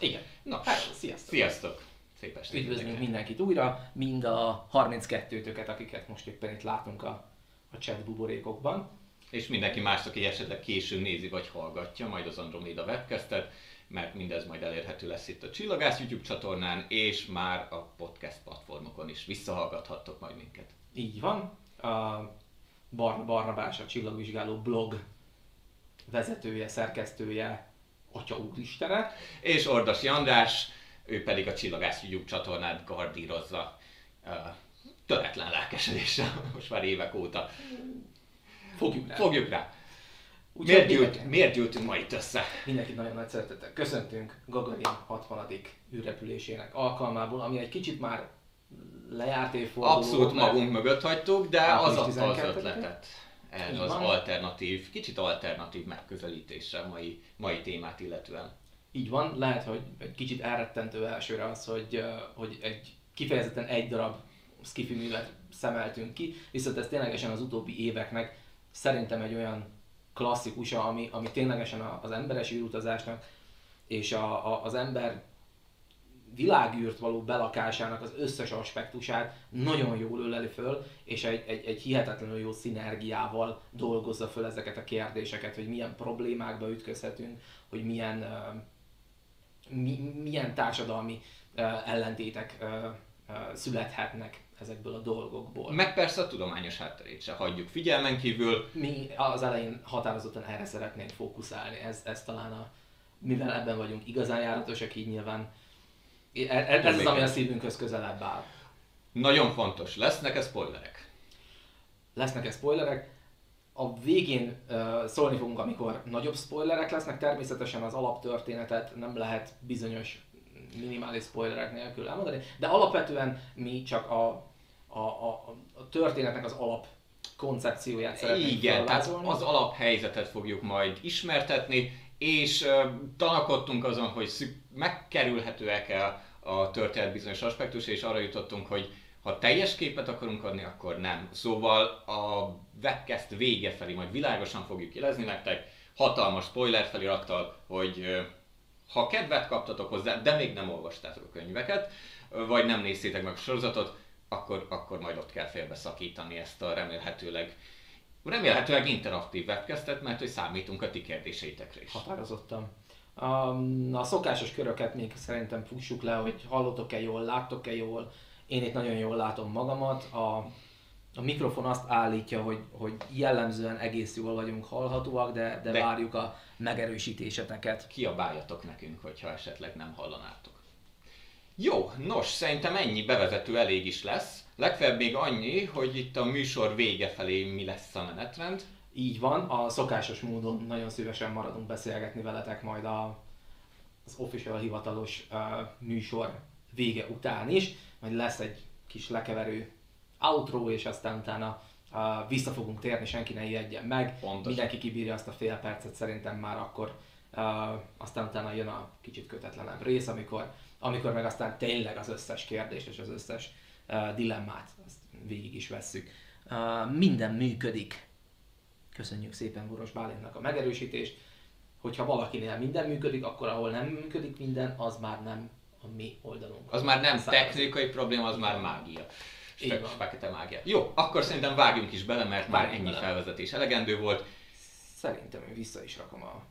Igen. Nos, Hát, sziasztok. Sziasztok! Szép estét Üdvözlünk mindenkit újra, mind a 32-töket, akiket most éppen itt látunk a, a chat buborékokban. És mindenki más, aki esetleg későn nézi vagy hallgatja majd az Andromeda webcastet, mert mindez majd elérhető lesz itt a Csillagász YouTube csatornán, és már a podcast platformokon is visszahallgathattok majd minket. Így van. A Barna Barnabás, a csillagvizsgáló blog vezetője, szerkesztője, Atya Úristene. És Ordas András, ő pedig a Csillagász YouTube csatornát gardírozza uh, töretlen lelkesedéssel, most már évek óta. Fogjuk rá. Fogjuk rá! Úgyhogy Miért, gyűlt, miért gyűltünk ma itt össze? Mindenkit nagyon nagy szeretettel köszöntünk Gagarin 60. űrrepülésének alkalmából, ami egy kicsit már lejárt évforduló. Abszolút magunk mögött hagytuk, de az adta az 12-e? ötletet. Ez Így az van. alternatív, kicsit alternatív megközelítésre mai, mai témát illetően. Így van, lehet, hogy egy kicsit elrettentő elsőre az, hogy, hogy egy kifejezetten egy darab skifi művet szemeltünk ki, viszont ez ténylegesen az utóbbi éveknek szerintem egy olyan klasszikusa, ami, ami ténylegesen az emberes űrutazásnak és a, a, az ember világűrt való belakásának az összes aspektusát nagyon jól öleli föl, és egy, egy, egy hihetetlenül jó szinergiával dolgozza föl ezeket a kérdéseket, hogy milyen problémákba ütközhetünk, hogy milyen, mi, milyen társadalmi ellentétek születhetnek ezekből a dolgokból. Meg persze a tudományos hátterét se hagyjuk figyelmen kívül. Mi az elején határozottan erre szeretnénk fókuszálni, ez, ez talán a, mivel ebben vagyunk igazán járatosak, így nyilván e- e- ez az, ami a szívünkhöz közelebb áll. Nagyon fontos, lesznek-e spoilerek? Lesznek-e spoilerek? A végén uh, szólni fogunk, amikor nagyobb spoilerek lesznek, természetesen az alaptörténetet nem lehet bizonyos minimális spoilerek nélkül elmondani, de alapvetően mi csak a, a, a, a történetnek az alap koncepcióját szeretnénk Igen, tehát az alaphelyzetet fogjuk majd ismertetni, és uh, tanakodtunk azon, hogy szük- megkerülhetőek-e a történet bizonyos aspektus, és arra jutottunk, hogy ha teljes képet akarunk adni, akkor nem. Szóval a webcast vége felé majd világosan fogjuk jelezni nektek, hatalmas spoiler felirattal, hogy ha kedvet kaptatok hozzá, de még nem olvastátok a könyveket, vagy nem néztétek meg a sorozatot, akkor, akkor majd ott kell félbeszakítani ezt a remélhetőleg remélhetőleg interaktív webcastet, mert hogy számítunk a ti kérdéseitekre is. Határozottan. A szokásos köröket még szerintem fussuk le, hogy hallottok-e jól, láttok-e jól. Én itt nagyon jól látom magamat. A, a mikrofon azt állítja, hogy, hogy jellemzően egész jól vagyunk hallhatóak, de, de, De- de. várjuk a megerősítéseteket. Kiabáljatok nekünk, hogyha esetleg nem hallanátok. Jó, nos, szerintem ennyi bevezető elég is lesz. Legfeljebb még annyi, hogy itt a műsor vége felé mi lesz a menetrend. Így van, a szokásos módon nagyon szívesen maradunk beszélgetni veletek majd a, az official hivatalos uh, műsor vége után is, majd lesz egy kis lekeverő outro, és aztán utána uh, vissza fogunk térni, senki ne ijedjen meg, Pontosan. mindenki kibírja azt a fél percet szerintem már akkor, uh, aztán utána jön a kicsit kötetlenebb rész, amikor, amikor meg aztán tényleg az összes kérdést és az összes uh, dilemmát azt végig is vesszük. Uh, minden működik. Köszönjük szépen Boros Bálintnak a megerősítést. Hogyha valakinél minden működik, akkor ahol nem működik minden, az már nem a mi oldalunk. Az már nem Származik. technikai probléma, az már mágia. Így Spe- van. Fekete mágia. Jó, akkor szerintem vágjunk is bele, mert már ennyi bele. felvezetés elegendő volt. Szerintem én vissza is rakom a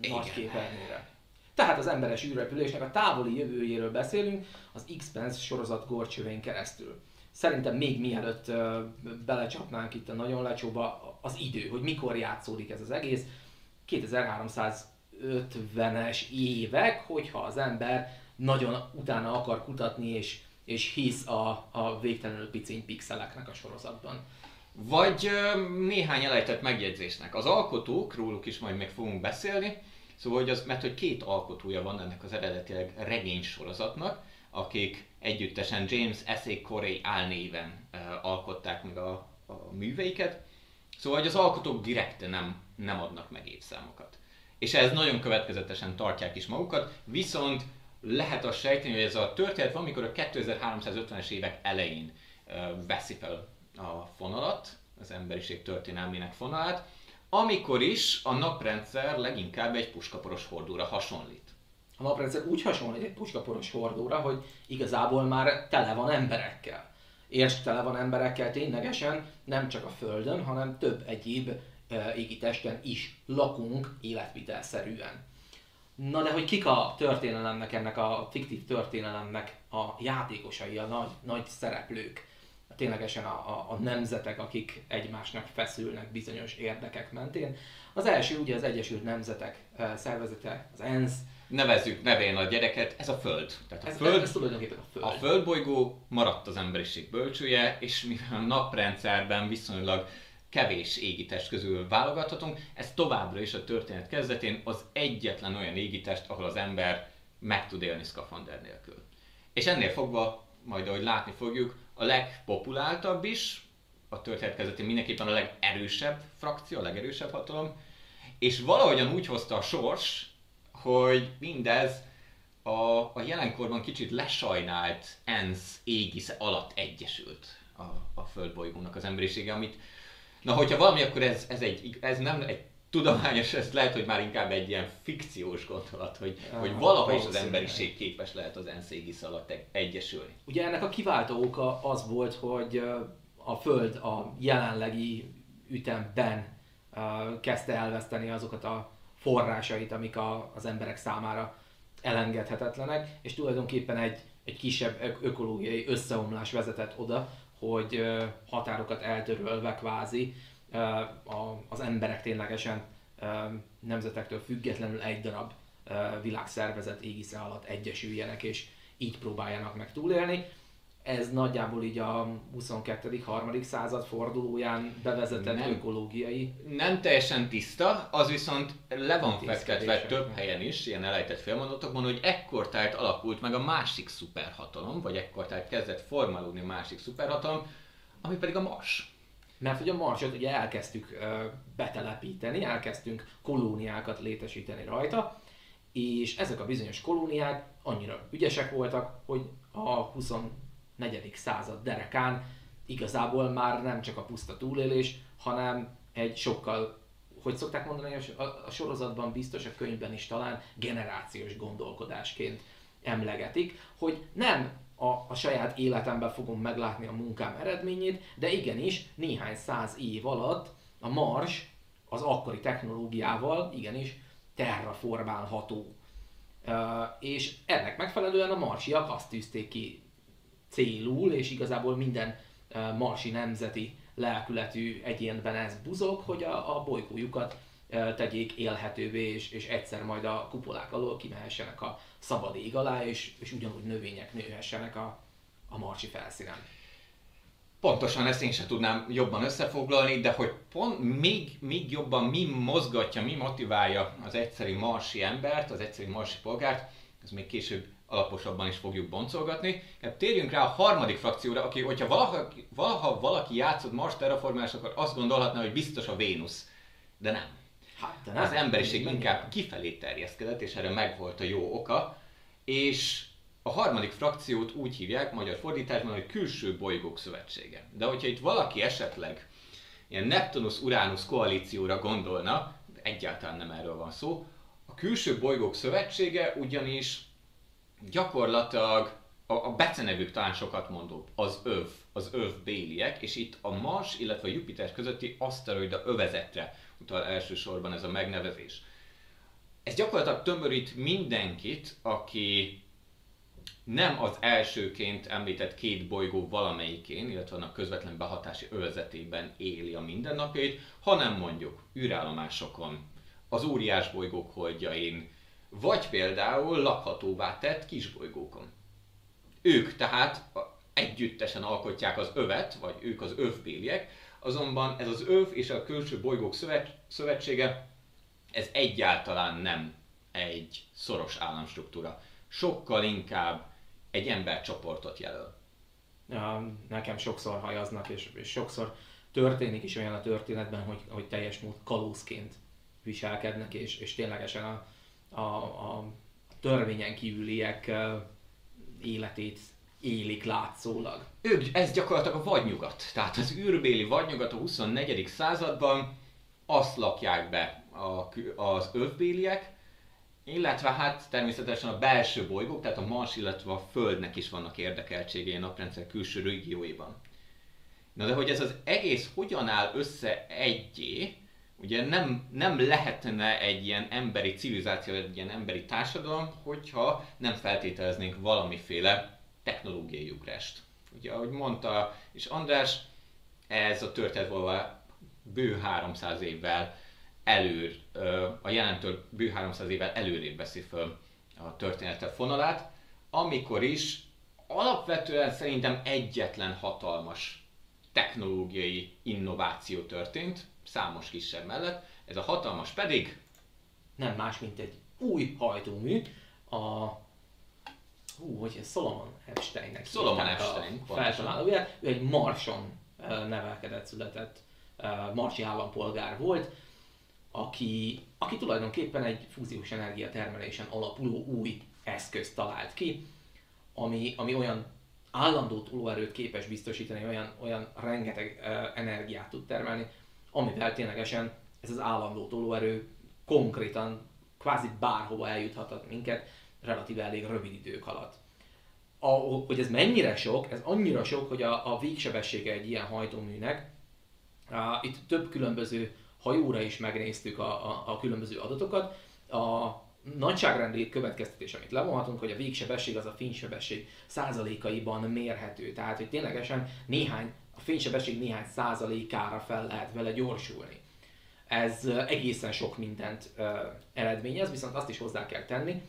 Igen. nagy képernyőre. Tehát az emberes űrrepülésnek a távoli jövőjéről beszélünk az X-Pens sorozat gorcsövén keresztül. Szerintem még mielőtt belecsapnánk itt a nagyon lecsóba az idő, hogy mikor játszódik ez az egész. 2350-es évek, hogyha az ember nagyon utána akar kutatni és, és hisz a, a végtelenül piciny pixeleknek a sorozatban. Vagy néhány elejtett megjegyzésnek. Az alkotók, róluk is majd még fogunk beszélni, szóval, hogy az, mert hogy két alkotója van ennek az eredetileg regény sorozatnak, akik együttesen James S.A. Corey álnéven alkották meg a, a műveiket, szóval, hogy az alkotók direkte nem, nem adnak meg évszámokat. És ez nagyon következetesen tartják is magukat, viszont lehet azt sejteni, hogy ez a történet van, amikor a 2350-es évek elején veszi fel a fonalat, az emberiség történelmének fonalát, amikor is a naprendszer leginkább egy puskaporos hordóra hasonlít. A naprendszer úgy hasonlít egy puskaporos hordóra, hogy igazából már tele van emberekkel. És tele van emberekkel ténylegesen, nem csak a Földön, hanem több egyéb égitesten is lakunk életvitelszerűen. Na de hogy kik a történelemnek, ennek a fiktív történelemnek a játékosai, a nagy, nagy szereplők? Ténylegesen a, a, a nemzetek, akik egymásnak feszülnek bizonyos érdekek mentén. Az első ugye az Egyesült Nemzetek szervezete, az ENSZ, nevezzük nevén a gyereket, ez a Föld. Tehát a ez, Föld, ez tulajdonképpen a Föld. A Földbolygó maradt az emberiség bölcsője, és mivel a naprendszerben viszonylag kevés égitest közül válogathatunk, ez továbbra is a történet kezdetén az egyetlen olyan égitest, ahol az ember meg tud élni szkafander nélkül. És ennél fogva, majd ahogy látni fogjuk, a legpopuláltabb is, a történet kezdetén mindenképpen a legerősebb frakció, a legerősebb hatalom, és valahogyan úgy hozta a sors, hogy mindez a, a jelenkorban kicsit lesajnált ENSZ égisze alatt egyesült a, a földbolygónak az emberisége, amit Na, hogyha valami, akkor ez, ez, egy, ez nem egy tudományos, ez lehet, hogy már inkább egy ilyen fikciós gondolat, hogy, ja, hogy valaha is az emberiség képes lehet az ENSZ égisze alatt egyesülni. Ugye ennek a kiváltó oka az volt, hogy a Föld a jelenlegi ütemben kezdte elveszteni azokat a forrásait, amik a, az emberek számára elengedhetetlenek, és tulajdonképpen egy, egy kisebb ökológiai összeomlás vezetett oda, hogy határokat eltörölve kvázi az emberek ténylegesen nemzetektől függetlenül egy darab világszervezet égisze alatt egyesüljenek, és így próbáljanak meg túlélni ez nagyjából így a 22.-3. század fordulóján bevezetett nem, ökológiai. Nem teljesen tiszta, az viszont le van fektetve több helyen is, ilyen elejtett félmondatokban, hogy ekkortájt alakult meg a másik szuperhatalom, vagy ekkortájt kezdett formálódni a másik szuperhatalom, ami pedig a Mars. Mert hogy a Marsot ugye elkezdtük betelepíteni, elkezdtünk kolóniákat létesíteni rajta, és ezek a bizonyos kolóniák annyira ügyesek voltak, hogy a 20 negyedik század derekán igazából már nem csak a puszta túlélés, hanem egy sokkal, hogy szokták mondani a, a sorozatban, biztos a könyvben is talán generációs gondolkodásként emlegetik, hogy nem a, a saját életemben fogom meglátni a munkám eredményét, de igenis néhány száz év alatt a Mars az akkori technológiával igenis terraformálható. Uh, és ennek megfelelően a marsiak azt tűzték ki célul, és igazából minden marsi nemzeti lelkületű egyénben ez buzog, hogy a, a bolygójukat tegyék élhetővé, és, és egyszer majd a kupolák alól kimehessenek a szabad ég alá, és, és ugyanúgy növények nőhessenek a, a marsi felszínen. Pontosan ezt én sem tudnám jobban összefoglalni, de hogy pont még, még jobban mi mozgatja, mi motiválja az egyszerű marsi embert, az egyszerű marsi polgárt, ez még később alaposabban is fogjuk boncolgatni. Hát térjünk rá a harmadik frakcióra, aki, hogyha valaha, valaha valaki játszott Mars terraformás, akkor azt gondolhatná, hogy biztos a Vénusz. De nem. Hát, de nem. Az emberiség inkább kifelé terjeszkedett, és erre megvolt a jó oka. És a harmadik frakciót úgy hívják magyar fordításban, hogy külső bolygók szövetsége. De hogyha itt valaki esetleg ilyen Neptunus-Uranus koalícióra gondolna, egyáltalán nem erről van szó, a külső bolygók szövetsége ugyanis gyakorlatilag a, a becenevük talán sokat mondó, az öv, az öv béliek, és itt a Mars, illetve a Jupiter közötti aszteroida övezetre utal elsősorban ez a megnevezés. Ez gyakorlatilag tömörít mindenkit, aki nem az elsőként említett két bolygó valamelyikén, illetve annak közvetlen behatási övezetében éli a mindennapjait, hanem mondjuk űrállomásokon, az óriás bolygók holdjain, vagy például lakhatóvá tett kisbolygókon. Ők tehát együttesen alkotják az övet, vagy ők az övbéliek, azonban ez az öv és a külső bolygók szövet, szövetsége, ez egyáltalán nem egy szoros államstruktúra. Sokkal inkább egy embercsoportot jelöl. Ja, nekem sokszor hajaznak, és, és sokszor történik is olyan a történetben, hogy, hogy teljes mód kalózként viselkednek, és, és ténylegesen a, a, a törvényen kívüliek életét élik látszólag. Ők, ez gyakorlatilag a vadnyugat. Tehát az űrbéli vadnyugat a 24. században azt lakják be a, az övbéliek, illetve hát természetesen a belső bolygók, tehát a Mars, illetve a Földnek is vannak érdekeltségei a naprendszer külső régióiban. Na de hogy ez az egész hogyan áll össze egyé, ugye nem, nem lehetne egy ilyen emberi civilizáció, egy ilyen emberi társadalom, hogyha nem feltételeznénk valamiféle technológiai ugrást. Ugye, ahogy mondta és András, ez a történet valóban bő 300 évvel előr, a jelentől bő 300 évvel előrébb veszi föl a történetet fonalát, amikor is alapvetően szerintem egyetlen hatalmas technológiai innováció történt, számos kisebb mellett. Ez a hatalmas pedig... Nem más, mint egy új hajtómű, a hú, hogy ez Solomon Epsteinnek Solomon Epstein, feltalálója, ő egy Marson nevelkedett, született marsi állampolgár volt, aki, aki tulajdonképpen egy fúziós energia termelésen alapuló új eszközt talált ki, ami, ami olyan állandó tolóerőt képes biztosítani, olyan, olyan rengeteg uh, energiát tud termelni, amivel ténylegesen ez az állandó tolóerő konkrétan kvázi bárhova eljuthatott minket relatíve elég rövid idők alatt. A, hogy ez mennyire sok, ez annyira sok, hogy a, a végsebessége egy ilyen hajtóműnek, uh, itt több különböző hajóra is megnéztük a, a, a különböző adatokat, a nagyságrendi következtetés, amit levonhatunk, hogy a végsebesség az a fénysebesség százalékaiban mérhető. Tehát, hogy ténylegesen néhány, a fénysebesség néhány százalékára fel lehet vele gyorsulni. Ez egészen sok mindent eredményez, viszont azt is hozzá kell tenni,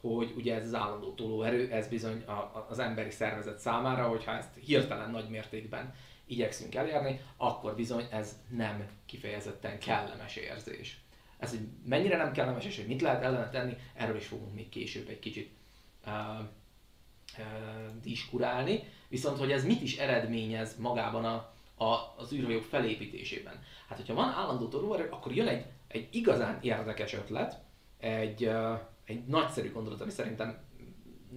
hogy ugye ez az állandó tolóerő, ez bizony az emberi szervezet számára, hogyha ezt hirtelen nagy mértékben igyekszünk elérni, akkor bizony ez nem kifejezetten kellemes érzés. Ez, hogy mennyire nem kellemes, és hogy mit lehet ellene tenni, erről is fogunk még később egy kicsit uh, diskurálni. Viszont, hogy ez mit is eredményez magában a, a, az űrhajók felépítésében. Hát, hogyha van állandó torúerő, akkor jön egy, egy igazán érdekes ötlet, egy, egy nagyszerű gondolat, ami szerintem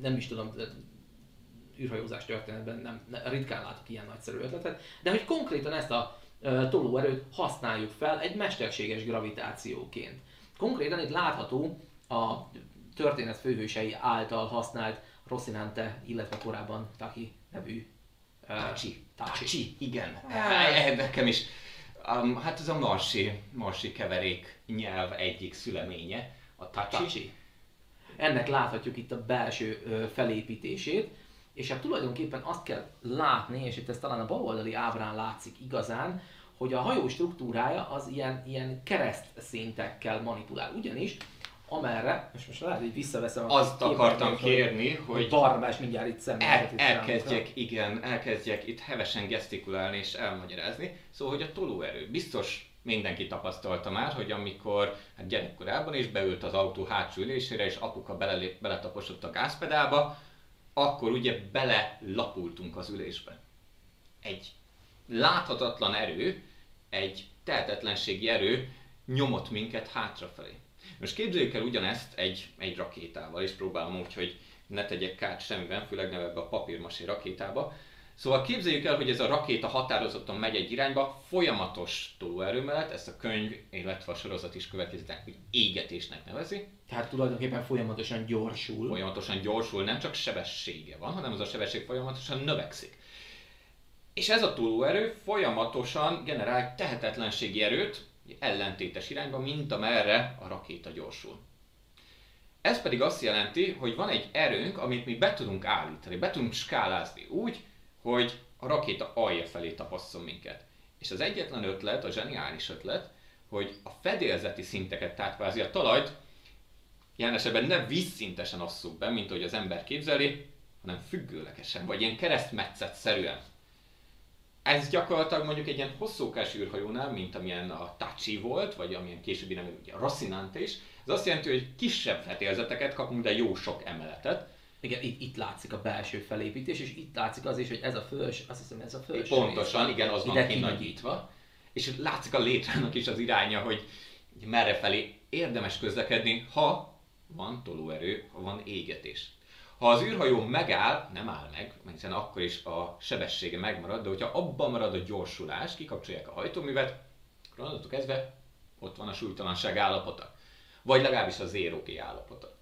nem is tudom, űrhajózás történetben nem, ritkán látok ilyen nagyszerű ötletet, de hogy konkrétan ezt a tolóerőt használjuk fel egy mesterséges gravitációként. Konkrétan itt látható a történet főhősei által használt Rocinante, illetve korábban Taki nevű Tachi. Tachi, igen. Hát, nekem is. Um, hát ez a marsi, marsi keverék nyelv egyik szüleménye, a Tachi. Tachi. Ennek láthatjuk itt a belső felépítését, és hát tulajdonképpen azt kell látni, és itt ez talán a baloldali ábrán látszik igazán, hogy a hajó struktúrája az ilyen, ilyen kereszt szintekkel manipulál. Ugyanis amerre, most most lehet, hogy visszaveszem a Azt akartam kérni, hogy, Barnabás mindjárt itt szemben. El, elkezdjek, igen, elkezdjek itt hevesen gesztikulálni és elmagyarázni. Szóval, hogy a tolóerő. Biztos mindenki tapasztalta már, hogy amikor hát gyerekkorában is beült az autó hátsó ülésére, és apuka bele, beletaposott a gázpedálba, akkor ugye bele lapultunk az ülésbe. Egy láthatatlan erő, egy tehetetlenségi erő nyomott minket hátrafelé. Most képzeljük el ugyanezt egy, egy rakétával, és próbálom úgy, hogy ne tegyek kárt semmiben, főleg ne ebbe a papírmasé rakétába. Szóval képzeljük el, hogy ez a rakéta határozottan megy egy irányba, folyamatos tolóerő mellett, ezt a könyv, illetve a sorozat is következetek, hogy égetésnek nevezi. Tehát tulajdonképpen folyamatosan gyorsul. Folyamatosan gyorsul, nem csak sebessége van, hanem az a sebesség folyamatosan növekszik. És ez a tolóerő folyamatosan generál tehetetlenségi erőt, ellentétes irányba, mint amerre a rakéta gyorsul. Ez pedig azt jelenti, hogy van egy erőnk, amit mi be tudunk állítani, be tudunk skálázni úgy, hogy a rakéta alja felé tapasszon minket. És az egyetlen ötlet, a zseniális ötlet, hogy a fedélzeti szinteket, tehát kvázi a talajt, jelen esetben ne vízszintesen asszuk be, mint ahogy az ember képzeli, hanem függőlegesen, vagy ilyen keresztmetszet szerűen ez gyakorlatilag mondjuk egy ilyen hosszúkás űrhajónál, mint amilyen a Tachi volt, vagy amilyen későbbi nem, ugye a Rocinante is, ez azt jelenti, hogy kisebb fedélzeteket kapunk, de jó sok emeletet. Igen, itt, itt látszik a belső felépítés, és itt látszik az is, hogy ez a fölös, azt hiszem ez a fölös. Pontosan, rész, igen, az van kinagyítva. És látszik a létrának is az iránya, hogy merre felé érdemes közlekedni, ha van tolóerő, ha van égetés. Ha az űrhajó megáll, nem áll meg, hiszen akkor is a sebessége megmarad, de hogyha abban marad a gyorsulás, kikapcsolják a hajtóművet, akkor onnantól kezdve ott van a súlytalanság állapota. Vagy legalábbis a G állapota.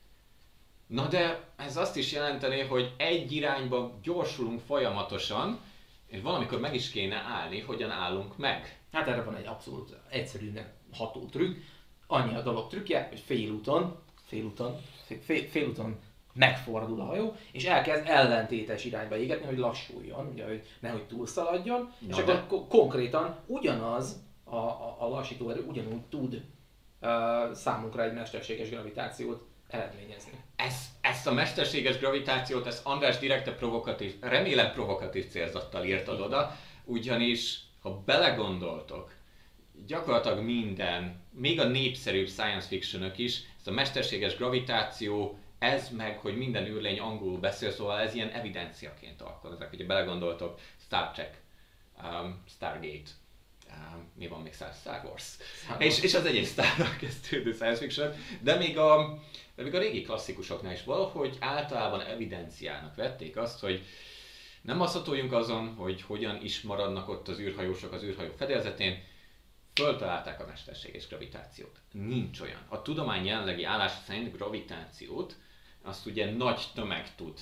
Na de ez azt is jelenteni, hogy egy irányba gyorsulunk folyamatosan, és valamikor meg is kéne állni, hogyan állunk meg. Hát erre van egy abszolút egyszerűnek ható trükk. Annyi a dolog trükkje, hogy félúton, félúton, fél, félúton megfordul a hajó, és elkezd ellentétes irányba égetni, hogy lassuljon, ugye, hogy nehogy túlszaladjon, Na és de... akkor konkrétan ugyanaz a, a, a lassító erő ugyanúgy tud uh, számunkra egy mesterséges gravitációt eredményezni. Ezt, ezt a mesterséges gravitációt, ezt András direkte provokatív, remélem provokatív célzattal írtad oda, ugyanis ha belegondoltok, gyakorlatilag minden, még a népszerűbb science fictionök is, ezt a mesterséges gravitáció, ez meg, hogy minden űrlény angolul beszél, szóval ez ilyen evidenciaként alkalmazzák. Hogyha belegondoltok, Star Trek, um, Stargate, um, mi van még Star Wars, Star És, és az egyik Star kezdődő science fiction, de még a, de még a régi klasszikusoknál is valahogy általában evidenciának vették azt, hogy nem masszatoljunk azon, hogy hogyan is maradnak ott az űrhajósok az űrhajó fedélzetén, föltalálták a mesterséges gravitációt. Nincs olyan. A tudomány jelenlegi állás szerint gravitációt azt ugye nagy tömeg tud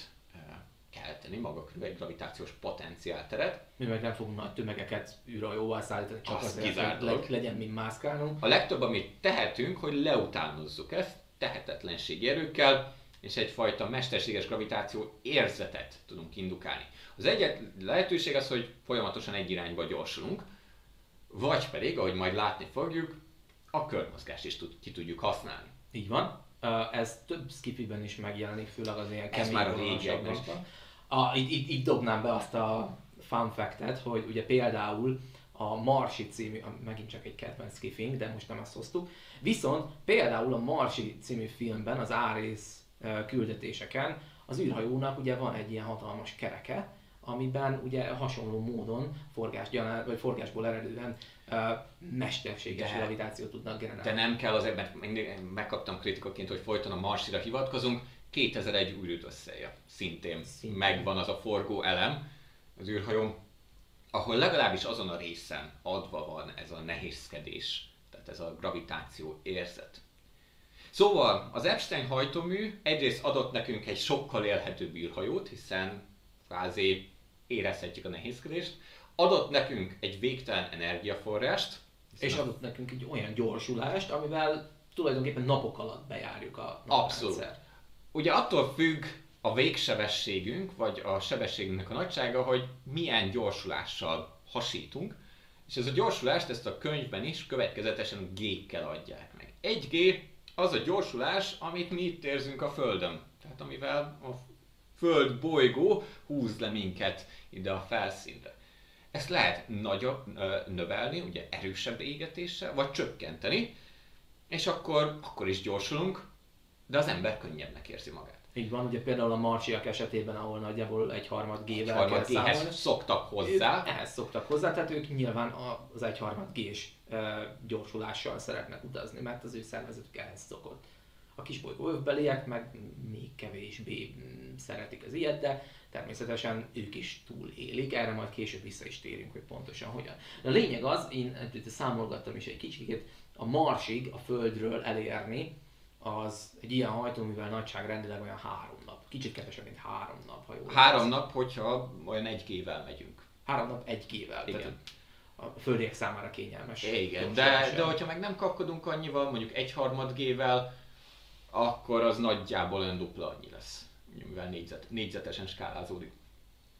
kelteni maga körül egy gravitációs potenciálteret. Mi meg nem fogunk nagy tömegeket űrhajóval szállítani, csak Azt azért, hogy legyen, mint mászkálnunk. A legtöbb, amit tehetünk, hogy leutánozzuk ezt tehetetlenségi erőkkel, és egyfajta mesterséges gravitáció érzetet tudunk indukálni. Az egyet lehetőség az, hogy folyamatosan egy irányba gyorsulunk, vagy pedig, ahogy majd látni fogjuk, a körmozgást is tud, ki tudjuk használni. Így van. Ez több skifiben is megjelenik, főleg az ilyen kemény már a a, itt, itt, itt dobnám be azt a fun fact hogy ugye például a Marsi című, megint csak egy kedvenc skiffing, de most nem ezt hoztuk, viszont például a Marsi című filmben, az Árész küldetéseken az űrhajónak ugye van egy ilyen hatalmas kereke, amiben ugye hasonló módon forgásgyanál, vagy forgásból eredően uh, mesterséges gravitációt tudnak generálni. De nem kell azért, mert mindig megkaptam kritikaként, hogy folyton a Marsira hivatkozunk, 2001 űrűt összeje. Szintén, Szintén megvan az a forgó elem az űrhajón, ahol legalábbis azon a részen adva van ez a nehézkedés, tehát ez a gravitáció érzet. Szóval az Epstein hajtómű egyrészt adott nekünk egy sokkal élhetőbb űrhajót, hiszen kvázi érezhetjük a nehézkedést, adott nekünk egy végtelen energiaforrást, és adott nekünk egy olyan gyorsulást, amivel tulajdonképpen napok alatt bejárjuk a Abszolút. Ugye attól függ a végsebességünk, vagy a sebességünknek a nagysága, hogy milyen gyorsulással hasítunk, és ez a gyorsulást, ezt a könyvben is következetesen G-kkel adják meg. Egy G az a gyorsulás, amit mi itt érzünk a Földön. Tehát amivel a Föld bolygó húz le minket ide a felszínre. Ezt lehet nagyobb, növelni, ugye erősebb égetéssel, vagy csökkenteni, és akkor, akkor is gyorsulunk, de az ember könnyebbnek érzi magát. Így van, ugye például a marsiak esetében, ahol nagyjából egy harmad G-vel harmad kell számolni. szoktak hozzá. Ők ehhez szoktak hozzá, tehát ők nyilván az egy harmad G-s gyorsulással szeretnek utazni, mert az ő szervezetük ehhez szokott. A kisbolygó övbeliek meg még kevésbé szeretik az ilyet, de természetesen ők is túl élik, erre majd később vissza is térünk, hogy pontosan hogyan. A lényeg az, én számolgattam is egy kicsit, a Marsig a Földről elérni, az egy ilyen hajtóművel nagyságrendileg olyan három nap. Kicsit kevesebb, mint három nap, ha jól Három lesz. nap, hogyha olyan egy gével megyünk. Három nap egy gével. Igen. Tehát a földiek számára kényelmes. Igen, de, de hogyha meg nem kapkodunk annyival, mondjuk egy harmad gével, akkor az nagyjából olyan dupla annyi lesz, mivel négyzet, négyzetesen skálázódik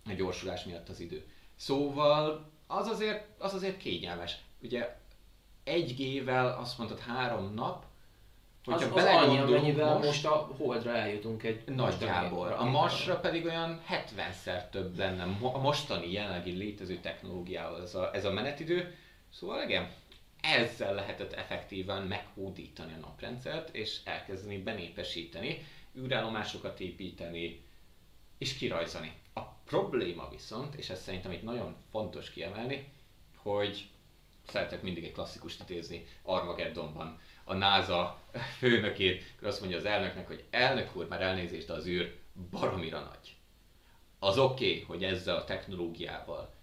a gyorsulás miatt az idő. Szóval az azért, az azért kényelmes. Ugye egy gével azt mondtad három nap, Hogyha az, az annyi, amennyivel most, most a Holdra eljutunk egy Nagyjából. A Marsra pedig olyan 70-szer több lenne a mostani jelenlegi létező technológiával ez a, ez a menetidő. Szóval igen, ezzel lehetett effektíven meghódítani a naprendszert, és elkezdeni benépesíteni, űrállomásokat építeni, és kirajzani. A probléma viszont, és ez szerintem itt nagyon fontos kiemelni, hogy szeretek mindig egy klasszikust idézni Armageddonban a NASA főnökét, azt mondja az elnöknek, hogy elnök úr, már elnézést, de az űr baromira nagy. Az oké, okay, hogy ezzel a technológiával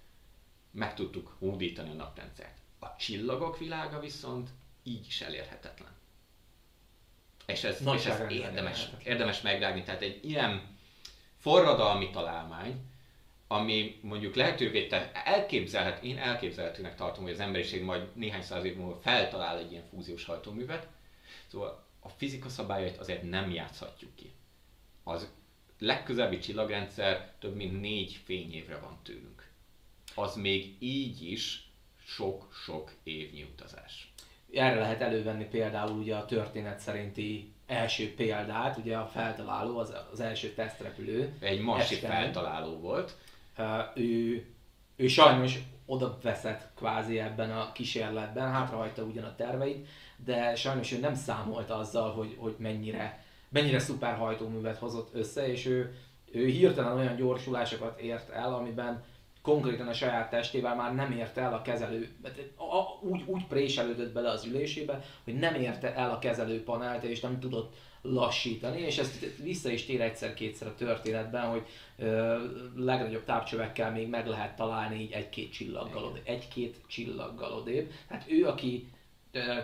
meg tudtuk hódítani a naprendszert. A csillagok világa viszont így is elérhetetlen. És ez, és ez érdemes, érdemes megrágni. Tehát egy ilyen forradalmi találmány, ami mondjuk lehetővé te elképzelhet, én elképzelhetőnek tartom, hogy az emberiség majd néhány száz év múlva feltalál egy ilyen fúziós hajtóművet. Szóval a fizika szabályait azért nem játszhatjuk ki. Az legközelebbi csillagrendszer több mint négy fényévre van tőlünk. Az még így is sok-sok évnyi utazás. Erre lehet elővenni például ugye a történet szerinti első példát, ugye a feltaláló, az, az első tesztrepülő. Egy másik feltaláló volt. Ő, ő sajnos oda veszett kvázi ebben a kísérletben, hátrahagyta ugyan a terveit, de sajnos ő nem számolt azzal, hogy, hogy mennyire, mennyire szuper hajtóművet hozott össze, és ő, ő hirtelen olyan gyorsulásokat ért el, amiben konkrétan a saját testével már nem érte el a kezelő, úgy, úgy préselődött bele az ülésébe, hogy nem érte el a kezelőpanelt, és nem tudott lassítani, és ezt vissza is tér egyszer-kétszer a történetben, hogy ö, legnagyobb távcsövekkel még meg lehet találni így egy-két csillaggal, odébb, egy-két csillaggal odébb. Hát ő, aki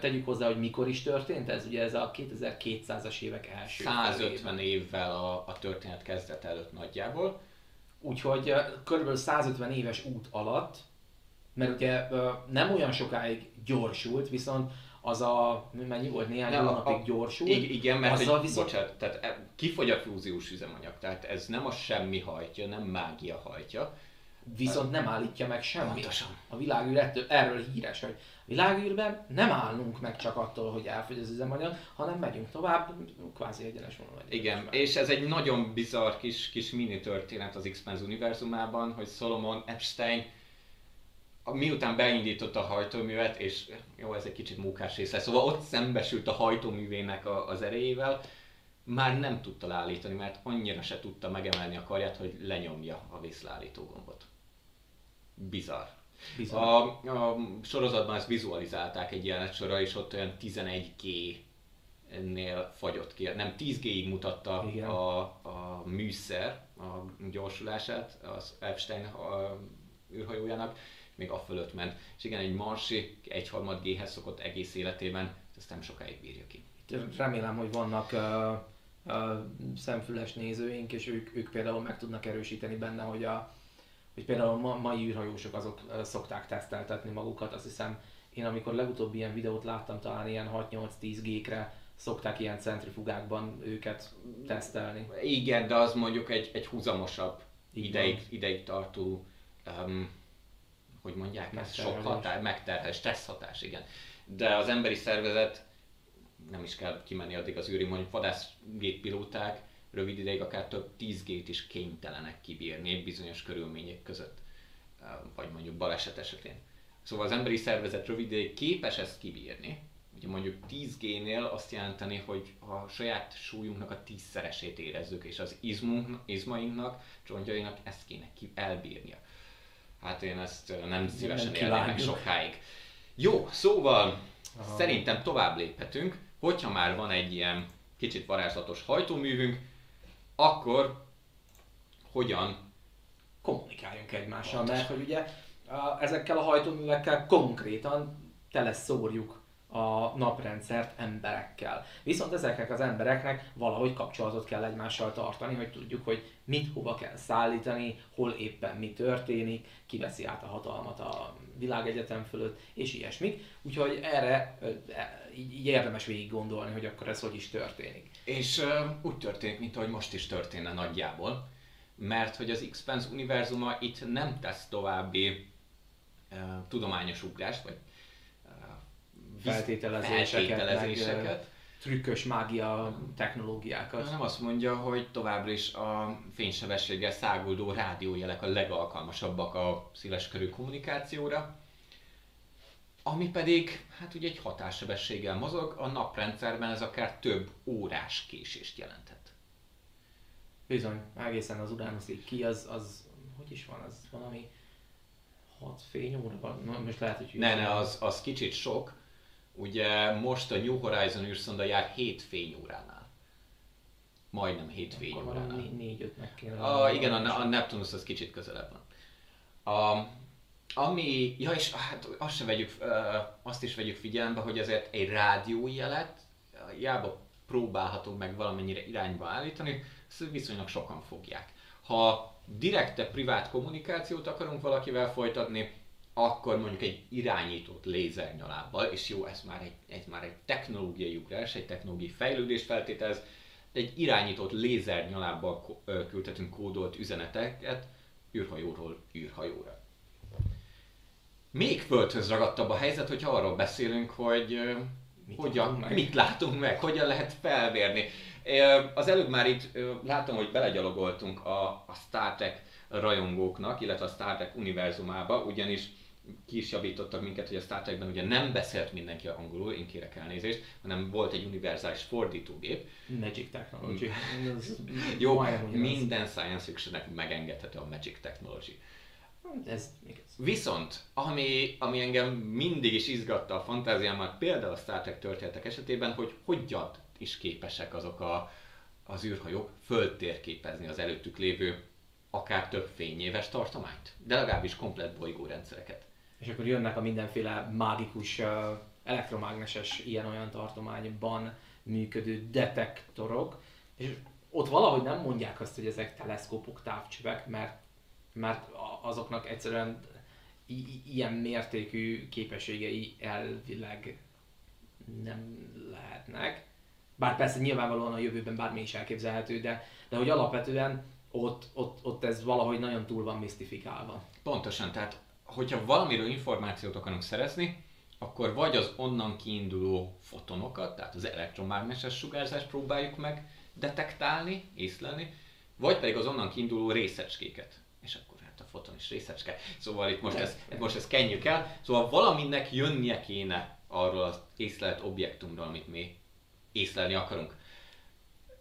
tegyük hozzá, hogy mikor is történt ez, ugye ez a 2200-as évek első 150 felében. évvel a, a történet kezdet előtt nagyjából. Úgyhogy kb. 150 éves út alatt, mert ugye nem olyan sokáig gyorsult, viszont az a, mennyi volt, néhány hónapig gyorsul. Igen, mert egy, viszont... bocsánat, tehát e, kifogy a fúziós üzemanyag, tehát ez nem a semmi hajtja, nem mágia hajtja. Viszont nem állítja meg semmit. Pontosan. A világűr ettől, erről híres, hogy a világűrben nem állunk meg csak attól, hogy elfogy az üzemanyag, hanem megyünk tovább, kvázi egyenes vonalon. Igen, és ez egy nagyon bizarr kis, kis mini történet az x univerzumában, hogy Solomon Epstein miután beindította a hajtóművet, és jó, ez egy kicsit munkás része, szóval ott szembesült a hajtóművének a, az erejével, már nem tudta állítani, mert annyira se tudta megemelni a karját, hogy lenyomja a vészleállító gombot. Bizarr. A, a sorozatban ezt vizualizálták egy jelenet sorra, és ott olyan 11G nél fagyott ki. Nem 10G-ig mutatta a, a műszer a gyorsulását az Epstein a, űrhajójának, még a fölött ment. És igen, egy marsi egyharmad G-hez szokott egész életében, ezt nem sokáig bírja ki. Remélem, hogy vannak uh, uh, szemfüles nézőink, és ők, ők például meg tudnak erősíteni benne, hogy a hogy például a mai űrhajósok azok szokták teszteltetni magukat, azt hiszem én amikor legutóbb ilyen videót láttam, talán ilyen 6-8-10 G-kre szokták ilyen centrifugákban őket tesztelni. Igen, de az mondjuk egy, egy húzamosabb, ideig, ideig tartó um, hogy mondják ezt, sok hatás, megterhel, stressz hatás, igen. De az emberi szervezet nem is kell kimenni addig az űri, mondjuk vadászgéppilóták rövid ideig akár több 10 gét is kénytelenek kibírni bizonyos körülmények között, vagy mondjuk baleset esetén. Szóval az emberi szervezet rövid ideig képes ezt kibírni, ugye mondjuk 10 génél azt jelenteni, hogy a saját súlyunknak a tízszeresét érezzük, és az izmunk, izmainknak, csontjainak ezt kéne ki elbírnia. Hát én ezt nem szívesen élném sokáig. Jó, szóval Aha. szerintem tovább léphetünk, hogyha már van egy ilyen kicsit varázslatos hajtóművünk, akkor hogyan kommunikáljunk egymással, Pontosan. mert hogy ugye ezekkel a hajtóművekkel konkrétan teleszórjuk a naprendszert emberekkel. Viszont ezeknek az embereknek valahogy kapcsolatot kell egymással tartani, hogy tudjuk, hogy mit hova kell szállítani, hol éppen mi történik, ki veszi át a hatalmat a világegyetem fölött, és ilyesmik. Úgyhogy erre e, így érdemes végig gondolni, hogy akkor ez hogy is történik. És uh, úgy történik, mint ahogy most is történne nagyjából, mert hogy az x univerzuma itt nem tesz további uh, tudományos ugrást, vagy feltételezéseket, feltételezéseket. Meg, trükkös mágia technológiákat. Nem azt mondja, hogy továbbra is a fénysebességgel száguldó rádiójelek a legalkalmasabbak a széleskörű kommunikációra, ami pedig, hát ugye egy hatássebességgel mozog, a naprendszerben ez akár több órás késést jelenthet. Bizony, egészen az Uránuszig ki, az, az, hogy is van, az valami 6 fényóra van, most lehet, hogy... Ne, ne, az, az kicsit sok, Ugye most a New Horizon űrszonda jár 7 fényóránál. Majdnem 7 fényóránál. 4-5 meg kéne. A, igen, a, a Neptunus az kicsit közelebb van. A, ami, ja és hát azt, se vegyük, azt is vegyük figyelembe, hogy ezért egy rádiójelet, jába próbálható meg valamennyire irányba állítani, ezt viszonylag sokan fogják. Ha direkte privát kommunikációt akarunk valakivel folytatni, akkor mondjuk egy irányított lézernyalábbal, és jó, ez már egy, ez már egy technológiai ugrás, egy technológiai fejlődés feltételez, egy irányított lézernyalábbal küldhetünk kódolt üzeneteket űrhajóról űrhajóra. Még földhöz ragadtabb a helyzet, hogyha arról beszélünk, hogy mit hogyan, meg? mit látunk meg, hogyan lehet felvérni. Az előbb már itt látom, hogy belegyalogoltunk a, a Star Trek rajongóknak, illetve a Star Trek univerzumába, ugyanis ki is javítottak minket, hogy a Star Trekben ugye nem beszélt mindenki angolul, én kérek elnézést, hanem volt egy univerzális fordítógép. Magic Technology. Jó, minden science fictionnek megengedhető a Magic Technology. Ez igaz. Viszont, ami, ami engem mindig is izgatta a fantáziámat, például a Star Trek történetek esetében, hogy hogyan is képesek azok a, az űrhajók földtérképezni az előttük lévő akár több fényéves tartományt, de legalábbis komplet bolygórendszereket és akkor jönnek a mindenféle mágikus elektromágneses ilyen-olyan tartományban működő detektorok, és ott valahogy nem mondják azt, hogy ezek teleszkópok, távcsövek, mert, mert azoknak egyszerűen ilyen mértékű képességei elvileg nem lehetnek. Bár persze nyilvánvalóan a jövőben bármi is elképzelhető, de, de hogy alapvetően ott, ott, ott ez valahogy nagyon túl van misztifikálva. Pontosan, tehát hogyha valamiről információt akarunk szerezni, akkor vagy az onnan kiinduló fotonokat, tehát az elektromágneses sugárzást próbáljuk meg detektálni, észlelni, vagy pedig az onnan kiinduló részecskéket. És akkor hát a foton is részecske. Szóval itt most ezt, most ezt kenjük el. Szóval valaminek jönnie kéne arról az észlelt objektumról, amit mi észlelni akarunk.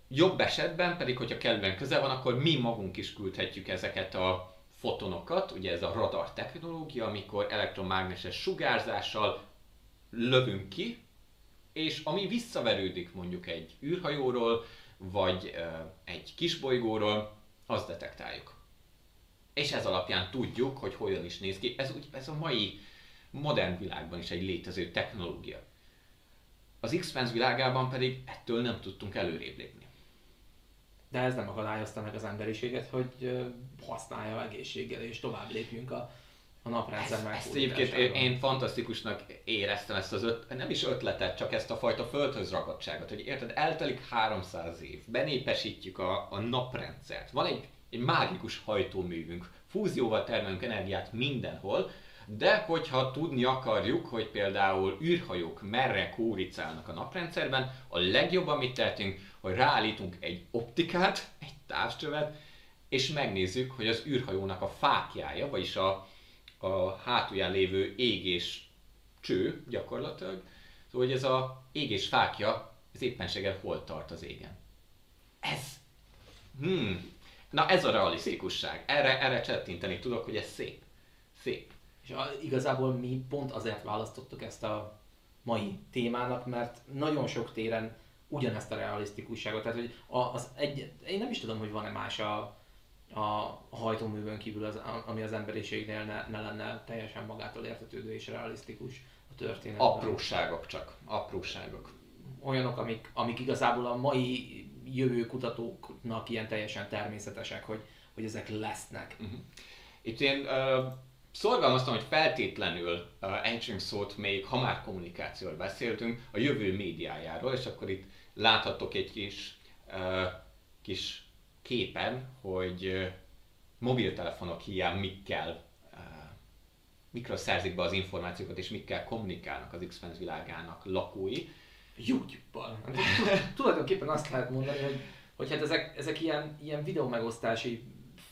Jobb esetben pedig, hogyha kellően közel van, akkor mi magunk is küldhetjük ezeket a fotonokat, ugye ez a radar technológia, amikor elektromágneses sugárzással lövünk ki, és ami visszaverődik mondjuk egy űrhajóról, vagy egy kisbolygóról, azt detektáljuk. És ez alapján tudjuk, hogy hogyan is néz ki. Ez, úgy, ez a mai modern világban is egy létező technológia. Az X-Fans világában pedig ettől nem tudtunk előrébb lépni de ez nem akadályozta meg az emberiséget, hogy használja egészséggel és tovább lépjünk a, a naprendszer ezt, ezt egyébként én, én fantasztikusnak éreztem ezt az öt, nem is ötletet, csak ezt a fajta földhöz ragadtságot, hogy érted, eltelik 300 év, benépesítjük a, a naprendszert, van egy, egy mágikus hajtóművünk, fúzióval termelünk energiát mindenhol, de hogyha tudni akarjuk, hogy például űrhajók merre kóricálnak a naprendszerben, a legjobb, amit tehetünk, hogy ráállítunk egy optikát, egy távcsövet, és megnézzük, hogy az űrhajónak a fákjája, vagyis a, a hátulján lévő égés cső gyakorlatilag, szóval hogy ez a égés fákja, ez éppenséggel hol tart az égen. Ez. Hmm. Na ez a realisztikusság. Erre, erre csettinteni tudok, hogy ez szép. Szép. És a, igazából mi pont azért választottuk ezt a mai témának, mert nagyon sok téren ugyanezt a realisztikusságot. Tehát, hogy az egy, én nem is tudom, hogy van-e más a, a hajtóművön kívül, az, ami az emberiségnél ne, ne lenne teljesen magától értetődő és realisztikus a történet. Apróságok csak, apróságok. Olyanok, amik, amik igazából a mai jövő kutatóknak ilyen teljesen természetesek, hogy, hogy ezek lesznek. Uh-huh. Itt én uh, szorgalmaztam, hogy feltétlenül uh, ejtsünk szót még, ha már kommunikációról beszéltünk, a jövő médiájáról, és akkor itt láthatok egy kis, uh, kis képen, hogy uh, mobiltelefonok hiány mikkel uh, mikről szerzik be az információkat, és mikkel kommunikálnak az x világának lakói. YouTube-bal. Tulajdonképpen azt lehet mondani, hogy, hogy hát ezek, ezek ilyen, ilyen videó megosztási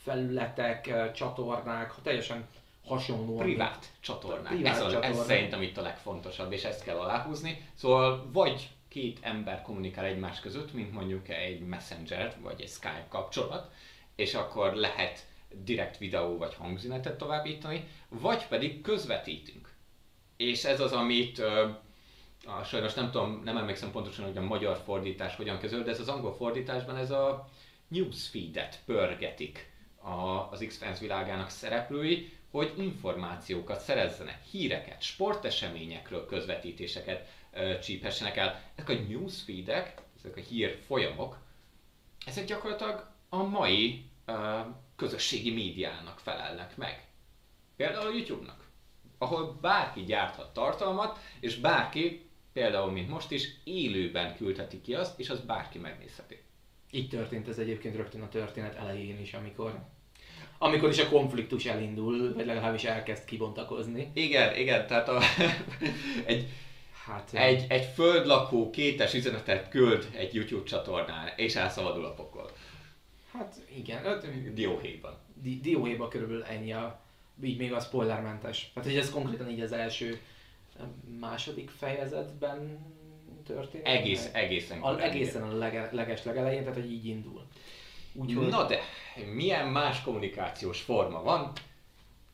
felületek, csatornák, teljesen hasonló. Privát csatornák. Privát ez, a, csatornák. ez szerintem itt a legfontosabb, és ezt kell aláhúzni. Szóval vagy két ember kommunikál egymás között, mint mondjuk egy Messenger vagy egy Skype kapcsolat, és akkor lehet direkt videó vagy hangüzenetet továbbítani, vagy pedig közvetítünk. És ez az, amit a, sajnos nem tudom, nem emlékszem pontosan, hogy a magyar fordítás hogyan közöl, de ez az angol fordításban ez a newsfeed-et pörgetik a, az X-Fans világának szereplői, hogy információkat szerezzenek, híreket, sporteseményekről közvetítéseket ö, csíphessenek el. Ezek a newsfeedek ezek a hír folyamok, ezek gyakorlatilag a mai uh, közösségi médiának felelnek meg. Például a YouTube-nak, ahol bárki gyárthat tartalmat, és bárki, például mint most is, élőben küldheti ki azt, és az bárki megnézheti. Így történt ez egyébként rögtön a történet elején is, amikor amikor is a konfliktus elindul, vagy legalábbis elkezd kibontakozni. Igen, igen, tehát a, egy, hát, egy, egy földlakó kétes üzenetet küld egy YouTube csatornán, és elszabadul a pokol. Hát igen. Hát, Dióhéjban. Di- Dióhéjban körülbelül ennyi a, így még a spoilermentes. Tehát, hogy ez konkrétan így az első második fejezetben történik. Egész, egészen. A, egészen a lege, leges legelején, tehát hogy így indul. Úgyhogy... Na de, milyen más kommunikációs forma van?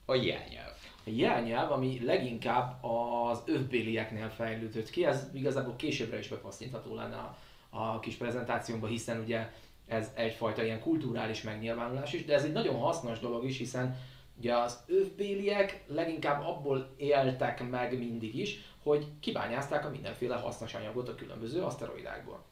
A jelnyelv. A jelnyelv, ami leginkább az övbélieknél fejlődött ki, ez igazából későbbre is bepasztítható lenne a, a kis prezentációnkban, hiszen ugye ez egyfajta ilyen kulturális megnyilvánulás is, de ez egy nagyon hasznos dolog is, hiszen ugye az övbéliek leginkább abból éltek meg mindig is, hogy kibányázták a mindenféle hasznos anyagot a különböző aszteroidákból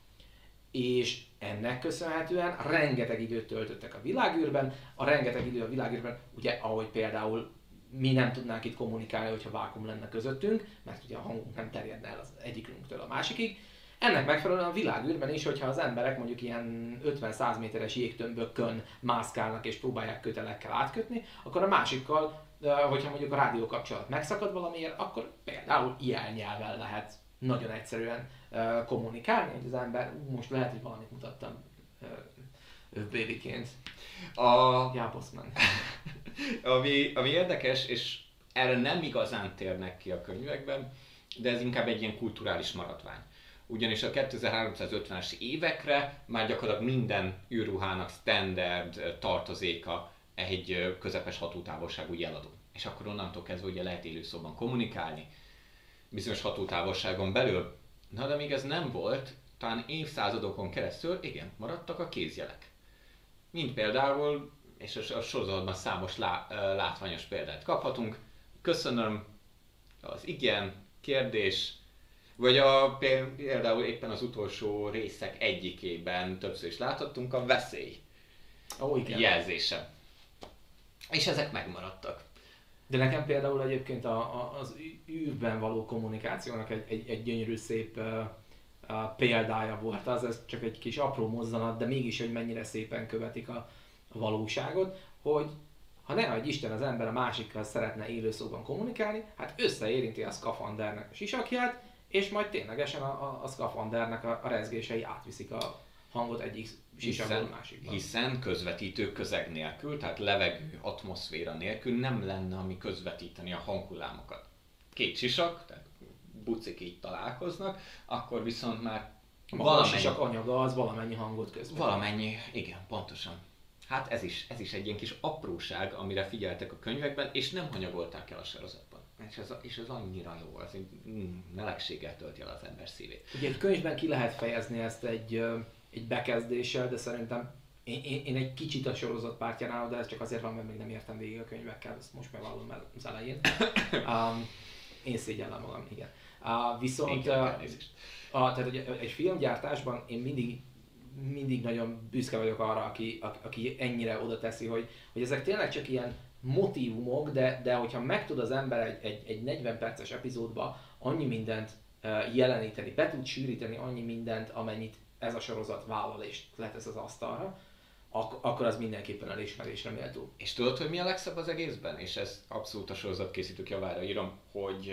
és ennek köszönhetően rengeteg időt töltöttek a világűrben, a rengeteg idő a világűrben, ugye ahogy például mi nem tudnánk itt kommunikálni, hogyha vákum lenne közöttünk, mert ugye a hangunk nem terjedne el az egyikünktől a másikig. Ennek megfelelően a világűrben is, hogyha az emberek mondjuk ilyen 50-100 méteres jégtömbökön mászkálnak és próbálják kötelekkel átkötni, akkor a másikkal, hogyha mondjuk a rádió kapcsolat megszakad valamiért, akkor például ilyen nyelven lehet nagyon egyszerűen kommunikálni, hogy az ember, most lehet, hogy valamit mutattam béliként. A... Jáboszman. ami, ami érdekes, és erre nem igazán térnek ki a könyvekben, de ez inkább egy ilyen kulturális maradvány. Ugyanis a 2350-es évekre már gyakorlatilag minden űrruhának standard tartozéka egy közepes hatótávolságú jeladó. És akkor onnantól kezdve ugye lehet élőszóban kommunikálni, bizonyos hatótávolságon belül. Na de még ez nem volt, talán évszázadokon keresztül, igen, maradtak a kézjelek. Mint például, és a sorozatban számos lá, látványos példát kaphatunk. Köszönöm, az igen, kérdés, vagy a, például éppen az utolsó részek egyikében többször is láthattunk a veszély oh, igen. jelzése. És ezek megmaradtak. De nekem például egyébként a, a, az űrben való kommunikációnak egy, egy, egy gyönyörű szép uh, uh, példája volt az, ez csak egy kis apró mozzanat, de mégis, hogy mennyire szépen követik a, a valóságot, hogy ha ne hogy Isten az ember a másikkal szeretne élőszóban kommunikálni, hát összeérinti a szkafandernek a sisakját, és majd ténylegesen a, a, a szkafandernek a, a rezgései átviszik a hangot egyik hiszen, másikban. Hiszen közvetítő közeg nélkül, tehát levegő, atmoszféra nélkül nem lenne, ami közvetíteni a hanghullámokat. Két sisak, tehát bucik így találkoznak, akkor viszont már a valamennyi... sisak anyaga az valamennyi hangot közvetít. Valamennyi, igen, pontosan. Hát ez is, ez is egy ilyen kis apróság, amire figyeltek a könyvekben, és nem hanyagolták el a sorozatban. És ez, és ez annyira jó, az egy mm, melegséggel tölti el az ember szívét. Ugye egy könyvben ki lehet fejezni ezt egy egy bekezdéssel, de szerintem én, én, én egy kicsit a sorozat pártján állok, de ez csak azért van, mert még nem értem végig a könyvekkel, ezt most megvallom el az elején. Um, én szégyellem magam, igen. Uh, viszont uh, a, tehát egy, egy filmgyártásban én mindig mindig nagyon büszke vagyok arra, aki, aki ennyire oda teszi, hogy, hogy ezek tényleg csak ilyen motivumok, de, de hogyha meg tud az ember egy, egy, egy 40 perces epizódba annyi mindent jeleníteni, be tud sűríteni annyi mindent, amennyit ez a sorozat vállal és letesz az asztalra, ak- akkor az mindenképpen elismerésre méltó. És tudod, hogy mi a legszebb az egészben? És ez abszolút a sorozat készítők javára írom, hogy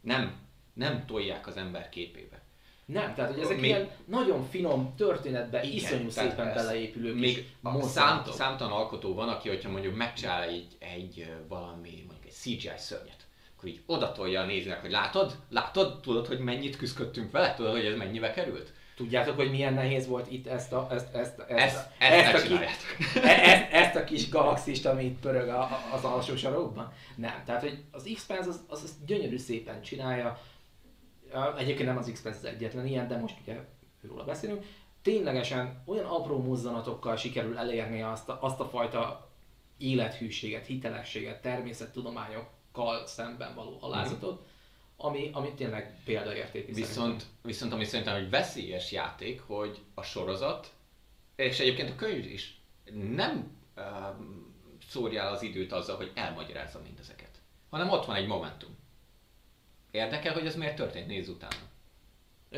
nem, nem tolják az ember képébe. Nem, tehát hogy ezek még, ilyen nagyon finom történetbe igen, iszonyú szépen beleépülő még a szám, számtalan alkotó van, aki, hogyha mondjuk megcsinál egy, egy valami, mondjuk egy CGI szörnyet, akkor így odatolja a nézőnek, hogy látod, látod, tudod, hogy mennyit küzdöttünk vele, tudod, hogy ez mennyibe került? Tudjátok, hogy milyen nehéz volt itt ezt a, ezt, ezt, ezt, ezt, ezt, ezt, a, kis, ezt, ezt a kis galaxist, ami itt pörög a, az alsó sarokban? Nem. Tehát, hogy az X-Pens az, az, az gyönyörű szépen csinálja. Egyébként nem az X-Pens az egyetlen ilyen, de most ugye róla beszélünk. Ténylegesen olyan apró mozzanatokkal sikerül elérni azt a, azt a fajta élethűséget, hitelességet, természettudományokkal szemben való alázatot, mm-hmm ami, ami tényleg példaértékű Viszont, viszont ami szerintem egy veszélyes játék, hogy a sorozat, és egyébként a könyv is nem um, szórja az időt azzal, hogy elmagyarázza mindezeket, hanem ott van egy momentum. Érdekel, hogy ez miért történt, nézz utána.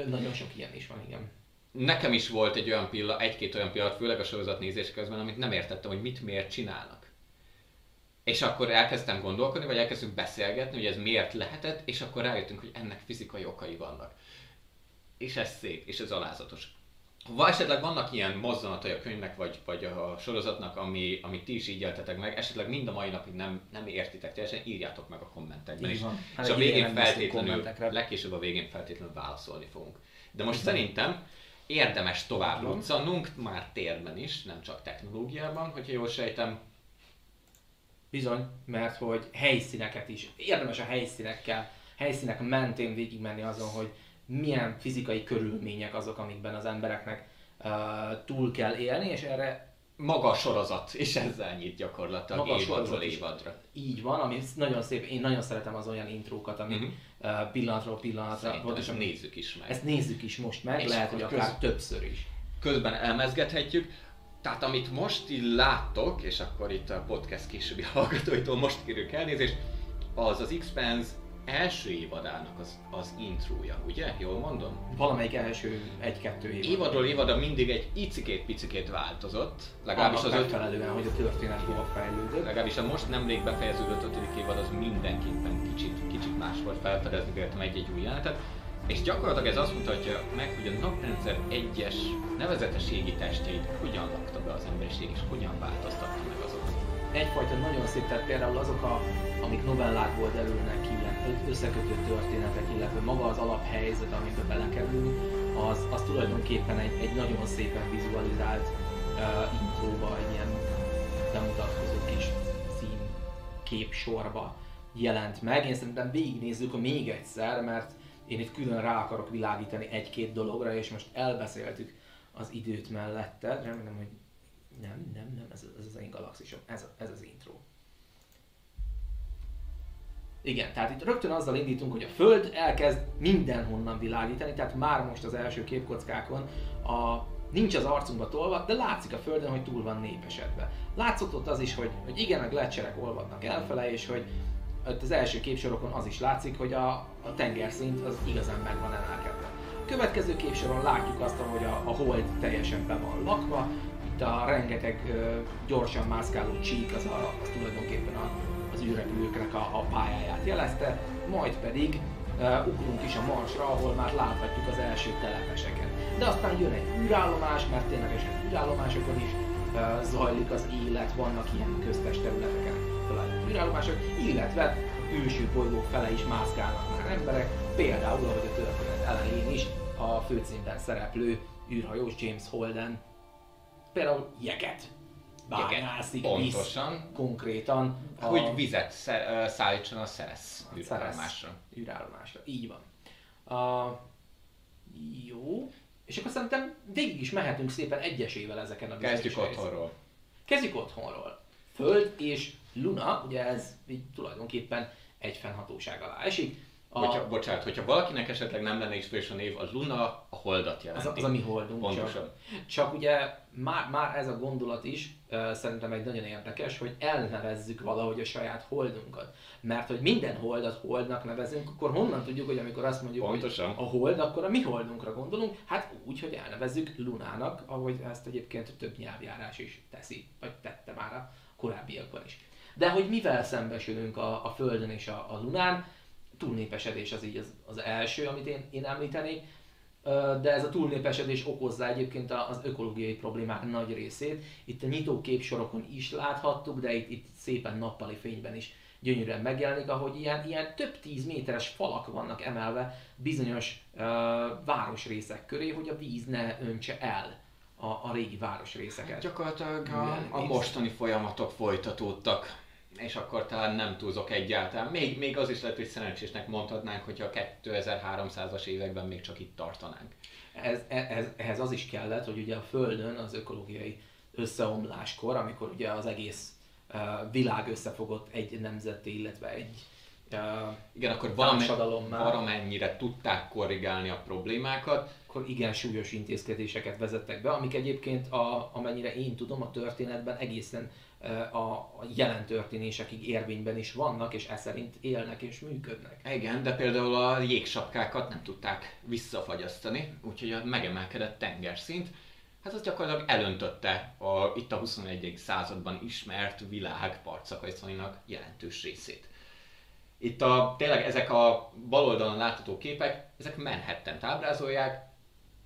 Nagyon sok ilyen is van, igen. Nekem is volt egy olyan pillanat, egy-két olyan pillanat, főleg a sorozat nézés közben, amit nem értettem, hogy mit miért csinálnak. És akkor elkezdtem gondolkodni, vagy elkezdtünk beszélgetni, hogy ez miért lehetett, és akkor rájöttünk, hogy ennek fizikai okai vannak. És ez szép, és ez alázatos. Ha esetleg vannak ilyen mozzanatai a könyvnek, vagy, vagy a sorozatnak, ami, amit ti is így éltetek meg, esetleg mind a mai napig nem, nem értitek teljesen, írjátok meg a kommentekben. is. Hát és a végén feltétlenül, legkésőbb a végén feltétlenül válaszolni fogunk. De most Igen. szerintem érdemes tovább luccanunk, már térben is, nem csak technológiában, hogyha jól sejtem. Bizony, mert hogy helyszíneket is, érdemes a helyszínekkel, helyszínek mentén végigmenni azon, hogy milyen fizikai körülmények azok, amikben az embereknek uh, túl kell élni, és erre maga a sorozat, és ezzel nyit gyakorlatilag maga évadról évadra. Így van, ami nagyon szép, én nagyon szeretem az olyan intrókat, amik uh-huh. uh, pillanatról pillanatra. Ezt nézzük is meg. Ezt nézzük is most meg, és lehet, hogy akár köz... többször is. Közben elmezgethetjük. Tehát amit most így láttok, és akkor itt a podcast későbbi hallgatóitól most kérjük elnézést, az az Expanse első évadának az, az intrója, ugye? Jól mondom? Valamelyik első egy-kettő évad. Évadról évadra mindig egy icikét-picikét változott. Legalábbis az megfelelően, hogy a történet hova fejlődött. Legalábbis a most nemrég befejeződött ötödik évad az mindenképpen kicsit, kicsit más volt felfedezni véltem egy-egy új jelenetet. És gyakorlatilag ez azt mutatja meg, hogy a naprendszer egyes nevezetességi testjeit hogyan lakta be az emberiség, és hogyan változtatta meg. Egyfajta nagyon szép, tehát például azok, a, amik novellákból derülnek ki, összekötő történetek, illetve maga az alaphelyzet, amiben belekerülünk, az, az tulajdonképpen egy, egy nagyon szépen vizualizált uh, intróba, egy ilyen bemutatkozó kis szín képsorba jelent meg. Én szerintem végignézzük még egyszer, mert én itt külön rá akarok világítani egy-két dologra, és most elbeszéltük az időt mellette. Remélem, hogy nem, nem, nem, ez, ez az én galaxisom, ez, ez az intro. Igen, tehát itt rögtön azzal indítunk, hogy a Föld elkezd mindenhonnan világítani, tehát már most az első képkockákon a, nincs az arcunkba tolva, de látszik a Földön, hogy túl van népesedve. Látszott ott az is, hogy, hogy igen, a gletszerek olvadnak elfele, és hogy az első képsorokon az is látszik, hogy a, a tengerszint az igazán meg van emelkedve. A következő képsoron látjuk azt, hogy a, a hold teljesen be van lakva, itt a rengeteg gyorsan mászkáló csík, az, a, az tulajdonképpen a az űrrepülőknek a, a pályáját jelezte, majd pedig ugrunk is a Marsra, ahol már láthatjuk az első telepeseket. De aztán jön egy űrállomás, mert ténylegesen űrállomásokon is zajlik az élet, vannak ilyen köztes területeken találjuk űrállomások, illetve ősű bolygók fele is mászkálnak már emberek, például, ahogy a történet elején is a főcímben szereplő űrhajós James Holden például jeget bányászik, Pontosan. Konkrétan. A... Hogy vizet szállítson a Szeresz űrállomásra. űrállomásra. Így van. Uh, jó. És akkor szerintem végig is mehetünk szépen egyesével ezeken a Kezdjük otthonról. Kezdjük otthonról. Föld és Luna, ugye ez így tulajdonképpen egy fennhatóság alá esik. A... Hogyha, bocsánat, hogyha valakinek esetleg nem lenne ismerős a név, a Luna a holdat jelenti. Az, az a mi holdunk. Pontosan. Csak, csak ugye már, már ez a gondolat is uh, szerintem egy nagyon érdekes, hogy elnevezzük valahogy a saját holdunkat. Mert hogy minden holdat holdnak nevezünk, akkor honnan tudjuk, hogy amikor azt mondjuk, Pontosan. hogy a hold, akkor a mi holdunkra gondolunk? Hát úgy, hogy elnevezzük Lunának, ahogy ezt egyébként több nyelvjárás is teszi, vagy tette már a korábbiakban is. De hogy mivel szembesülünk a, a Földön és a, a Lunán, túlnépesedés az így az, az első, amit én, én említenék, de ez a túlnépesedés okozza egyébként az ökológiai problémák nagy részét. Itt a nyitó képsorokon is láthattuk, de itt, itt szépen nappali fényben is gyönyörűen megjelenik, ahogy ilyen, ilyen több tíz méteres falak vannak emelve bizonyos uh, városrészek köré, hogy a víz ne öntse el a, a régi városrészeket. Gyakorlatilag a, a mostani folyamatok folytatódtak és akkor talán nem túlzok egyáltalán. Még, még az is lehet, hogy szerencsésnek mondhatnánk, hogyha a 2300-as években még csak itt tartanánk. Ez, ez, ehhez az is kellett, hogy ugye a Földön az ökológiai összeomláskor, amikor ugye az egész uh, világ összefogott egy nemzeté, illetve egy, igen, akkor valamennyire tudták korrigálni a problémákat. Akkor igen súlyos intézkedéseket vezettek be, amik egyébként, a, amennyire én tudom, a történetben egészen a, jelen történésekig érvényben is vannak, és ez szerint élnek és működnek. Igen, de például a jégsapkákat nem tudták visszafagyasztani, úgyhogy a megemelkedett tengerszint, hát az gyakorlatilag elöntötte a, itt a 21. században ismert világ partszakaiszainak jelentős részét. Itt a, tényleg ezek a bal oldalon látható képek, ezek Manhattan ábrázolják,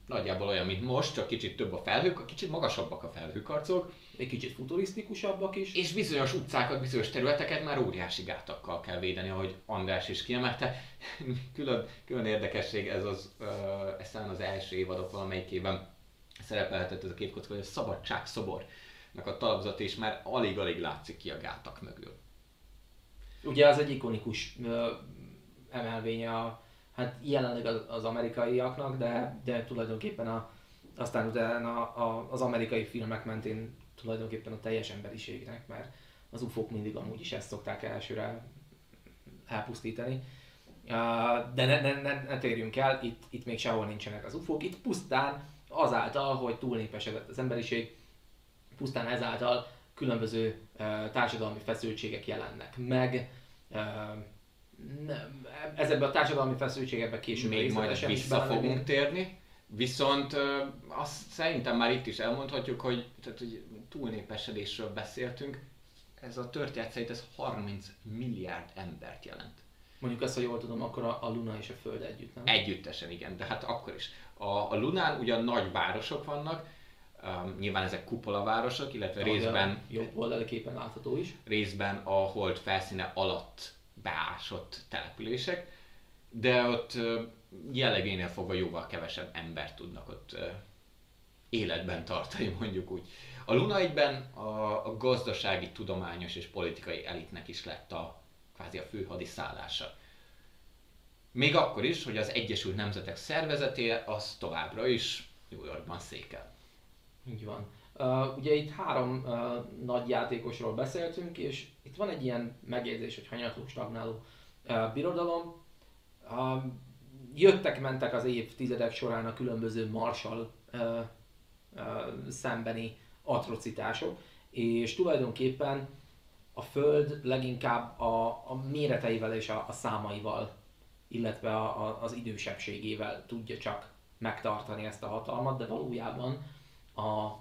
nagyjából olyan, mint most, csak kicsit több a felhők, kicsit magasabbak a felhőkarcok. Egy kicsit futurisztikusabbak is. És bizonyos utcákat, bizonyos területeket már óriási gátakkal kell védeni, ahogy András is kiemelte. külön, külön érdekesség ez az, uh, az első évadok valamelyikében szerepelhetett ez a képkocka, hogy a szabadság szobornak a talapzat és már alig-alig látszik ki a gátak mögül. Ugye az egy ikonikus uh, emelvénye a, hát jelenleg az, az amerikaiaknak, de, de tulajdonképpen a, aztán utána a, a, az amerikai filmek mentén tulajdonképpen a teljes emberiségnek, mert az ufók mindig amúgy is ezt szokták elsőre elpusztítani. De ne, ne, ne, ne térjünk el, itt, itt még sehol nincsenek az ufók, itt pusztán azáltal, hogy túlnépesedett az emberiség, pusztán ezáltal különböző társadalmi feszültségek jelennek meg, nem, ezekben a társadalmi feszültségekben később még majd vissza fogunk térni. Viszont azt szerintem már itt is elmondhatjuk, hogy, tehát, hogy túlnépesedésről beszéltünk, ez a történet szerint ez 30 milliárd embert jelent. Mondjuk azt, hogy jól tudom, akkor a, a Luna és a Föld együtt, nem? Együttesen, igen, de hát akkor is. A, a Lunán ugyan nagy városok vannak, um, nyilván ezek kupolavárosok, illetve a részben... Jobb oldali képen látható is. Részben a hold felszíne alatt beásott települések, de ott jellegénél fogva jóval kevesebb embert tudnak ott életben tartani, mondjuk úgy. A Luna egyben a, a gazdasági, tudományos és politikai elitnek is lett a kvázi a főhadiszállása. Még akkor is, hogy az Egyesült Nemzetek Szervezeté az továbbra is New Yorkban székel. Így van. Uh, ugye itt három uh, nagy játékosról beszéltünk, és itt van egy ilyen megjegyzés, hogy hanyatló, stagnáló uh, birodalom. Uh, jöttek-mentek az évtizedek során a különböző Marshall uh, uh, szembeni atrocitások, és tulajdonképpen a Föld leginkább a, a méreteivel és a, a számaival, illetve a, a, az idősebbségével tudja csak megtartani ezt a hatalmat, de valójában a,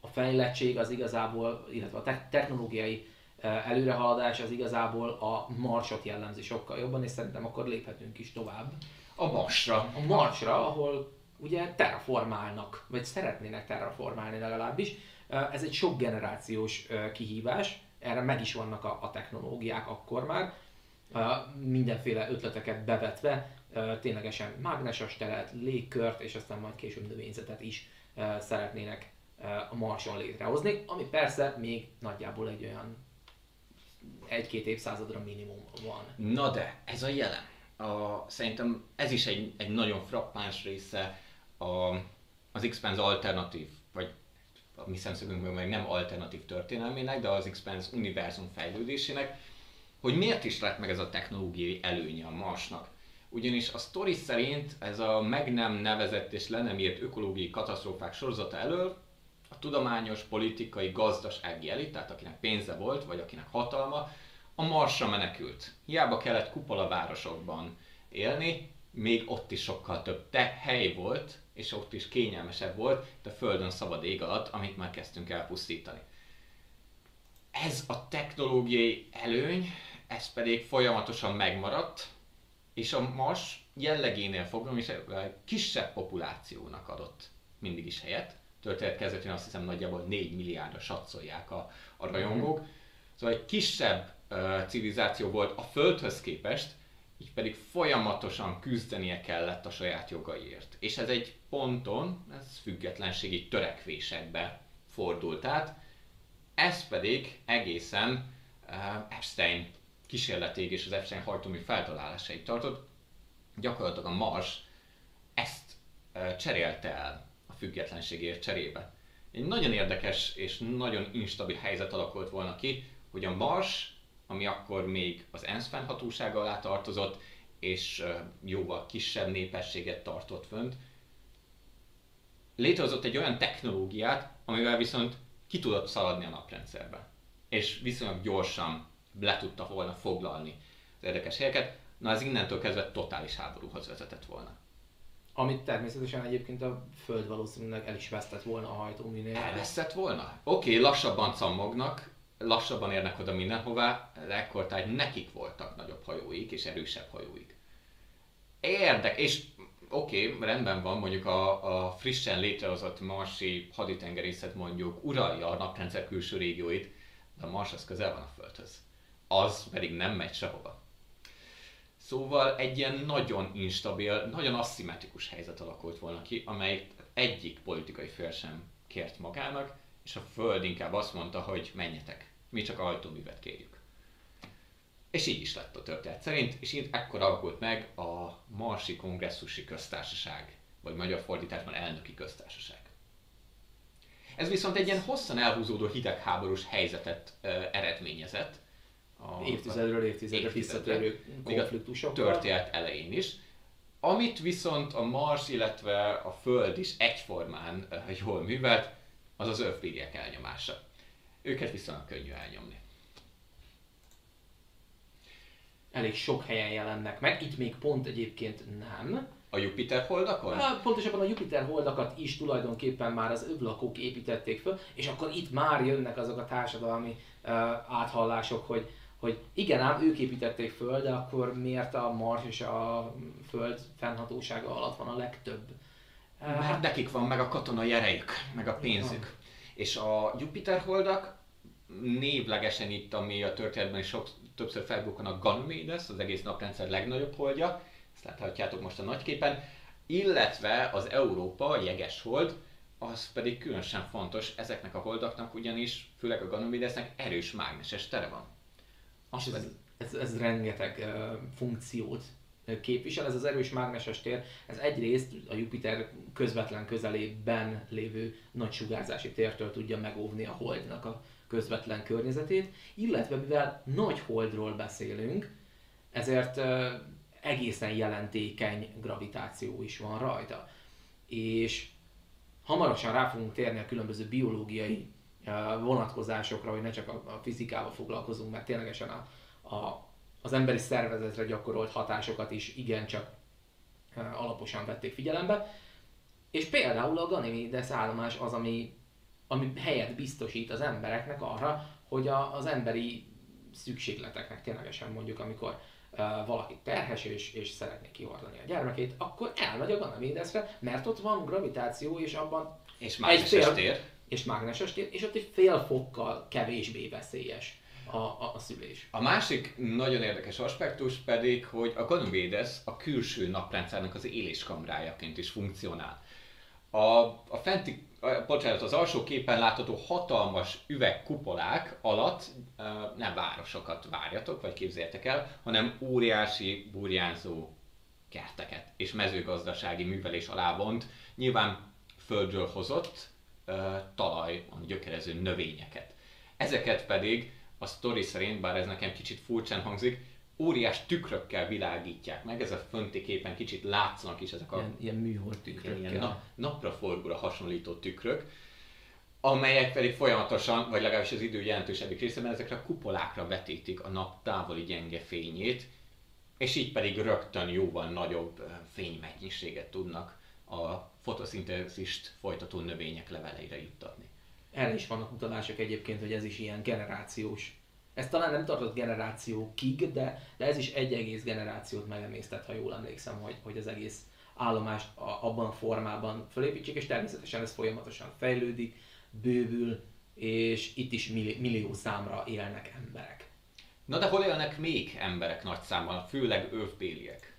a fejlettség az igazából, illetve a te- technológiai eh, előrehaladás az igazából a marsot jellemzi sokkal jobban, és szerintem akkor léphetünk is tovább. A marsra. A marsra, ahol ugye terraformálnak, vagy szeretnének terraformálni legalábbis. Ez egy sok generációs kihívás, erre meg is vannak a, a technológiák akkor már, mindenféle ötleteket bevetve, ténylegesen mágneses teret, légkört, és aztán majd később növényzetet is szeretnének a Marson létrehozni, ami persze még nagyjából egy olyan egy-két évszázadra minimum van. Na de, ez a jelen. A, szerintem ez is egy, egy nagyon frappáns része a, az X-Pens alternatív, vagy a mi szemszögünkből meg nem alternatív történelmének, de az X-Pens univerzum fejlődésének, hogy miért is lett meg ez a technológiai előnye a Marsnak. Ugyanis a sztori szerint ez a meg nem nevezett és le nem írt ökológiai katasztrófák sorozata elől a tudományos, politikai, gazdasági elit, tehát akinek pénze volt, vagy akinek hatalma, a Marsra menekült. Hiába kellett kupola városokban élni, még ott is sokkal több te hely volt, és ott is kényelmesebb volt, de a Földön szabad ég alatt, amit már kezdtünk elpusztítani. Ez a technológiai előny, ez pedig folyamatosan megmaradt, és a Mars jellegénél fogva is egy kisebb populációnak adott mindig is helyet, történet kezdetén azt hiszem nagyjából 4 milliárdra satszolják a, a rajongók. Szóval egy kisebb uh, civilizáció volt a Földhöz képest, így pedig folyamatosan küzdenie kellett a saját jogaiért. És ez egy ponton, ez függetlenségi törekvésekbe fordult át, ez pedig egészen uh, Epstein kísérletig és az Epstein hajtómű feltalálásait tartott. Gyakorlatilag a Mars ezt uh, cserélte el függetlenségért cserébe. Egy nagyon érdekes és nagyon instabil helyzet alakult volna ki, hogy a Mars ami akkor még az ENSZ fennhatósága alá tartozott, és jóval kisebb népességet tartott fönt. Létrehozott egy olyan technológiát, amivel viszont ki tudott szaladni a naprendszerbe. És viszonylag gyorsan le tudta volna foglalni az érdekes helyeket. Na ez innentől kezdve totális háborúhoz vezetett volna. Amit természetesen egyébként a Föld valószínűleg el is vesztett volna a hajtóműnél. Elvesztett volna? Oké, okay, lassabban cammognak, lassabban érnek oda mindenhová, de ekkor tehát nekik voltak nagyobb hajóik és erősebb hajóik. Érdek, és oké, okay, rendben van, mondjuk a, a frissen létrehozott marsi haditengerészet mondjuk uralja a naprendszer külső régióit, de a Mars az közel van a Földhöz. Az pedig nem megy sehova. Szóval egy ilyen nagyon instabil, nagyon aszimmetrikus helyzet alakult volna ki, amely egyik politikai fél sem kért magának, és a Föld inkább azt mondta, hogy menjetek, mi csak ajtóművet kérjük. És így is lett a történet szerint, és így ekkor alakult meg a Marsi Kongresszusi Köztársaság, vagy magyar fordításban elnöki köztársaság. Ez viszont egy ilyen hosszan elhúzódó hidegháborús helyzetet uh, eredményezett. A, évtizedről évtizedre visszatérő konfliktusok. Történet elején is. Amit viszont a Mars, illetve a Föld is egyformán jól művelt, az az övbírják elnyomása. Őket viszonylag könnyű elnyomni elég sok helyen jelennek meg, itt még pont egyébként nem. A Jupiter holdakon? Hát, pontosabban a Jupiter holdakat is tulajdonképpen már az övlakok építették föl, és akkor itt már jönnek azok a társadalmi uh, áthallások, hogy, hogy igen ám, ők építették föl, de akkor miért a Mars és a Föld fennhatósága alatt van a legtöbb? Uh, hát nekik van meg a katonai erejük, meg a pénzük. És a Jupiter holdak névlegesen itt, ami a történetben is sok, többször felbukkan a Ganymedes, az egész naprendszer legnagyobb holdja, ezt láthatjátok most a nagyképen, illetve az Európa, a jeges hold, az pedig különösen fontos ezeknek a holdaknak, ugyanis főleg a Ganymedesnek erős mágneses tere van. Az ez, pedig... ez, ez rengeteg uh, funkciót képvisel, ez az erős mágneses tér, ez egyrészt a Jupiter közvetlen közelében lévő nagy sugárzási tértől tudja megóvni a holdnak a közvetlen környezetét, illetve mivel nagy holdról beszélünk, ezért egészen jelentékeny gravitáció is van rajta. És hamarosan rá fogunk térni a különböző biológiai vonatkozásokra, hogy ne csak a fizikával foglalkozunk, mert ténylegesen a, a, az emberi szervezetre gyakorolt hatásokat is igencsak alaposan vették figyelembe. És például a Ganymedes állomás az, ami ami helyet biztosít az embereknek arra, hogy a, az emberi szükségleteknek ténylegesen mondjuk, amikor uh, valaki terhes és, és szeretné kihordani a gyermekét, akkor elmegy a Ganymedesre, mert ott van gravitáció, és abban és mágneses fél, tér. És mágneses tér, és ott egy fél fokkal kevésbé veszélyes a, a, a szülés. A másik nagyon érdekes aspektus pedig, hogy a Ganymedes a külső naprendszernek az éléskamrájaként is funkcionál. A, a fenti bocsánat, az alsó képen látható hatalmas üvegkupolák alatt nem városokat várjatok, vagy képzeljetek el, hanem óriási burjánzó kerteket és mezőgazdasági művelés alá vont, nyilván földről hozott talajon gyökerező növényeket. Ezeket pedig a sztori szerint, bár ez nekem kicsit furcsán hangzik, óriás tükrökkel világítják meg, ez a fönti képen kicsit látszanak is ezek a... Ilyen, ilyen műhold tükrök. Ilyen nap, napraforgóra hasonlító tükrök, amelyek pedig folyamatosan, vagy legalábbis az idő jelentősebbik részében ezekre a kupolákra vetítik a nap távoli gyenge fényét, és így pedig rögtön jóval nagyobb fénymennyiséget tudnak a fotoszintézist folytató növények leveleire juttatni. Erre is vannak utalások egyébként, hogy ez is ilyen generációs ez talán nem tartott generációkig, de, de ez is egy egész generációt megemésztett, ha jól emlékszem, hogy, hogy az egész állomást a, abban a formában felépítsék, és természetesen ez folyamatosan fejlődik, bővül, és itt is millió, millió számra élnek emberek. Na de hol élnek még emberek nagy számban, főleg övbéliek?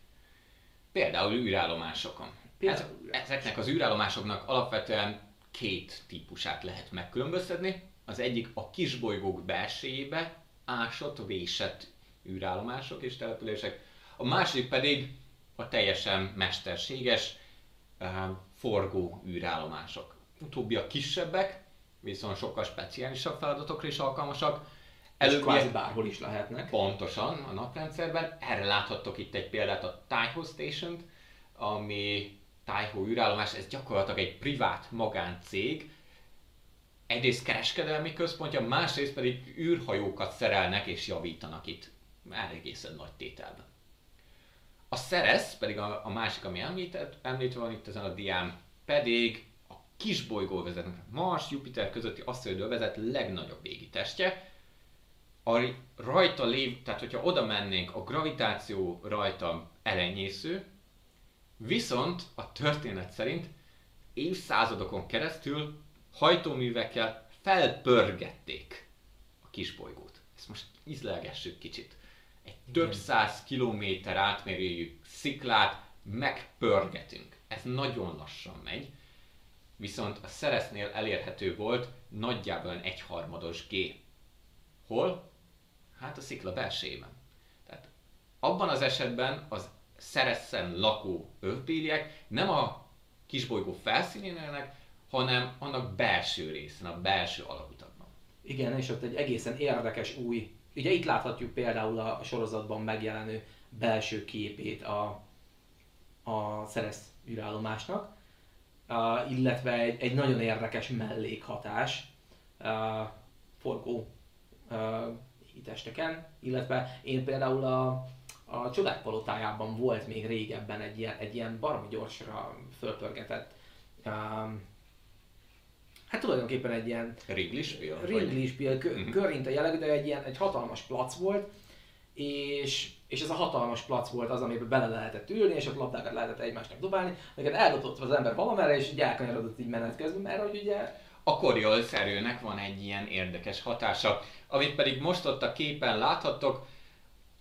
Például űrállomásokon. Például Ez, ezeknek az űrállomásoknak alapvetően két típusát lehet megkülönböztetni. Az egyik a kisbolygók belsejébe ásott, vésett űrállomások és települések, a másik pedig a teljesen mesterséges uh, forgó űrállomások. Utóbbi a kisebbek, viszont sokkal speciálisabb feladatokra is alkalmasak. Előbb kvázi bárhol is lehetnek. Pontosan, a naprendszerben. Erre láthattok itt egy példát a Taiho station ami Taiho űrállomás, ez gyakorlatilag egy privát magáncég, egyrészt kereskedelmi központja, másrészt pedig űrhajókat szerelnek és javítanak itt. Már egészen nagy tételben. A Ceres, pedig a, a másik, ami említett, említve van itt ezen a diám, pedig a kis bolygó vezetnek. Mars, Jupiter közötti aszteroid vezet legnagyobb testje. A rajta lév, tehát hogyha oda mennénk, a gravitáció rajta elenyésző, viszont a történet szerint évszázadokon keresztül hajtóművekkel felpörgették a kisbolygót. Ezt most ízlelgessük kicsit. Egy több száz kilométer átmérőjű sziklát megpörgetünk. Ez nagyon lassan megy, viszont a Szeresznél elérhető volt nagyjából egy harmados G. Hol? Hát a szikla belsejében. Tehát abban az esetben az Szereszen lakó övbéliek nem a kisbolygó felszínén élnek, hanem annak belső részén, a belső alakutakban. Igen, és ott egy egészen érdekes új, ugye itt láthatjuk például a sorozatban megjelenő belső képét a, a Szeresz űrállomásnak, uh, illetve egy, egy nagyon érdekes mellékhatás uh, forgó uh, testeken, illetve én például a, a Csodák Palotájában volt még régebben egy ilyen, egy ilyen baromi gyorsra fölpörgetett um, hát tulajdonképpen egy ilyen Ringlispiel? Ringlispiel, uh-huh. körinte jellegű, de egy ilyen egy hatalmas plac volt, és, és ez a hatalmas plac volt az, amiben bele lehetett ülni, és ott labdákat lehetett egymásnak dobálni, neked eldobott az ember valamerre, és így elkanyarodott így menet közben, mert hogy ugye... A Coriolis erőnek van egy ilyen érdekes hatása, amit pedig most ott a képen láthattok,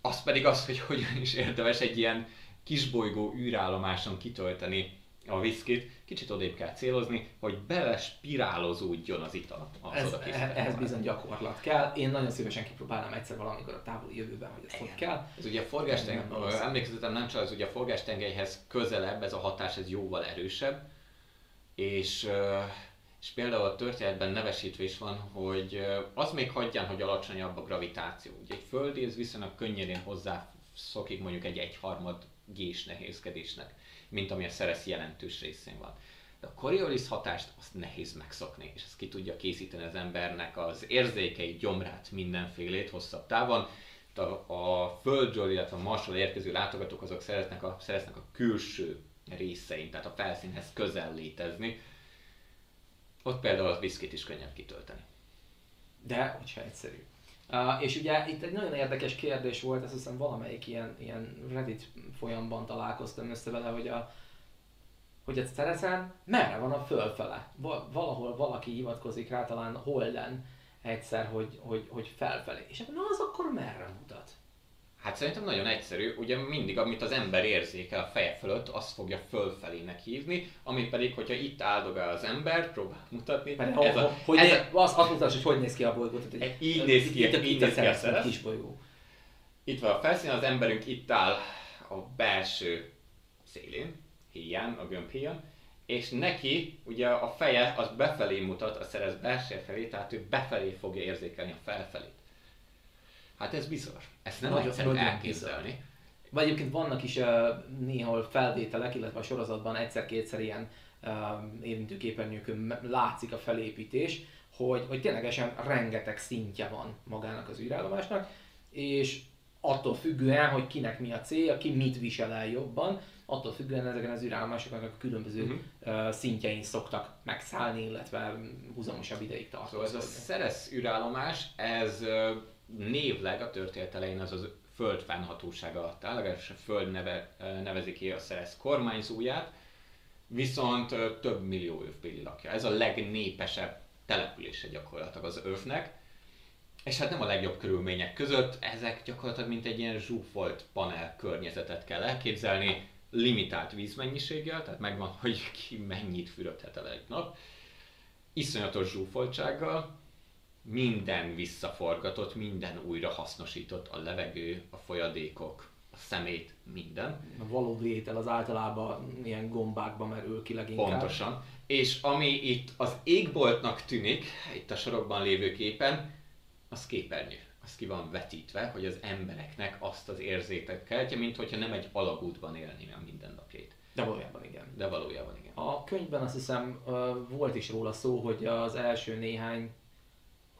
az pedig az, hogy hogyan is érdemes egy ilyen kisbolygó űrállomáson kitölteni a viszkit, kicsit odébb kell célozni, hogy belespirálozódjon az ital. Az ez, ehhez bizony gyakorlat kell. Én nagyon szívesen kipróbálnám egyszer valamikor a távoli jövőben, hogy ez hogy kell. Ez ugye a forgástengely, emlékezetem nem csak az ugye a forgástengelyhez közelebb, ez a hatás ez jóval erősebb, és és például a történetben nevesítve is van, hogy az még hagyján, hogy alacsonyabb a gravitáció. Ugye egy földi, ez viszonylag könnyedén hozzá szokik mondjuk egy egyharmad gés nehézkedésnek, mint ami a szeresz jelentős részén van. De a Coriolis hatást azt nehéz megszokni, és ezt ki tudja készíteni az embernek az érzékei, gyomrát, mindenfélét hosszabb távon. A, a Földről, illetve a Marsról érkező látogatók azok szeretnek a, szeretnek a külső részein, tehát a felszínhez közel létezni, ott például a viszkit is könnyebb kitölteni. De, hogyha egyszerű. Uh, és ugye itt egy nagyon érdekes kérdés volt, azt hiszem valamelyik ilyen, ilyen Reddit folyamban találkoztam össze vele, hogy a, hogy a Cereszen merre van a fölfele. Valahol valaki hivatkozik rá, talán Holden egyszer, hogy, hogy, hogy felfelé. És na az akkor merre mutat? Hát szerintem nagyon egyszerű, ugye mindig, amit az ember érzékel a feje fölött, azt fogja fölfelének hívni, ami pedig, hogyha itt áldogál az ember, próbál mutatni. Mert ez a, hogy ez a, az, azt mutatja, hogy hogy néz ki a bolygó. Tehát egy, így néz ki, itt, így néz ki a szerep. Kis bolygó. Itt van a felszín, az emberünk itt áll a belső szélén, híján, a gömb híján, és neki ugye a feje az befelé mutat, a szerez belső felé, tehát ő befelé fogja érzékelni a felfelét. Hát ez bizarr. Ezt nem nagyon, egyszerű elképzelni. Bizarr. Vagy egyébként vannak is uh, néhol felvételek, illetve a sorozatban egyszer-kétszer ilyen uh, érintőképernyőkön látszik a felépítés, hogy, hogy ténylegesen rengeteg szintje van magának az űrállomásnak, és attól függően, hogy kinek mi a célja, ki mit visel el jobban, attól függően ezeken az űrállomásoknak a különböző uh-huh. uh, szintjein szoktak megszállni, illetve húzamosabb ideig tartani. Szóval ez a Szeresz űrállomás, ez névleg a történet elején az az föld fennhatósága alatt áll, legalábbis a föld neve, nevezi ki a Szeresz kormányzóját, viszont több millió övbéli lakja. Ez a legnépesebb települése gyakorlatilag az övnek, és hát nem a legjobb körülmények között, ezek gyakorlatilag mint egy ilyen zsúfolt panel környezetet kell elképzelni, limitált vízmennyiséggel, tehát megvan, hogy ki mennyit fürödhet el egy nap, iszonyatos zsúfoltsággal, minden visszaforgatott, minden újra hasznosított, a levegő, a folyadékok, a szemét, minden. A valódi étel az általában ilyen gombákba merül ki leginkább. Pontosan. És ami itt az égboltnak tűnik, itt a sorokban lévő képen, az képernyő. Az ki van vetítve, hogy az embereknek azt az érzéket keltje, mint hogyha nem egy alagútban élni a mindennapjait. De valójában igen. De valójában igen. A könyvben azt hiszem volt is róla szó, hogy az első néhány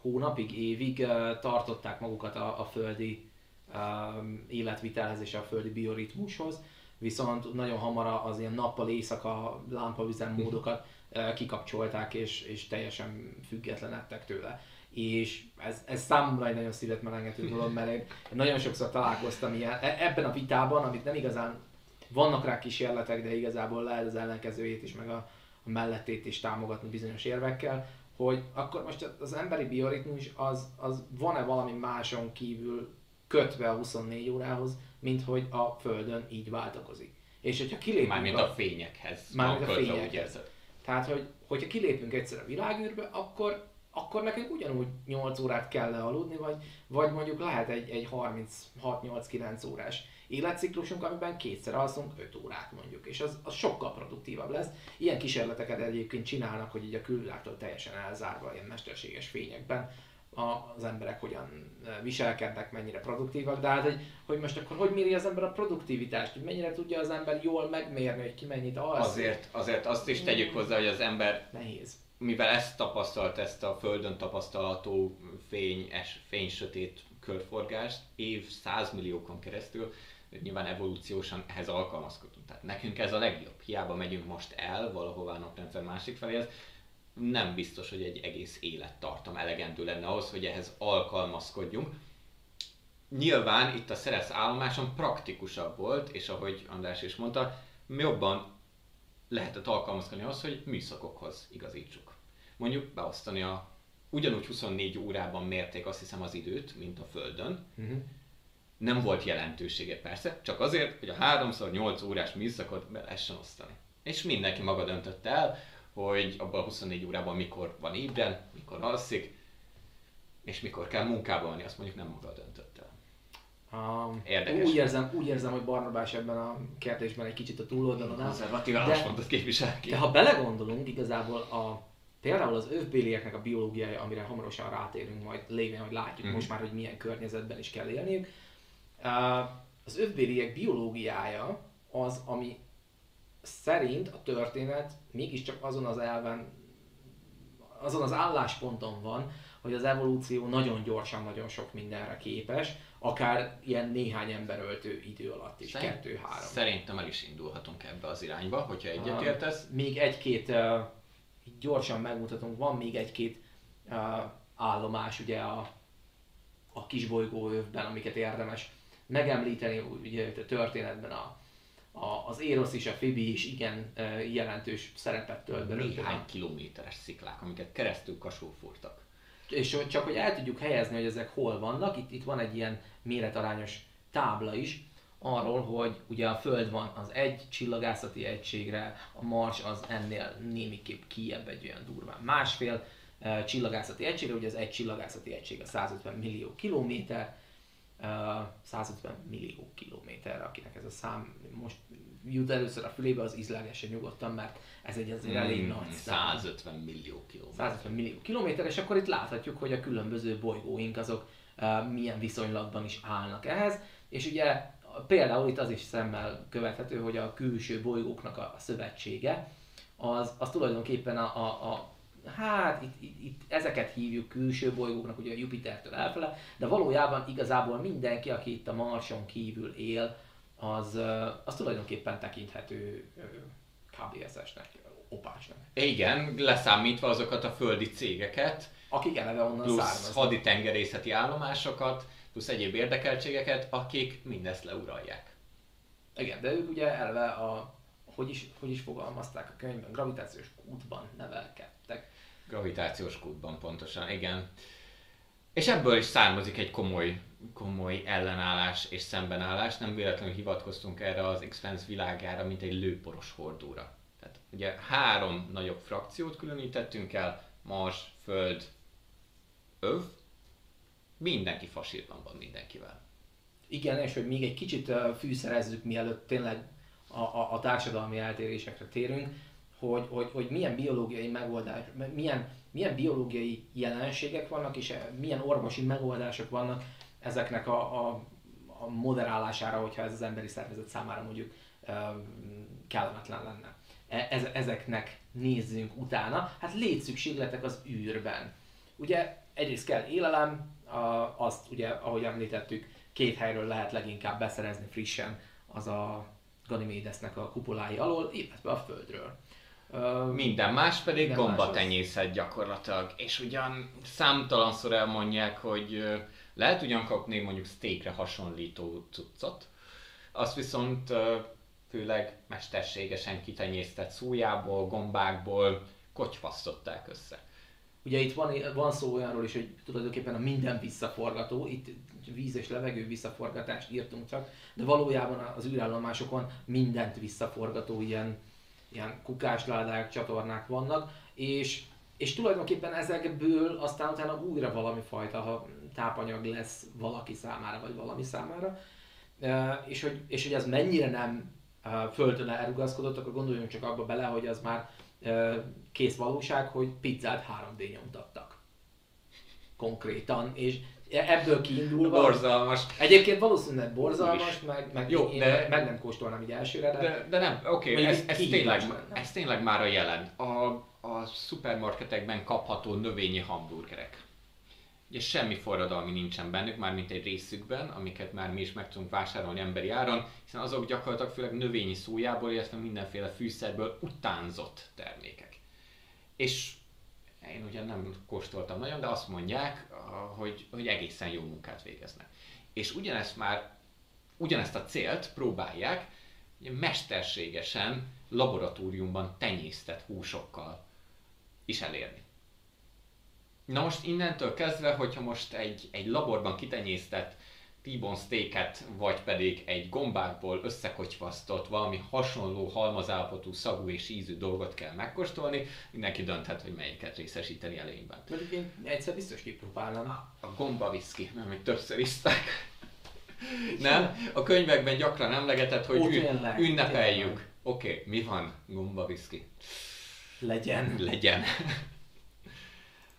hónapig, évig tartották magukat a, a földi életvitelhez és a földi bioritmushoz, viszont nagyon hamar az ilyen nappal éjszaka lámpaüzemmódokat kikapcsolták és, és teljesen függetlenedtek tőle. És ez, ez számomra egy nagyon szívet melengető dolog, mert én nagyon sokszor találkoztam ilyen, e, ebben a vitában, amit nem igazán vannak rá kísérletek, de igazából lehet az ellenkezőjét is, meg a, a mellettét is támogatni bizonyos érvekkel, hogy akkor most az emberi bioritmus az, az van-e valami máson kívül kötve a 24 órához, mint hogy a Földön így váltakozik. És hogyha kilépünk... Mármint a, a fényekhez. Mármint a fényekhez. Tehát, hogy, hogyha kilépünk egyszer a világűrbe, akkor, akkor nekünk ugyanúgy 8 órát kell lealudni, vagy, vagy mondjuk lehet egy, egy 36-8-9 órás életciklusunk, amiben kétszer alszunk 5 órát mondjuk, és az, az sokkal produktívabb lesz. Ilyen kísérleteket egyébként csinálnak, hogy így a külvilágtól teljesen elzárva ilyen mesterséges fényekben az emberek hogyan eh, viselkednek, mennyire produktívak, de hát, hogy, hogy most akkor hogy méri az ember a produktivitást, hogy mennyire tudja az ember jól megmérni, hogy ki mennyit alszik. Azért, azért azt is tegyük hozzá, hogy az ember Nehéz. Mivel ezt tapasztalt, ezt a Földön tapasztalható fény, es, fény-sötét körforgást év százmilliókon keresztül, nyilván evolúciósan ehhez alkalmazkodunk. Tehát nekünk ez a legjobb. Hiába megyünk most el valahová naprendszer másik felé, nem biztos, hogy egy egész élettartam elegendő lenne ahhoz, hogy ehhez alkalmazkodjunk. Nyilván itt a Szeresz állomáson praktikusabb volt, és ahogy András is mondta, jobban lehetett alkalmazkodni ahhoz, hogy műszakokhoz igazítsuk. Mondjuk beosztani a ugyanúgy 24 órában mérték azt hiszem az időt, mint a Földön. Uh-huh. Nem volt jelentősége persze, csak azért, hogy a 3x8 órás műszakot be lehessen osztani. És mindenki maga döntött el, hogy abban a 24 órában mikor van ébren, mikor alszik, és mikor kell munkába menni, azt mondjuk nem maga döntött el. Um, Érdekes. Úgy érzem, úgy érzem, hogy Barnabás ebben a kérdésben egy kicsit a túloldalon áll. Konzervatív álláspontot képvisel ki. De ha belegondolunk, igazából a, például az övbélieknek a biológiája, amire hamarosan rátérünk majd, lévén, hogy látjuk mm. most már, hogy milyen környezetben is kell élniük. Az övbéliek biológiája az, ami szerint a történet mégiscsak azon az elven, azon az állásponton van, hogy az evolúció nagyon gyorsan, nagyon sok mindenre képes, akár ilyen néhány emberöltő idő alatt is, Szerint, kettő-három. Szerintem el is indulhatunk ebbe az irányba, hogyha egyetértesz. Uh, még egy-két, uh, gyorsan megmutatunk, van még egy-két uh, állomás ugye a, a kisbolygóövben, amiket érdemes megemlíteni, ugye a történetben a a, az Érosz és a Fibi is igen jelentős szerepet tölt be. Néhány kilométeres sziklák, amiket keresztül kasó fúrtak. És csak hogy el tudjuk helyezni, hogy ezek hol vannak, itt, itt van egy ilyen méretarányos tábla is, arról, hogy ugye a Föld van az egy csillagászati egységre, a Mars az ennél némiképp kiebb egy olyan durván másfél csillagászati egységre, ugye az egy csillagászati egység a 150 millió kilométer, 150 millió kilométerre, akinek ez a szám most jut először a fülébe, az izlegesen nyugodtan, mert ez egy azért hmm, elég nagy szám. 150 millió kilométer. 150 millió kilométer, és akkor itt láthatjuk, hogy a különböző bolygóink azok uh, milyen viszonylatban is állnak ehhez, és ugye például itt az is szemmel követhető, hogy a külső bolygóknak a, a szövetsége, az, az tulajdonképpen a, a, a hát itt, itt, itt ezeket hívjuk külső bolygóknak, ugye a Jupitertől elfele, de valójában igazából mindenki, aki itt a Marson kívül él, az, az tulajdonképpen tekinthető KBSS-nek, opásnak. Igen, leszámítva azokat a földi cégeket, akik eleve onnan plusz származnak. haditengerészeti állomásokat, plusz egyéb érdekeltségeket, akik mindezt leuralják. Igen, de ők ugye eleve a, hogy is, hogy is fogalmazták a könyvben, gravitációs kútban nevelkedtek. Gravitációs kútban pontosan, igen. És ebből is származik egy komoly, komoly ellenállás és szembenállás. Nem véletlenül hivatkoztunk erre az x világára, mint egy lőporos hordóra. Tehát ugye három nagyobb frakciót különítettünk el, Mars, Föld, Öv. Mindenki fasírban van mindenkivel. Igen, és hogy még egy kicsit fűszerezzük, mielőtt tényleg a, a, a társadalmi eltérésekre térünk, hogy, hogy, hogy milyen biológiai megoldás, milyen, milyen biológiai jelenségek vannak, és milyen orvosi megoldások vannak ezeknek a, a, a moderálására, hogyha ez az emberi szervezet számára mondjuk kellemetlen lenne. E, ezeknek nézzünk utána. Hát létszükségletek az űrben. Ugye egyrészt kell élelem, azt ugye, ahogy említettük, két helyről lehet leginkább beszerezni frissen, az a Ganymedesnek a kupolái alól, illetve a Földről. Minden más pedig Minden gombatenyészet az... gyakorlatilag. És ugyan számtalanszor elmondják, hogy lehet ugyan kapni mondjuk steakre hasonlító cuccot, azt viszont főleg mesterségesen kitenyésztett szójából, gombákból kocsfasztották össze. Ugye itt van, van szó olyanról is, hogy tulajdonképpen a minden visszaforgató, itt víz és levegő visszaforgatást írtunk csak, de valójában az űrállomásokon mindent visszaforgató ilyen, ilyen kukásládák, csatornák vannak, és, és tulajdonképpen ezekből aztán utána újra valami fajta ha tápanyag lesz valaki számára, vagy valami számára, és hogy, és hogy ez mennyire nem földön elrugaszkodott, akkor gondoljunk csak abba bele, hogy az már kész valóság, hogy pizzát 3D nyomtattak. Konkrétan, és ebből kiindulva... Borzalmas. Egyébként valószínűleg borzalmas, meg, meg, Jó, én de, meg nem kóstolnám így elsőre, de... De, de nem, oké, okay, ez, ez, tényleg, ez tényleg már a jelen. A, a szupermarketekben kapható növényi hamburgerek. Ugye semmi forradalmi nincsen bennük, már mint egy részükben, amiket már mi is meg tudunk vásárolni emberi áron, hiszen azok gyakorlatilag főleg növényi szójából, illetve mindenféle fűszerből utánzott termékek. És én ugye nem kóstoltam nagyon, de azt mondják, hogy, hogy egészen jó munkát végeznek. És ugyanezt már, ugyanezt a célt próbálják ugye mesterségesen laboratóriumban tenyésztett húsokkal is elérni. Na most innentől kezdve, hogyha most egy, egy laborban kitenyésztett T-bone steaket, vagy pedig egy gombákból összekocsvasztott, valami hasonló halmazállapotú, szagú és ízű dolgot kell megkóstolni, mindenki dönthet, hogy melyiket részesíteni előnyben. Mert én egyszer biztos kipróbálnám. A gomba viszki, mert még többször iszták. nem? A könyvekben gyakran emlegetett, hogy Ó, tényleg, ünnepeljük. Oké, okay, mi van? Gomba viszki. Legyen. Legyen.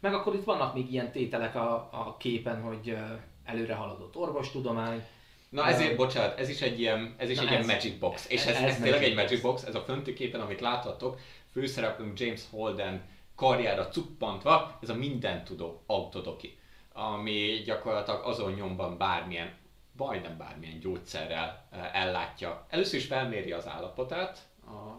Meg akkor itt vannak még ilyen tételek a, a képen, hogy előre haladott orvostudomány. Na ezért, bocsánat, ez is egy ilyen, ez is egy ez, ilyen magic box. És ez, ez, ez tényleg egy magic box, ez a fönti képen, amit láthatok, főszereplőnk James Holden karjára cuppantva, ez a mindentudó autodoki, ami gyakorlatilag azon nyomban bármilyen, majdnem bármilyen gyógyszerrel ellátja. Először is felméri az állapotát,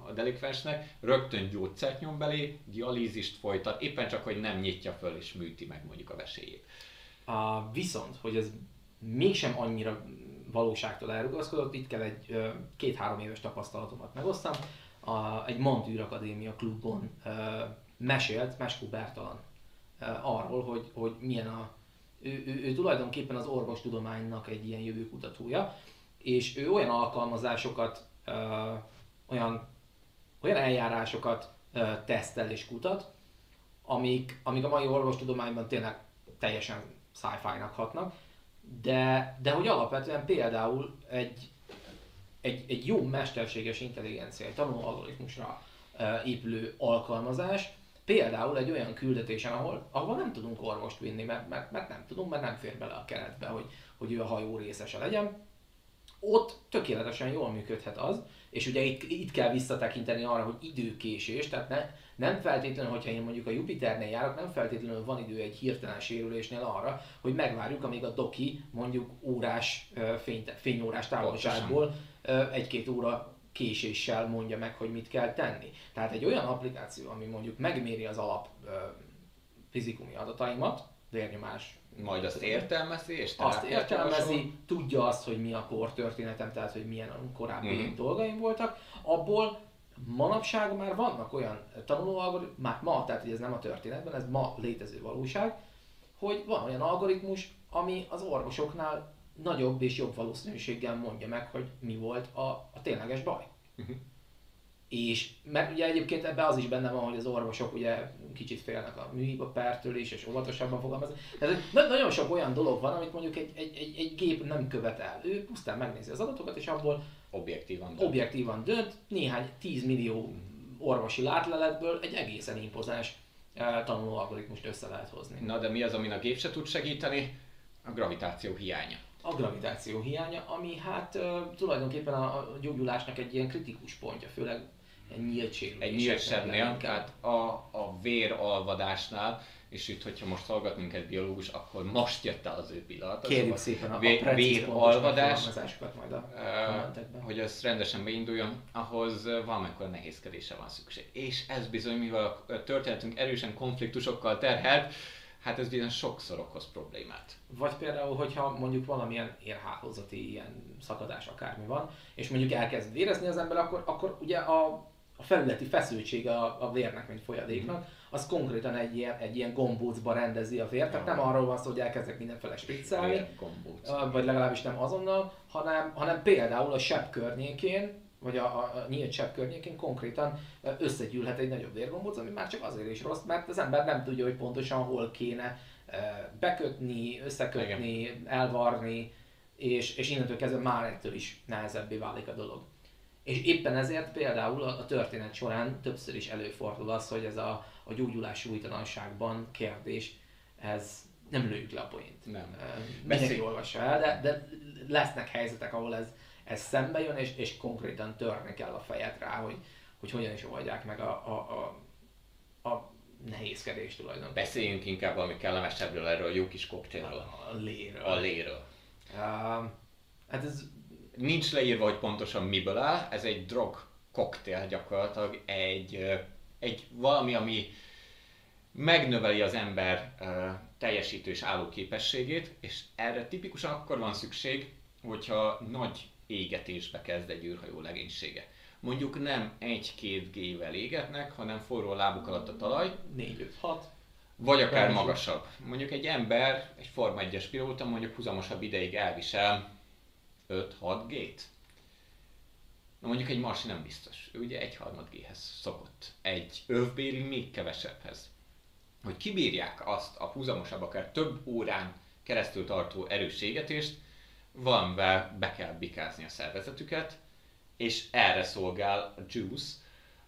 a, delikvensnek, rögtön gyógyszert nyom belé, dialízist folytat, éppen csak, hogy nem nyitja föl és műti meg mondjuk a vesélyét. A, viszont, hogy ez mégsem annyira valóságtól elrugaszkodott, itt kell egy két-három éves tapasztalatomat megosztam. A, egy Montűr Akadémia klubon ö, mesélt Meskó Bertalan arról, hogy, hogy milyen a ő, ő, ő tulajdonképpen az orvostudománynak egy ilyen jövőkutatója, és ő olyan alkalmazásokat ö, olyan, olyan eljárásokat ö, tesztel és kutat, amik, amik a mai orvostudományban tényleg teljesen sci-fi-nak hatnak, de, de hogy alapvetően például egy, egy, egy jó mesterséges intelligencia, egy tanuló algoritmusra épülő alkalmazás, például egy olyan küldetésen, ahol, ahol nem tudunk orvost vinni, mert, mert, mert nem tudunk, mert nem fér bele a keretbe, hogy, hogy ő a hajó részese legyen, ott tökéletesen jól működhet az, és ugye itt, itt kell visszatekinteni arra, hogy időkésés, tehát ne, nem feltétlenül, hogyha én mondjuk a Jupiternél járok, nem feltétlenül van idő egy hirtelen sérülésnél arra, hogy megvárjuk, amíg a doki mondjuk órás, fény, fényórás távolságból egy-két óra késéssel mondja meg, hogy mit kell tenni. Tehát egy olyan applikáció, ami mondjuk megméri az alap fizikumi adataimat, vérnyomás, majd azt értelmezi, és azt értelmezi, tudja azt, hogy mi a kor történetem, tehát hogy milyen korábbi mm-hmm. dolgaim voltak, abból manapság már vannak olyan tanulóalgoritmus, már ma, tehát hogy ez nem a történetben, ez ma létező valóság, hogy van olyan algoritmus, ami az orvosoknál nagyobb és jobb valószínűséggel mondja meg, hogy mi volt a, a tényleges baj. Uh-huh. És mert ugye egyébként ebben az is benne van, hogy az orvosok ugye kicsit félnek a pertől is, és óvatosabban fogalmaznak. Tehát nagyon sok olyan dolog van, amit mondjuk egy, egy, egy, egy gép nem követ el. Ő pusztán megnézi az adatokat, és abból objektívan dönt. objektívan dönt, néhány 10 millió orvosi látleletből egy egészen impozáns uh, tanuló algoritmust össze lehet hozni. Na de mi az, amin a gép se tud segíteni? A gravitáció hiánya. A gravitáció hiánya, ami hát uh, tulajdonképpen a, a gyógyulásnak egy ilyen kritikus pontja, főleg egy nyílt Egy nyílt sebnél, tehát a, a véralvadásnál, és itt, hogyha most hallgat minket biológus, akkor most jött el az ő pillanat. Kérjük szépen a, vér, a véralvadás, majd a uh, hogy ez rendesen beinduljon, ahhoz valamikor nehézkedése van szükség. És ez bizony, mivel a történetünk erősen konfliktusokkal terhelt, hát ez bizony sokszor okoz problémát. Vagy például, hogyha mondjuk valamilyen érhálózati ilyen szakadás akármi van, és mondjuk elkezd vérezni az ember, akkor, akkor ugye a a felületi feszültsége a, a vérnek, mint folyadéknak, mhm. az konkrétan egy ilyen, egy ilyen gombócba rendezi a vért, tehát nem arról van szó, hogy elkezdek mindenfele spriccelni, vagy legalábbis nem azonnal, hanem, hanem például a sebb környékén, vagy a, a, a nyílt sebb környékén konkrétan összegyűlhet egy nagyobb vérgombóc, ami már csak azért is rossz, mert az ember nem tudja, hogy pontosan hol kéne bekötni, összekötni, Igen. elvarni, és, és innentől kezdve már ettől is nehezebbé válik a dolog. És éppen ezért például a, történet során többször is előfordul az, hogy ez a, a gyógyulás súlytalanságban kérdés, ez nem lőjük le a poént. Nem. Mindenki olvassa el, de, de lesznek helyzetek, ahol ez, ez szembe jön, és, és konkrétan törni kell a fejet rá, hogy, hogy hogyan is oldják meg a, a, a, a nehézkedést tulajdonképpen. Beszéljünk inkább valami kellemesebbről erről a jó kis koktélről. A, a léről. A léről. Uh, hát ez nincs leírva, hogy pontosan miből áll, ez egy drog koktél gyakorlatilag, egy, egy valami, ami megnöveli az ember teljesítő és álló képességét, és erre tipikusan akkor van szükség, hogyha nagy égetésbe kezd egy űrhajó legénysége. Mondjuk nem egy-két G-vel égetnek, hanem forró lábuk alatt a talaj. 4-5-6. Vagy akár magasabb. Mondjuk egy ember, egy Forma 1-es pilóta mondjuk húzamosabb ideig elvisel 5-6 G-t. Na mondjuk egy marsi nem biztos. Ő ugye egy harmad G-hez szokott. Egy övbéli még kevesebbhez. Hogy kibírják azt a húzamosabb, akár több órán keresztül tartó erősségetést, valamivel be kell bikázni a szervezetüket, és erre szolgál a juice,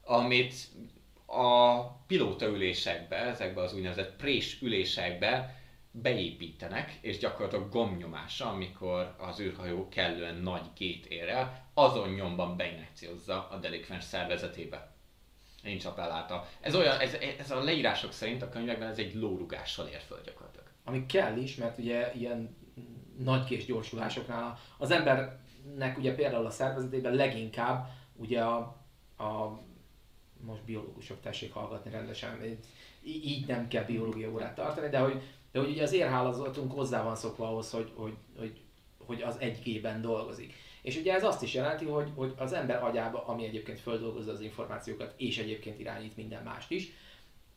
amit a pilóta ülésekbe, ezekbe az úgynevezett prés ülésekbe beépítenek, és gyakorlatilag gomnyomása, amikor az űrhajó kellően nagy gét ér azon nyomban beinekciózza a delikvens szervezetébe. Nincs appelláta. Ez olyan, ez, ez a leírások szerint a könyvekben ez egy lórugással ér föl gyakorlatilag. Ami kell is, mert ugye ilyen nagy kés gyorsulásoknál az embernek ugye például a szervezetében leginkább ugye a, a most biológusok tessék hallgatni rendesen, így nem kell biológia órát tartani, de hogy de hogy ugye az érhálózatunk hozzá van szokva ahhoz, hogy, hogy, hogy, hogy az 1G-ben dolgozik. És ugye ez azt is jelenti, hogy, hogy az ember agyába, ami egyébként földolgozza az információkat, és egyébként irányít minden mást is,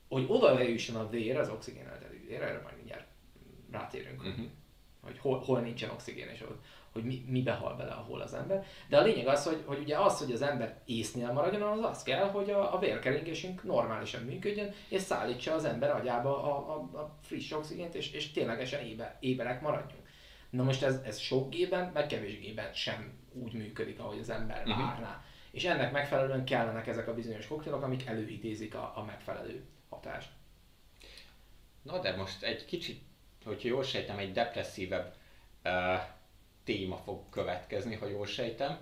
hogy oda jusson a vér, az oxigéneltető vér, erre majd mindjárt rátérünk, uh-huh. hogy hol, hol nincsen oxigén, és hogy, hogy mi, mi behal bele, ahol az ember. De a lényeg az, hogy, hogy ugye az, hogy az ember észnél maradjon, az az kell, hogy a, a vérkeringésünk normálisan működjön, és szállítsa az ember agyába a, a, a friss oxigént, és, és ténylegesen éber, éberek maradjunk. Na most ez, ez sok gében, meg kevés gében sem úgy működik, ahogy az ember uh-huh. várná. És ennek megfelelően kellenek ezek a bizonyos koktélok, amik előidézik a, a megfelelő hatást. Na de most egy kicsit, hogyha jól sejtem, egy depresszívebb uh, téma fog következni, ha jól sejtem.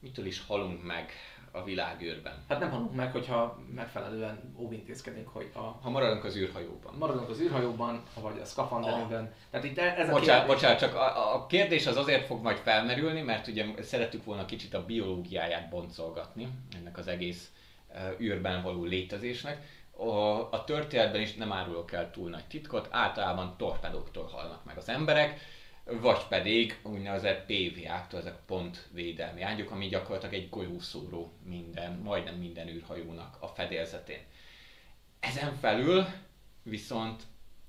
Mitől is halunk meg a világűrben? Hát nem halunk meg, hogyha megfelelően óvintézkedünk, hogy a... Ha maradunk az űrhajóban. Maradunk az űrhajóban, vagy a szkafanderünkben. Ah. Tehát itt ez a bocsánat, kérdés... bocsánat, csak a, a, kérdés az azért fog majd felmerülni, mert ugye szerettük volna kicsit a biológiáját boncolgatni ennek az egész űrben való létezésnek. A, a történetben is nem árulok el túl nagy titkot, általában torpedóktól halnak meg az emberek, vagy pedig úgynevezett PVA-któl, ezek pontvédelmi ágyuk, ami gyakorlatilag egy golyószóró minden, majdnem minden űrhajónak a fedélzetén. Ezen felül viszont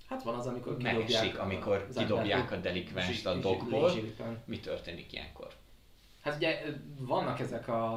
Hát van az, amikor kidobják, amikor kidobják a delikvenst a dokból. Mi történik ilyenkor? Hát ugye vannak ezek a,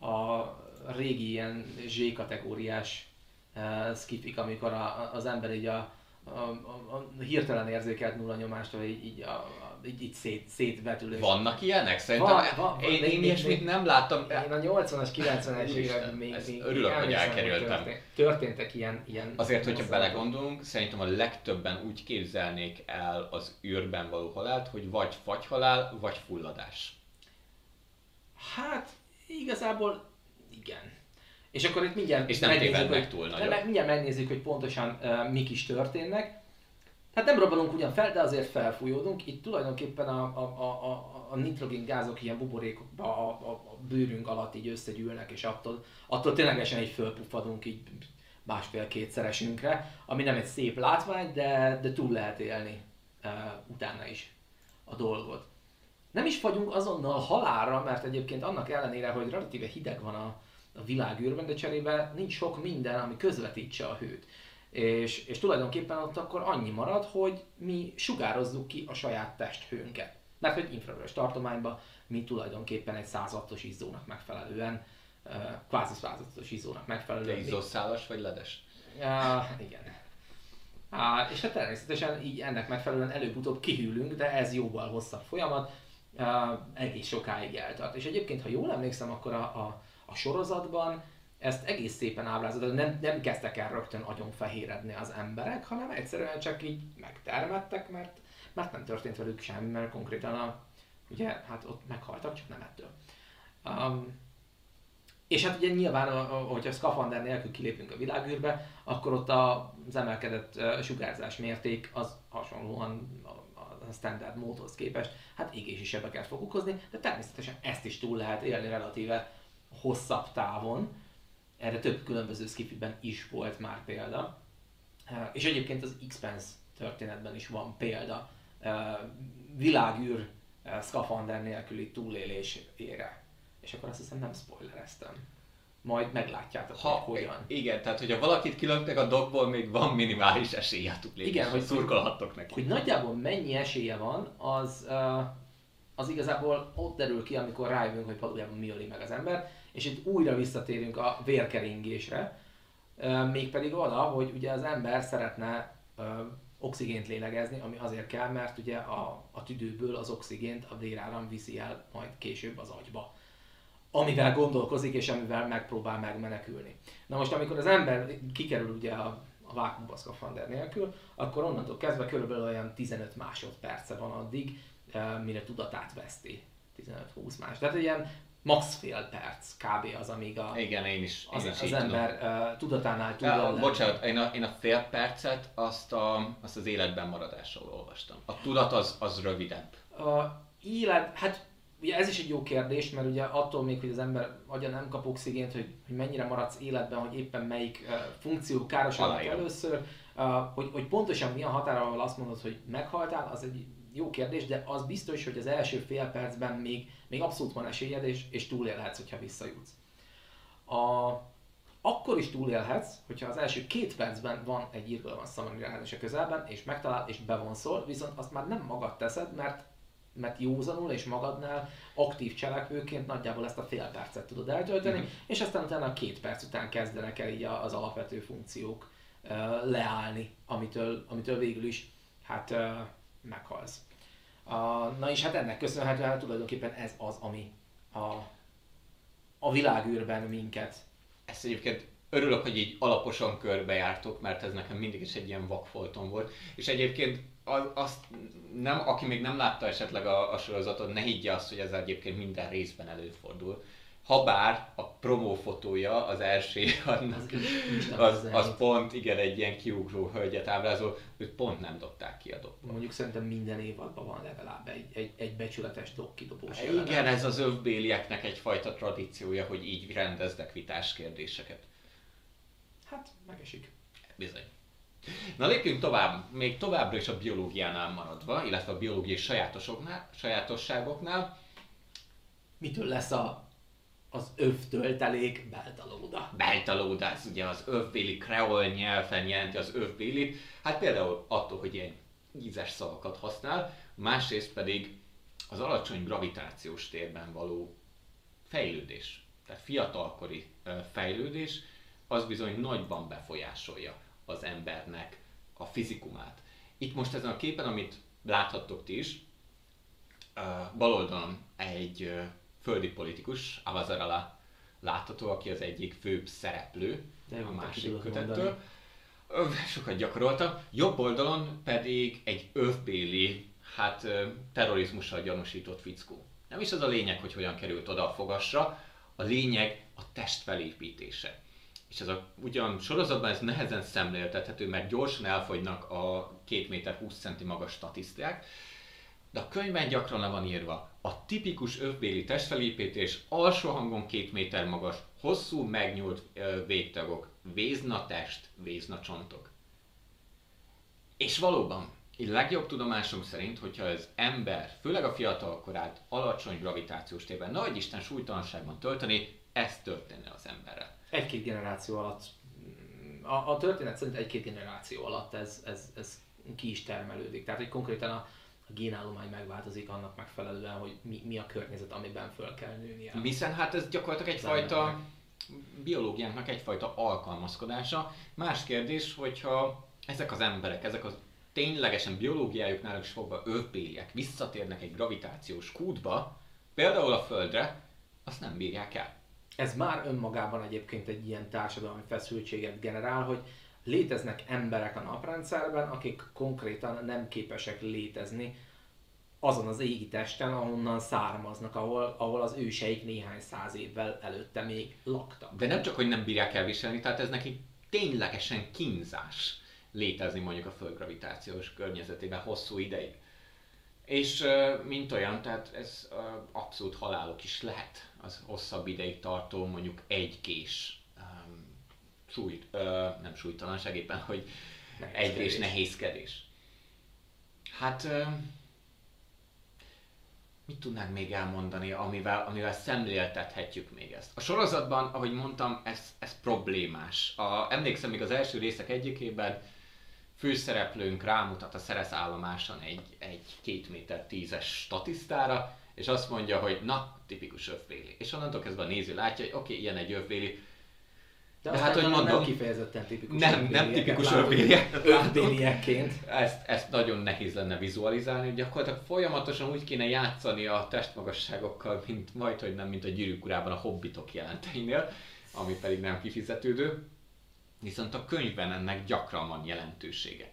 a régi ilyen Z kategóriás uh, skifik, amikor a, az ember így a a, a, a hirtelen érzékelt nulla nyomást, hogy így, így, a, a, így, így szét, szétvetülés. Vannak ilyenek? Szerintem van, van, én, én ilyesmit nem láttam. Én a 80-as, 90-es években még, még Örülök, hogy elkerültem. Történt, történtek ilyen, ilyen Azért, hogyha belegondolunk, szerintem a legtöbben úgy képzelnék el az űrben való halált, hogy vagy fagyhalál, vagy fulladás. Hát, igazából igen. És akkor itt mindjárt és nem megnézzük, hogy, túl nagyon. Meg, mindjárt megnézzük, hogy pontosan uh, mik is történnek. Hát nem robbanunk ugyan fel, de azért felfújódunk. Itt tulajdonképpen a, a, a, a, a nitrogén gázok ilyen buborékokba a, a, a bőrünk alatt így összegyűlnek, és attól, attól ténylegesen így fölpuffadunk így másfél-kétszeresünkre, ami nem egy szép látvány, de, de túl lehet élni uh, utána is a dolgot. Nem is vagyunk azonnal halálra, mert egyébként annak ellenére, hogy relatíve hideg van a, a világűrben, de cserébe nincs sok minden, ami közvetítse a hőt. És, és tulajdonképpen ott akkor annyi marad, hogy mi sugározzuk ki a saját testhőnket. Mert hogy infravörös tartományban mi tulajdonképpen egy százattos izzónak megfelelően, kvázi százattos izzónak megfelelően. De izzószálas vagy ledes? Ja, igen. Á, és hát természetesen így ennek megfelelően előbb-utóbb kihűlünk, de ez jóval hosszabb folyamat, uh, egész sokáig eltart. És egyébként, ha jól emlékszem, akkor a, a, a sorozatban ezt egész szépen ábrázolod, nem, nem kezdtek el rögtön agyon fehéredni az emberek, hanem egyszerűen csak így megtermettek, mert, mert nem történt velük semmi, mert konkrétan a, ugye, hát ott meghaltak, csak nem ettől. Um, és hát ugye nyilván, hogyha szkafander nélkül kilépünk a világűrbe, akkor ott az emelkedett sugárzás mérték az hasonlóan a standard módhoz képest, hát égési sebeket fog okozni, de természetesen ezt is túl lehet élni relatíve hosszabb távon. Erre több különböző skifiben is volt már példa. És egyébként az Expense történetben is van példa világűr szkafander nélküli túlélésére. És akkor azt hiszem nem spoilereztem majd meglátjátok, ha, hogy hogyan. Igen, tehát hogyha valakit kilöktek a dogból, még van minimális esélye a túlélésre. Igen, hogy szurkolhattok neki. Hogy nagyjából mennyi esélye van, az, az igazából ott derül ki, amikor rájövünk, hogy valójában mi öli meg az ember, és itt újra visszatérünk a vérkeringésre, mégpedig oda, hogy ugye az ember szeretne oxigént lélegezni, ami azért kell, mert ugye a, a tüdőből az oxigént a véráram viszi el majd később az agyba amivel gondolkozik és amivel megpróbál megmenekülni. Na most, amikor az ember kikerül ugye a, a vákumba szkafander nélkül, akkor onnantól kezdve körülbelül olyan 15 másodperce van addig, mire tudatát veszti. 15-20 más. Tehát ilyen max fél perc kb. az, amíg a, Igen, én is, én az, is az ember uh, tudatánál tud ja, Bocsánat, én a, én a fél percet azt, a, azt az életben maradásról olvastam. A tudat az, az rövidebb. A élet, hát ugye ez is egy jó kérdés, mert ugye attól még, hogy az ember agya nem kap oxigént, hogy, hogy mennyire maradsz életben, hogy éppen melyik uh, funkció károsodik először, uh, hogy, hogy pontosan mi a határa, ahol azt mondod, hogy meghaltál, az egy jó kérdés, de az biztos, hogy az első fél percben még, még abszolút van esélyed, és, és túlélhetsz, hogyha visszajutsz. A, akkor is túlélhetsz, hogyha az első két percben van egy irgalmas szamanirális a közelben, és megtalál, és bevonszol, viszont azt már nem magad teszed, mert mert józanul és magadnál aktív cselekvőként nagyjából ezt a fél percet tudod eltölteni, mm-hmm. és aztán utána a két perc után kezdenek el így az alapvető funkciók uh, leállni, amitől, amitől végül is hát uh, meghalsz. Uh, na és hát ennek köszönhetően hát tulajdonképpen ez az, ami a, a világűrben minket. Ezt egyébként örülök, hogy így alaposan körbejártok, mert ez nekem mindig is egy ilyen vakfoltom volt. És egyébként az, azt nem, aki még nem látta esetleg a, a sorozatot, ne higgye azt, hogy ez egyébként minden részben előfordul. Habár a promófotója, az első, annak, az, az, az pont, igen, egy ilyen kiugró hölgyet ábrázol, őt pont nem dobták ki a dobból. Mondjuk szerintem minden évadban van legalább egy, egy, egy becsületes dog kidobós Igen, ez az övbélieknek egyfajta tradíciója, hogy így rendeznek vitás kérdéseket. Hát, megesik. Bizony. Na lépjünk tovább, még továbbra is a biológiánál maradva, illetve a biológiai sajátosoknál, sajátosságoknál. Mitől lesz a, az övtöltelék beltalóda? Beltalóda, ez ugye az övbéli kreol nyelven jelenti az övbélit. Hát például attól, hogy ilyen ízes szavakat használ, másrészt pedig az alacsony gravitációs térben való fejlődés, tehát fiatalkori fejlődés, az bizony nagyban befolyásolja az embernek a fizikumát. Itt most ezen a képen, amit láthattok ti is, bal oldalon egy földi politikus, Avazarala látható, aki az egyik főbb szereplő De a másik kötettől. mondani. Sokat gyakoroltam. Jobb oldalon pedig egy övbéli, hát terrorizmussal gyanúsított fickó. Nem is az a lényeg, hogy hogyan került oda a fogasra, a lényeg a test felépítése. És ez a, ugyan sorozatban ez nehezen szemléltethető, mert gyorsan elfogynak a 2 méter 20 centi magas statisztikák, de a könyvben gyakran le van írva, a tipikus övbéli testfelépítés alsó hangon két méter magas, hosszú, megnyúlt ö, végtagok, vézna test, vézna csontok. És valóban, így legjobb tudomásom szerint, hogyha az ember, főleg a fiatal korát alacsony gravitációs térben, nagy Isten súlytalanságban tölteni, ez történne az emberrel. Egy-két generáció alatt, mm, a, a történet szerint egy-két generáció alatt ez, ez, ez ki is termelődik. Tehát, hogy konkrétan a, a génállomány megváltozik annak megfelelően, hogy mi, mi a környezet, amiben föl kell nőnie. Hiszen hát ez gyakorlatilag egyfajta biológiánknak egyfajta alkalmazkodása. Más kérdés, hogyha ezek az emberek, ezek az ténylegesen biológiájuknál is fogva övbéliek visszatérnek egy gravitációs kútba, például a Földre, azt nem bírják el. Ez már önmagában egyébként egy ilyen társadalmi feszültséget generál, hogy léteznek emberek a naprendszerben, akik konkrétan nem képesek létezni azon az égi testen, ahonnan származnak, ahol, ahol az őseik néhány száz évvel előtte még laktak. De nem csak, hogy nem bírják elviselni, tehát ez neki ténylegesen kínzás létezni mondjuk a Föld gravitációs környezetében hosszú ideig. És mint olyan, tehát ez abszolút halálok is lehet az hosszabb ideig tartó mondjuk egy kés súlyt, ö, nem súlytalanság éppen, hogy egy kés nehézkedés. Hát ö, mit tudnánk még elmondani, amivel, amivel szemléltethetjük még ezt? A sorozatban, ahogy mondtam, ez, ez problémás. A, emlékszem még az első részek egyikében, főszereplőnk rámutat a Szeresz állomáson egy, egy két méter tízes statisztára, és azt mondja, hogy na, tipikus övvéli. És onnantól kezdve a néző látja, hogy oké, okay, ilyen egy övvéli, De, De hát, hogy mondom, nem kifejezetten tipikus nem, nem tipikus. Övbéliekként. Ezt, ezt nagyon nehéz lenne vizualizálni, gyakorlatilag folyamatosan úgy kéne játszani a testmagasságokkal, mint majd, hogy nem, mint a gyűrűk urában a hobbitok jelenteinél, ami pedig nem kifizetődő. Viszont a könyvben ennek gyakran van jelentősége.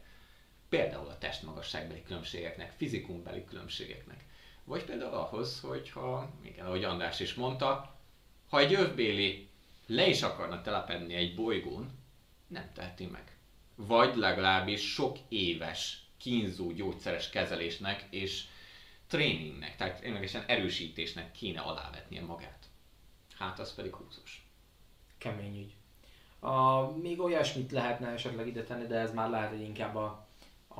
Például a testmagasságbeli különbségeknek, fizikumbeli különbségeknek. Vagy például ahhoz, hogyha, igen, ahogy András is mondta, ha egy övbéli le is akarna telepedni egy bolygón, nem teheti meg. Vagy legalábbis sok éves kínzó gyógyszeres kezelésnek és tréningnek, tehát ténylegesen erősítésnek kéne alávetnie magát. Hát az pedig húzós. Kemény ügy. A, még olyasmit lehetne esetleg ide tenni, de ez már lehet, hogy inkább a,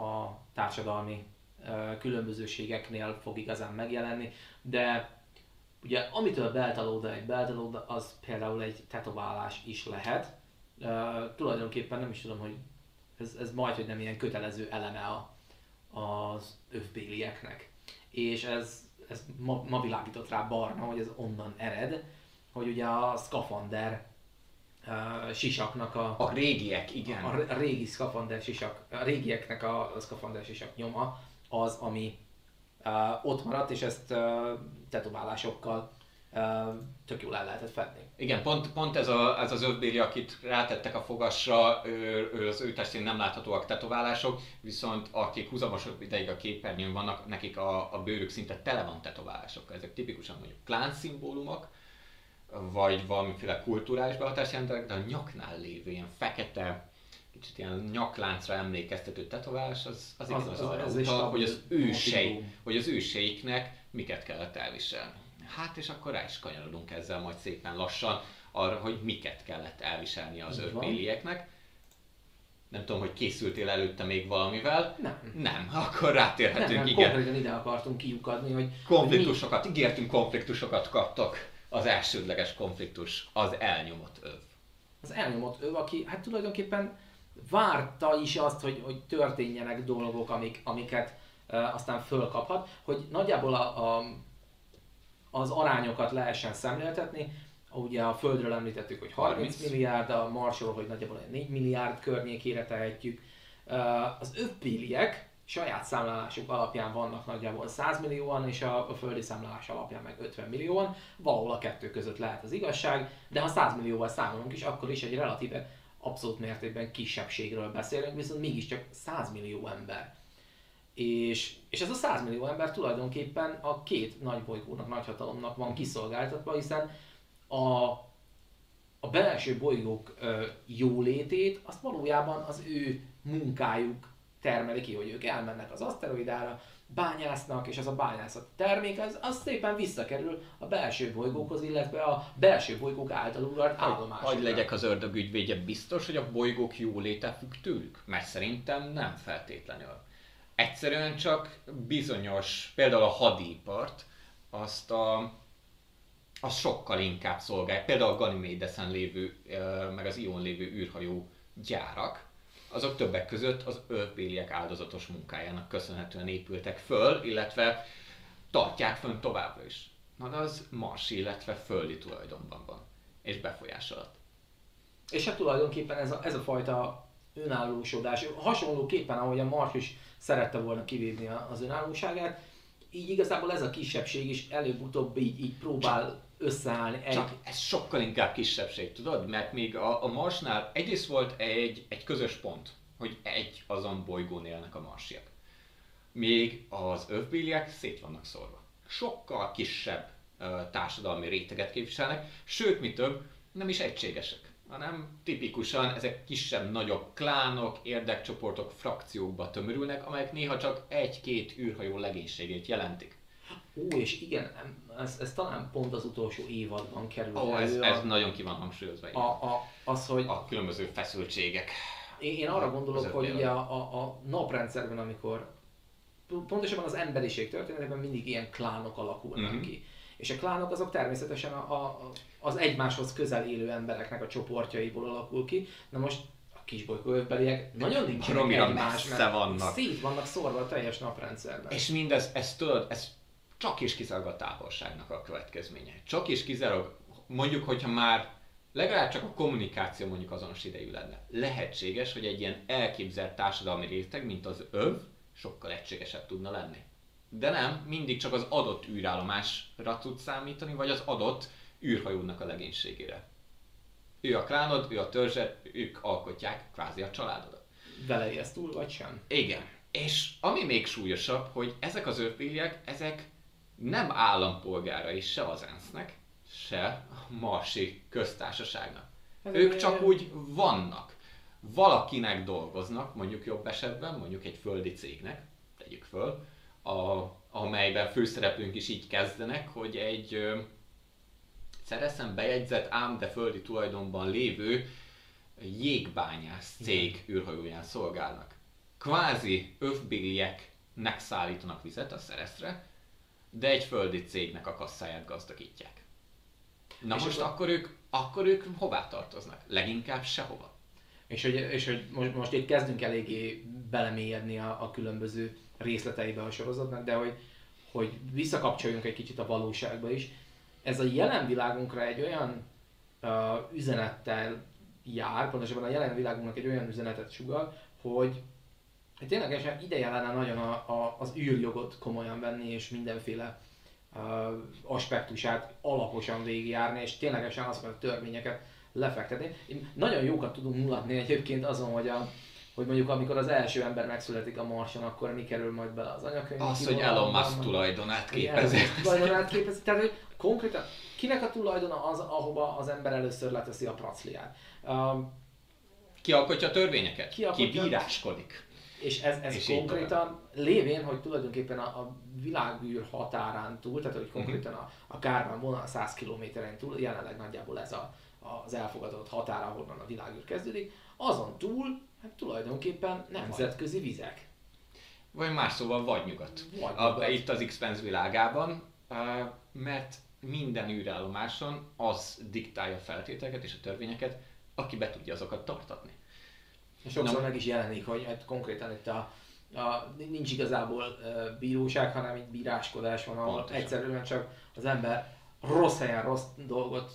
a társadalmi ö, különbözőségeknél fog igazán megjelenni, de ugye amitől beltalóda egy beltalóda, az például egy tetoválás is lehet. Ö, tulajdonképpen nem is tudom, hogy ez, ez majd, hogy nem ilyen kötelező eleme a, az övbélieknek. És ez, ez ma, ma világított rá Barna, hogy ez onnan ered, hogy ugye a szkafander uh, sisaknak a, A régiek, igen. a, a régi szkafander sisak, a régieknek a, a szkafander sisak nyoma az, ami uh, ott maradt, és ezt uh, tetoválásokkal tök jól el lehetett fedni. Igen, pont, pont ez, a, ez az övbéli, akit rátettek a fogasra, ő, ő, az ő testén nem láthatóak tetoválások, viszont akik húzamosabb ideig a képernyőn vannak, nekik a, a bőrük szinte tele van tetoválásokkal. Ezek tipikusan mondjuk klán szimbólumok, vagy valamiféle kulturális behatást jelentenek, de a nyaknál lévő ilyen fekete, kicsit ilyen nyakláncra emlékeztető tetoválás, az, az, Az- az, az, az- arra az egy utal, stabil hogy az ősei, motívum. hogy az őseiknek miket kellett elviselni. Hát és akkor rá is kanyarodunk ezzel majd szépen lassan arra, hogy miket kellett elviselni az őrbélieknek. Nem tudom, hogy készültél előtte még valamivel. Nem. Nem, akkor Nem, rátérhetünk, nem, igen. konkrétan ide akartunk kiukadni, hogy Konfliktusokat, ígértünk konfliktusokat kaptok. Az elsődleges konfliktus az elnyomott öv. az elnyomott öv, aki hát tulajdonképpen várta is azt, hogy, hogy történjenek dolgok, amik, amiket aztán fölkaphat, hogy nagyjából a, a, az arányokat lehessen szemléltetni. Ugye a Földről említettük, hogy 30, 30. milliárd, a Marsról, hogy nagyjából olyan 4 milliárd környékére tehetjük. Az övpéliek saját számlálásuk alapján vannak nagyjából 100 millióan, és a, a földi számlálás alapján meg 50 millióan. Valahol a kettő között lehet az igazság, de ha 100 millióval számolunk is, akkor is egy relatíve abszolút mértékben kisebbségről beszélünk, viszont mégiscsak 100 millió ember. És, és ez a 100 millió ember tulajdonképpen a két nagy bolygónak, nagy hatalomnak van kiszolgáltatva, hiszen a, a belső bolygók ö, jólétét azt valójában az ő munkájuk termeli ki, hogy ők elmennek az aszteroidára, bányásznak, és az a bányászat termék, az, az szépen visszakerül a belső bolygókhoz, illetve a belső bolygók által uralt állomásokra. Hogy legyek az ördög ügyvédje, biztos, hogy a bolygók jóléte függ tőlük? Mert szerintem nem feltétlenül. Egyszerűen csak bizonyos, például a hadipart, azt a az sokkal inkább szolgál. Például a Ganymédeszen lévő, meg az Ion lévő űrhajó gyárak, azok többek között az ölpéliek áldozatos munkájának köszönhetően épültek föl, illetve tartják fönn továbbra is. Na de az Mars, illetve földi tulajdonban van, és befolyás alatt. És hát tulajdonképpen ez a, ez a fajta önállósodás, hasonlóképpen ahogy a Mars is szerette volna kivívni az önállóságát, így igazából ez a kisebbség is előbb-utóbb így, így próbál összeállni. Egy... Csak ez sokkal inkább kisebbség, tudod? Mert még a, a Marsnál egyrészt volt egy, egy közös pont, hogy egy azon bolygón élnek a marsiak. Még az övbéliek szét vannak szórva. Sokkal kisebb uh, társadalmi réteget képviselnek, sőt, mi több, nem is egységesek, hanem tipikusan ezek kisebb, nagyobb klánok, érdekcsoportok, frakciókba tömörülnek, amelyek néha csak egy-két űrhajó legénységét jelentik. Ó, és igen, ez, ez talán pont az utolsó évadban kerül Ó, ez, ez a, nagyon ki van hangsúlyozva. A, a, az, hogy a különböző feszültségek. Én, én arra gondolok, hogy ugye a, a, a naprendszerben, amikor pontosabban az emberiség történetében mindig ilyen klánok alakulnak mm-hmm. ki. És a klánok azok természetesen a, a, az egymáshoz közel élő embereknek a csoportjaiból alakul ki. Na most a kisbolygóövbeliek nagyon nincsenek egymás, mert vannak. szét vannak szórva a teljes naprendszerben. És mindez, ezt tudod, ez csak is kizárólag a távolságnak a következménye. Csak is kizárólag, mondjuk, hogyha már legalább csak a kommunikáció mondjuk azonos idejű lenne. Lehetséges, hogy egy ilyen elképzelt társadalmi réteg, mint az öv, sokkal egységesebb tudna lenni. De nem, mindig csak az adott űrállomásra tud számítani, vagy az adott űrhajónak a legénységére. Ő a klánod, ő a törzsed, ők alkotják kvázi a családodat. Vele ezt túl, vagy sem? Igen. És ami még súlyosabb, hogy ezek az őrpéliek, ezek nem állampolgárai se az ENSZ-nek, se a Marsi köztársaságnak. Ez ők csak úgy vannak. Valakinek dolgoznak, mondjuk jobb esetben, mondjuk egy földi cégnek, tegyük föl, a, amelyben főszereplőnk is így kezdenek, hogy egy szereszen bejegyzett, ám de földi tulajdonban lévő jégbányász cég űrhajóján szolgálnak. Kvázi övbillieknek szállítanak vizet a szereszre, de egy földi cégnek a kasszáját gazdagítják. Na és most a... akkor ők, akkor ők hová tartoznak? Leginkább sehova. És hogy, és hogy most, most itt kezdünk eléggé belemélyedni a, a különböző részleteibe a sorozatnak, de hogy, hogy visszakapcsoljunk egy kicsit a valóságba is. Ez a jelen világunkra egy olyan uh, üzenettel jár, pontosabban a jelen világunknak egy olyan üzenetet sugal, hogy ténylegesen ideje lenne nagyon a, a, az űrjogot komolyan venni, és mindenféle uh, aspektusát alaposan végigjárni, és ténylegesen azokat a törvényeket lefektetni. Nagyon jókat tudunk mulatni egyébként azon, hogy a, hogy mondjuk amikor az első ember megszületik a Marson, akkor mi kerül majd bele az anyakönyv. Az, hogy Elon Musk tulajdonát képezi. Tulajdonát képezi. Tehát, hogy konkrétan kinek a tulajdona az, ahova az ember először leteszi a pracliát. Um, ki alkotja a törvényeket? Ki, alkotja, ki bíráskodik? És ez, ez és konkrétan lévén, hogy tulajdonképpen a, a világűr határán túl, tehát hogy konkrétan a, a Kármán vonal 100 kilométeren túl, jelenleg nagyjából ez a, az elfogadott határ, ahonnan a világűr kezdődik, azon túl hát tulajdonképpen nemzetközi vizek. Vagy más szóval vagy nyugat. Vagy nyugat. A, itt az x világában, mert minden űrállomáson az diktálja a feltételeket és a törvényeket, aki be tudja azokat tartatni. És sokszor meg is jelenik, hogy hát konkrétan itt a, a, nincs igazából bíróság, hanem itt bíráskodás van, ahol egyszerűen csak az ember rossz helyen rossz dolgot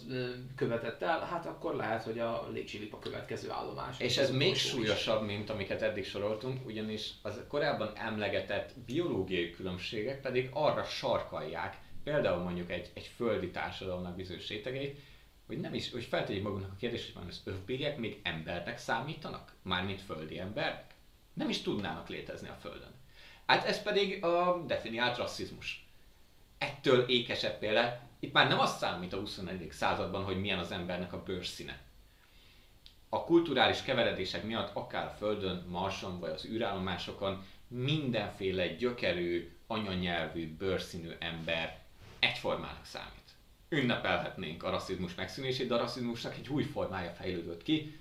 követett el, hát akkor lehet, hogy a légzsilip a következő állomás. És ez még súlyosabb, mint amiket eddig soroltunk, ugyanis az korábban emlegetett biológiai különbségek pedig arra sarkalják, például mondjuk egy, egy földi társadalomnak bizonyos rétegeit, hogy nem is, hogy feltegyük magunknak a kérdést, hogy van az övbélyek még embernek számítanak? Mármint földi embernek? Nem is tudnának létezni a Földön. Hát ez pedig a definiált rasszizmus. Ettől ékesebb példa, itt már nem az számít a 21. században, hogy milyen az embernek a bőrszíne. A kulturális keveredések miatt akár a Földön, Marson vagy az űrállomásokon mindenféle gyökerű, anyanyelvű, bőrszínű ember egyformának számít. Ünnepelhetnénk a rasszizmus megszűnését, de a rasszizmusnak egy új formája fejlődött ki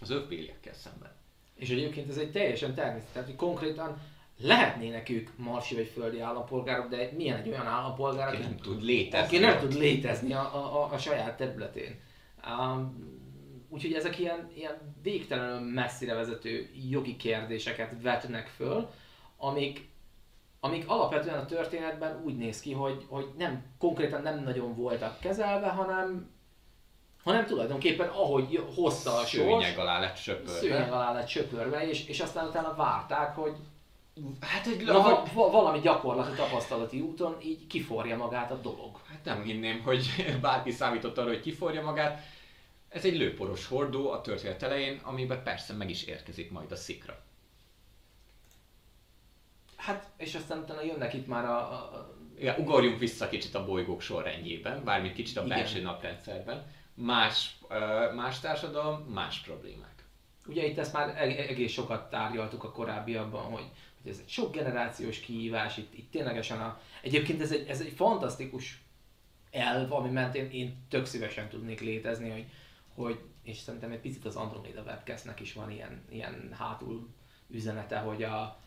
az övbéliekkel szemben. És egyébként ez egy teljesen természetes, hogy konkrétan lehetnének ők marsi vagy földi állampolgárok, de milyen egy olyan állampolgár, aki, nem tud létezni, aki nem tud létezni a, a, a saját területén. Um, úgyhogy ezek ilyen, ilyen végtelenül messzire vezető jogi kérdéseket vetnek föl, amik, amik alapvetően a történetben úgy néz ki, hogy, hogy nem konkrétan nem nagyon voltak kezelve, hanem hanem tulajdonképpen ahogy hozta a sors, szőnyeg alá lett söpörve. Szőnyeg alá lett söpörve, és, és aztán utána várták, hogy Hát egy Na, ha valami gyakorlati tapasztalati úton így kiforja magát a dolog. Hát nem hinném, hogy bárki számított arra, hogy kiforja magát. Ez egy lőporos hordó a történet elején, amiben persze meg is érkezik majd a szikra. Hát, és aztán utána jönnek itt már a... a... Ja, ugorjunk vissza kicsit a bolygók sorrendjében, bármint kicsit a belső naprendszerben. Más, más társadalom, más problémák. Ugye itt ezt már e-, egész sokat tárgyaltuk a korábbiakban, hogy hogy ez egy sok generációs kihívás, itt, itt ténylegesen a... Egyébként ez egy, ez egy fantasztikus elv, ami mentén én tök szívesen tudnék létezni, hogy, hogy és szerintem egy picit az Andromeda Webcastnek is van ilyen, ilyen hátul üzenete, hogy, a,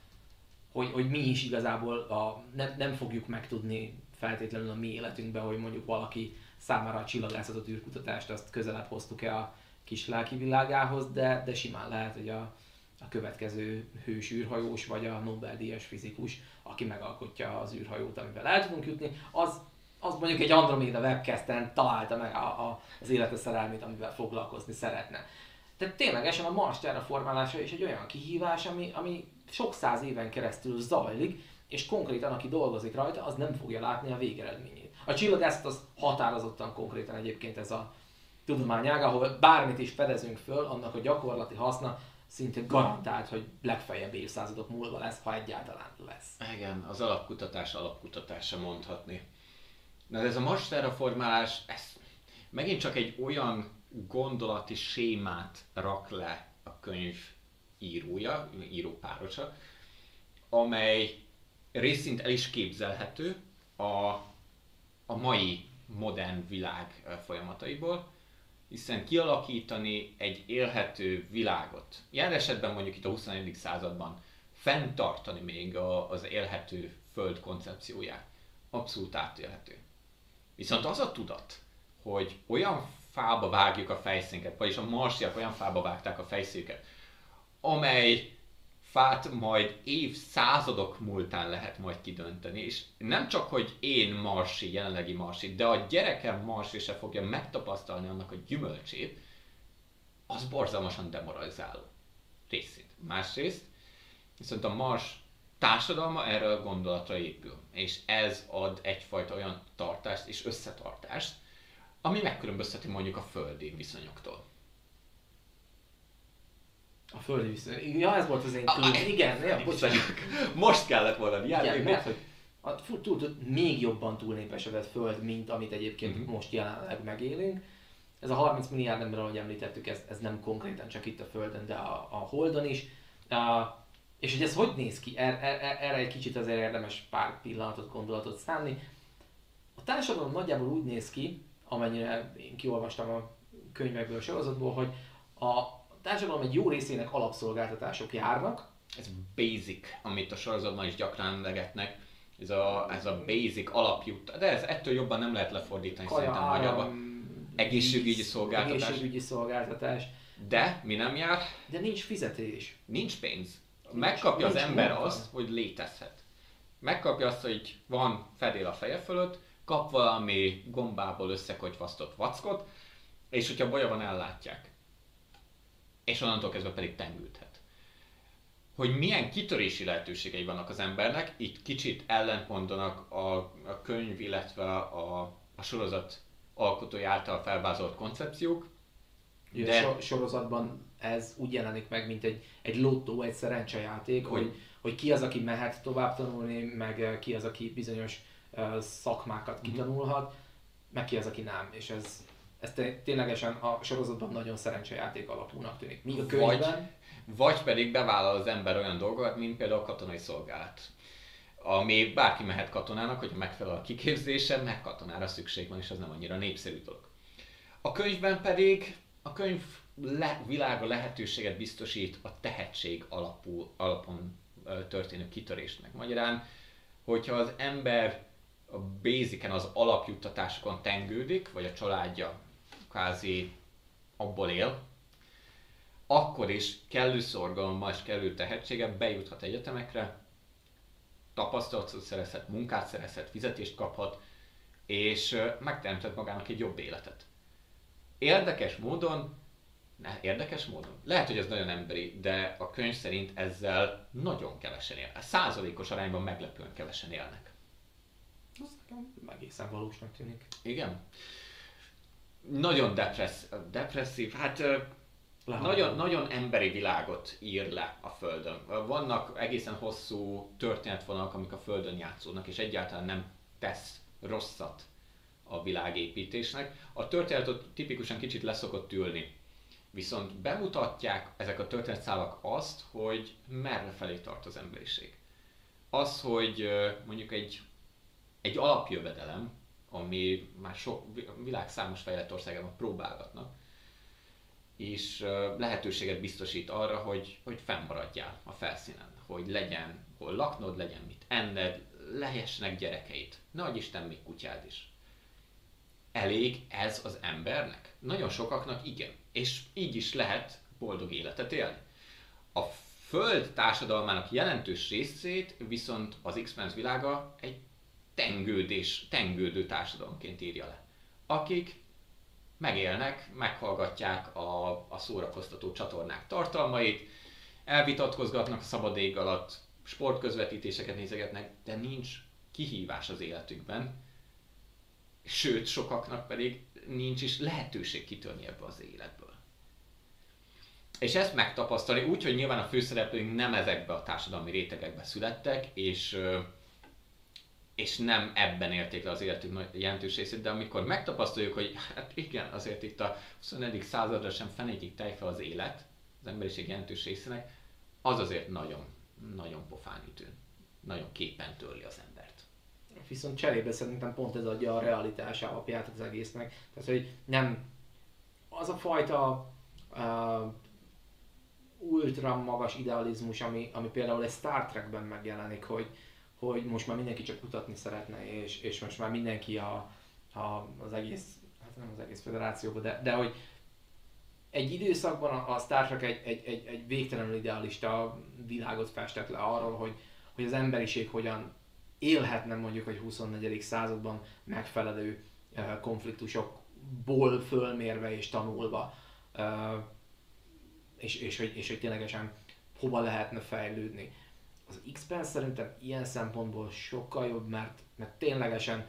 hogy, hogy mi is igazából a, nem, nem fogjuk megtudni feltétlenül a mi életünkben, hogy mondjuk valaki számára a csillagászatot űrkutatást azt közelebb hoztuk-e a kis lelki világához, de, de simán lehet, hogy a, a következő hős űrhajós, vagy a Nobel-díjas fizikus, aki megalkotja az űrhajót, amivel el tudunk jutni, az, az mondjuk egy Andromeda webcasten találta meg a, a, az élete szerelmét, amivel foglalkozni szeretne. Tehát ténylegesen a Mars terraformálása is egy olyan kihívás, ami, ami sok száz éven keresztül zajlik, és konkrétan aki dolgozik rajta, az nem fogja látni a végeredményét. A csillagászat az határozottan konkrétan egyébként ez a tudományág, ahol bármit is fedezünk föl, annak a gyakorlati haszna szinte garantált, hogy legfeljebb évszázadok múlva lesz, ha egyáltalán lesz. Igen, az alapkutatás alapkutatása mondhatni. Na ez a Mars terraformálás, ez megint csak egy olyan gondolati sémát rak le a könyv írója, írópárosa, amely részint el is képzelhető a, a mai modern világ folyamataiból, hiszen kialakítani egy élhető világot, ilyen esetben mondjuk itt a 21. században fenntartani még a, az élhető föld koncepcióját, abszolút átélhető. Viszont az a tudat, hogy olyan fába vágjuk a fejszénket, vagyis a marsiak olyan fába vágták a fejszéket, amely fát majd évszázadok múltán lehet majd kidönteni, és nem csak, hogy én marsi, jelenlegi marsi, de a gyerekem marsi se fogja megtapasztalni annak a gyümölcsét, az borzalmasan demoralizáló részét. Másrészt, viszont a mars társadalma erre a gondolatra épül, és ez ad egyfajta olyan tartást és összetartást, ami megkülönbözteti mondjuk a földi viszonyoktól. A földi viszony. Ja, ez volt az én tudom. Igen, ja. Most kellett volna Igen, mert hogy a, túl, túl, még jobban túlnépesedett föld, mint amit egyébként uh-huh. most jelenleg megélünk. Ez a 30 milliárd ember, ahogy említettük, ez, ez nem konkrétan csak itt a Földön, de a, a Holdon is. Uh, és hogy ez hogy néz ki, er, er, er, erre egy kicsit azért érdemes pár pillanatot, gondolatot szánni. A társadalom nagyjából úgy néz ki, amennyire én kiolvastam a könyvekből, a sorozatból, hogy a, társadalom egy jó részének alapszolgáltatások járnak. Ez basic, amit a sorozatban is gyakran emlegetnek. Ez a, ez a basic alapjut. De ez ettől jobban nem lehet lefordítani Kaja, szerintem magyarba. Egészségügyi szolgáltatás. Egészségügyi szolgáltatás. De mi nem jár? De nincs fizetés. Nincs pénz. Nincs, Megkapja nincs az ember munka. azt, hogy létezhet. Megkapja azt, hogy van fedél a feje fölött, kap valami gombából összekotyvasztott vackot, és hogyha baja van, ellátják. És onnantól kezdve pedig tengülthet. Hogy milyen kitörési lehetőségei vannak az embernek, itt kicsit ellentmondanak a, a könyv, illetve a, a sorozat alkotói által felvázolt koncepciók. De... A sorozatban ez úgy jelenik meg, mint egy, egy lottó, egy szerencsejáték, hogy, hogy, hogy ki az, aki mehet tovább tanulni, meg ki az, aki bizonyos uh, szakmákat mhm. kitanulhat, meg ki az, aki nem. És ez, ez ténylegesen a sorozatban nagyon szerencsejáték alapúnak tűnik. Míg a könyvben... Vagy, vagy pedig bevállal az ember olyan dolgokat, mint például a katonai szolgálat ami bárki mehet katonának, hogyha megfelel a kiképzése, meg katonára szükség van, és az nem annyira népszerű dolog. A könyvben pedig a könyv le, világa lehetőséget biztosít a tehetség alapú, alapon történő kitörésnek. Magyarán, hogyha az ember a basicen az alapjuttatásokon tengődik, vagy a családja kvázi abból él, akkor is kellő szorgalommal és kellő tehetséggel bejuthat egyetemekre, tapasztalatot szerezhet, munkát szerezhet, fizetést kaphat, és megteremtett magának egy jobb életet. Érdekes módon, ne, érdekes módon, lehet, hogy ez nagyon emberi, de a könyv szerint ezzel nagyon kevesen él. Százalékos arányban meglepően kevesen élnek. Az nekem egészen valósnak tűnik. Igen. Nagyon depressz, depresszív, hát nagyon, nagyon emberi világot ír le a Földön. Vannak egészen hosszú történetvonalak, amik a Földön játszódnak, és egyáltalán nem tesz rosszat a világépítésnek. A történetet tipikusan kicsit leszokott ülni. Viszont bemutatják ezek a történetszálak azt, hogy merre felé tart az emberiség. Az, hogy mondjuk egy, egy alapjövedelem, ami már sok világ számos fejlett országában próbálgatnak, és lehetőséget biztosít arra, hogy, hogy fennmaradjál a felszínen, hogy legyen hol laknod, legyen mit enned, lehessenek gyerekeit, nagy Isten még kutyád is. Elég ez az embernek? Nagyon sokaknak igen, és így is lehet boldog életet élni. A Föld társadalmának jelentős részét viszont az x világa egy tengődés, tengődő társadalomként írja le. Akik megélnek, meghallgatják a, a szórakoztató csatornák tartalmait, elvitatkozgatnak a szabad ég alatt, sportközvetítéseket nézegetnek, de nincs kihívás az életükben, sőt, sokaknak pedig nincs is lehetőség kitörni ebbe az életből. És ezt megtapasztalni úgy, hogy nyilván a főszereplőink nem ezekbe a társadalmi rétegekbe születtek, és és nem ebben érték le az életük jelentős részét, de amikor megtapasztaljuk, hogy hát igen, azért itt a 21. századra sem fenékig tejfe az élet, az emberiség jelentős részének, az azért nagyon, nagyon pofánütő, nagyon képen törli az embert. Viszont cserébe szerintem pont ez adja a realitás alapját az egésznek. Tehát, hogy nem az a fajta uh, ultra magas idealizmus, ami, ami például egy Star Trekben megjelenik, hogy, hogy most már mindenki csak kutatni szeretne, és, és most már mindenki a, a, az egész, hát nem az egész federációban, de, de hogy egy időszakban a, a Star Trek egy, egy, egy, egy végtelenül idealista világot festett le arról, hogy, hogy az emberiség hogyan élhetne mondjuk hogy 24. században megfelelő konfliktusokból fölmérve és tanulva, uh, és, és, hogy, és hogy ténylegesen hova lehetne fejlődni az X-Men szerintem ilyen szempontból sokkal jobb, mert, mert ténylegesen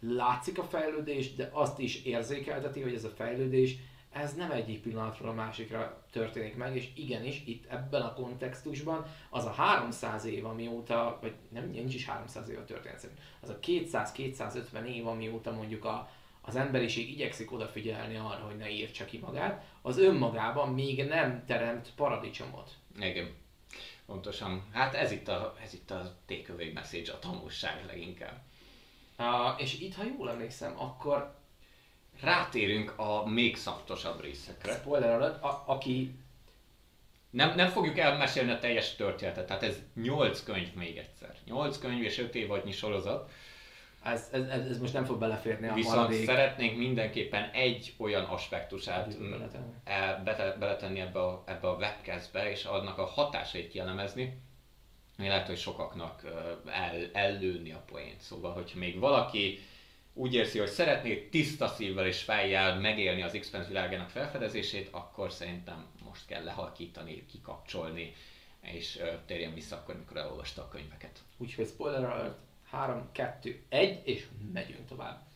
látszik a fejlődés, de azt is érzékelteti, hogy ez a fejlődés, ez nem egyik pillanatról a másikra történik meg, és igenis itt ebben a kontextusban az a 300 év, amióta, vagy nem, nincs is 300 év a történet szerint, az a 200-250 év, amióta mondjuk a, az emberiség igyekszik odafigyelni arra, hogy ne írtsa ki magát, az önmagában még nem teremt paradicsomot. Igen. Pontosan. Hát ez itt a, ez itt a takeaway message, a tanulság leginkább. Uh, és itt, ha jól emlékszem, akkor rátérünk a még szaftosabb részekre. Spoiler alatt, a, aki... Nem, nem fogjuk elmesélni a teljes történetet, tehát ez 8 könyv még egyszer. 8 könyv és 5 évadnyi sorozat ez, ez, ez, ez most nem fog beleférni a Viszont maradék... szeretnénk mindenképpen egy olyan aspektusát beletenni, e, beletenni ebbe, a, ebbe a webcastbe, és annak a hatásait kielemezni, ami lehet, hogy sokaknak el, ellőni a poént. Szóval, hogyha még valaki úgy érzi, hogy szeretné tiszta szívvel és fejjel megélni az x világának felfedezését, akkor szerintem most kell lehalkítani, kikapcsolni, és térjen vissza akkor, mikor elolvasta a könyveket. Úgyhogy spoiler alert, 3, 2, 1, és megyünk tovább.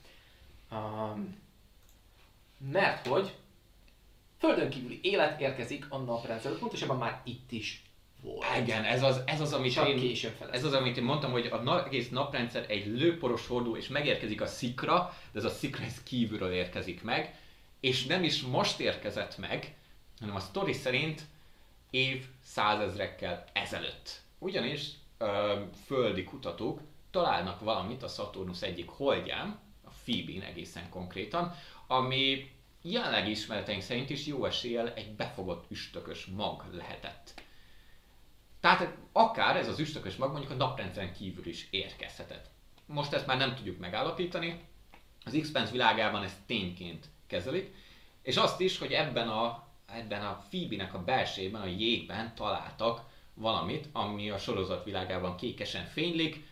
Um, mert hogy földön kívüli élet érkezik a naprendszerbe, pontosabban már itt is volt. Igen, ez az, ez az amit Csak én, ez az, amit én mondtam, hogy a na, egész naprendszer egy lőporos hordó, és megérkezik a szikra, de ez a szikra ez kívülről érkezik meg, és nem is most érkezett meg, hanem a sztori szerint év százezrekkel ezelőtt. Ugyanis ö, földi kutatók találnak valamit a Saturnus egyik holdján, a Phoebe-n egészen konkrétan, ami jelenleg ismereteink szerint is jó eséllyel egy befogott üstökös mag lehetett. Tehát akár ez az üstökös mag mondjuk a naprendszeren kívül is érkezhetett. Most ezt már nem tudjuk megállapítani, az x világában ezt tényként kezelik, és azt is, hogy ebben a, ebben a Phoebe-nek a belsejében, a jégben találtak valamit, ami a sorozat világában kékesen fénylik,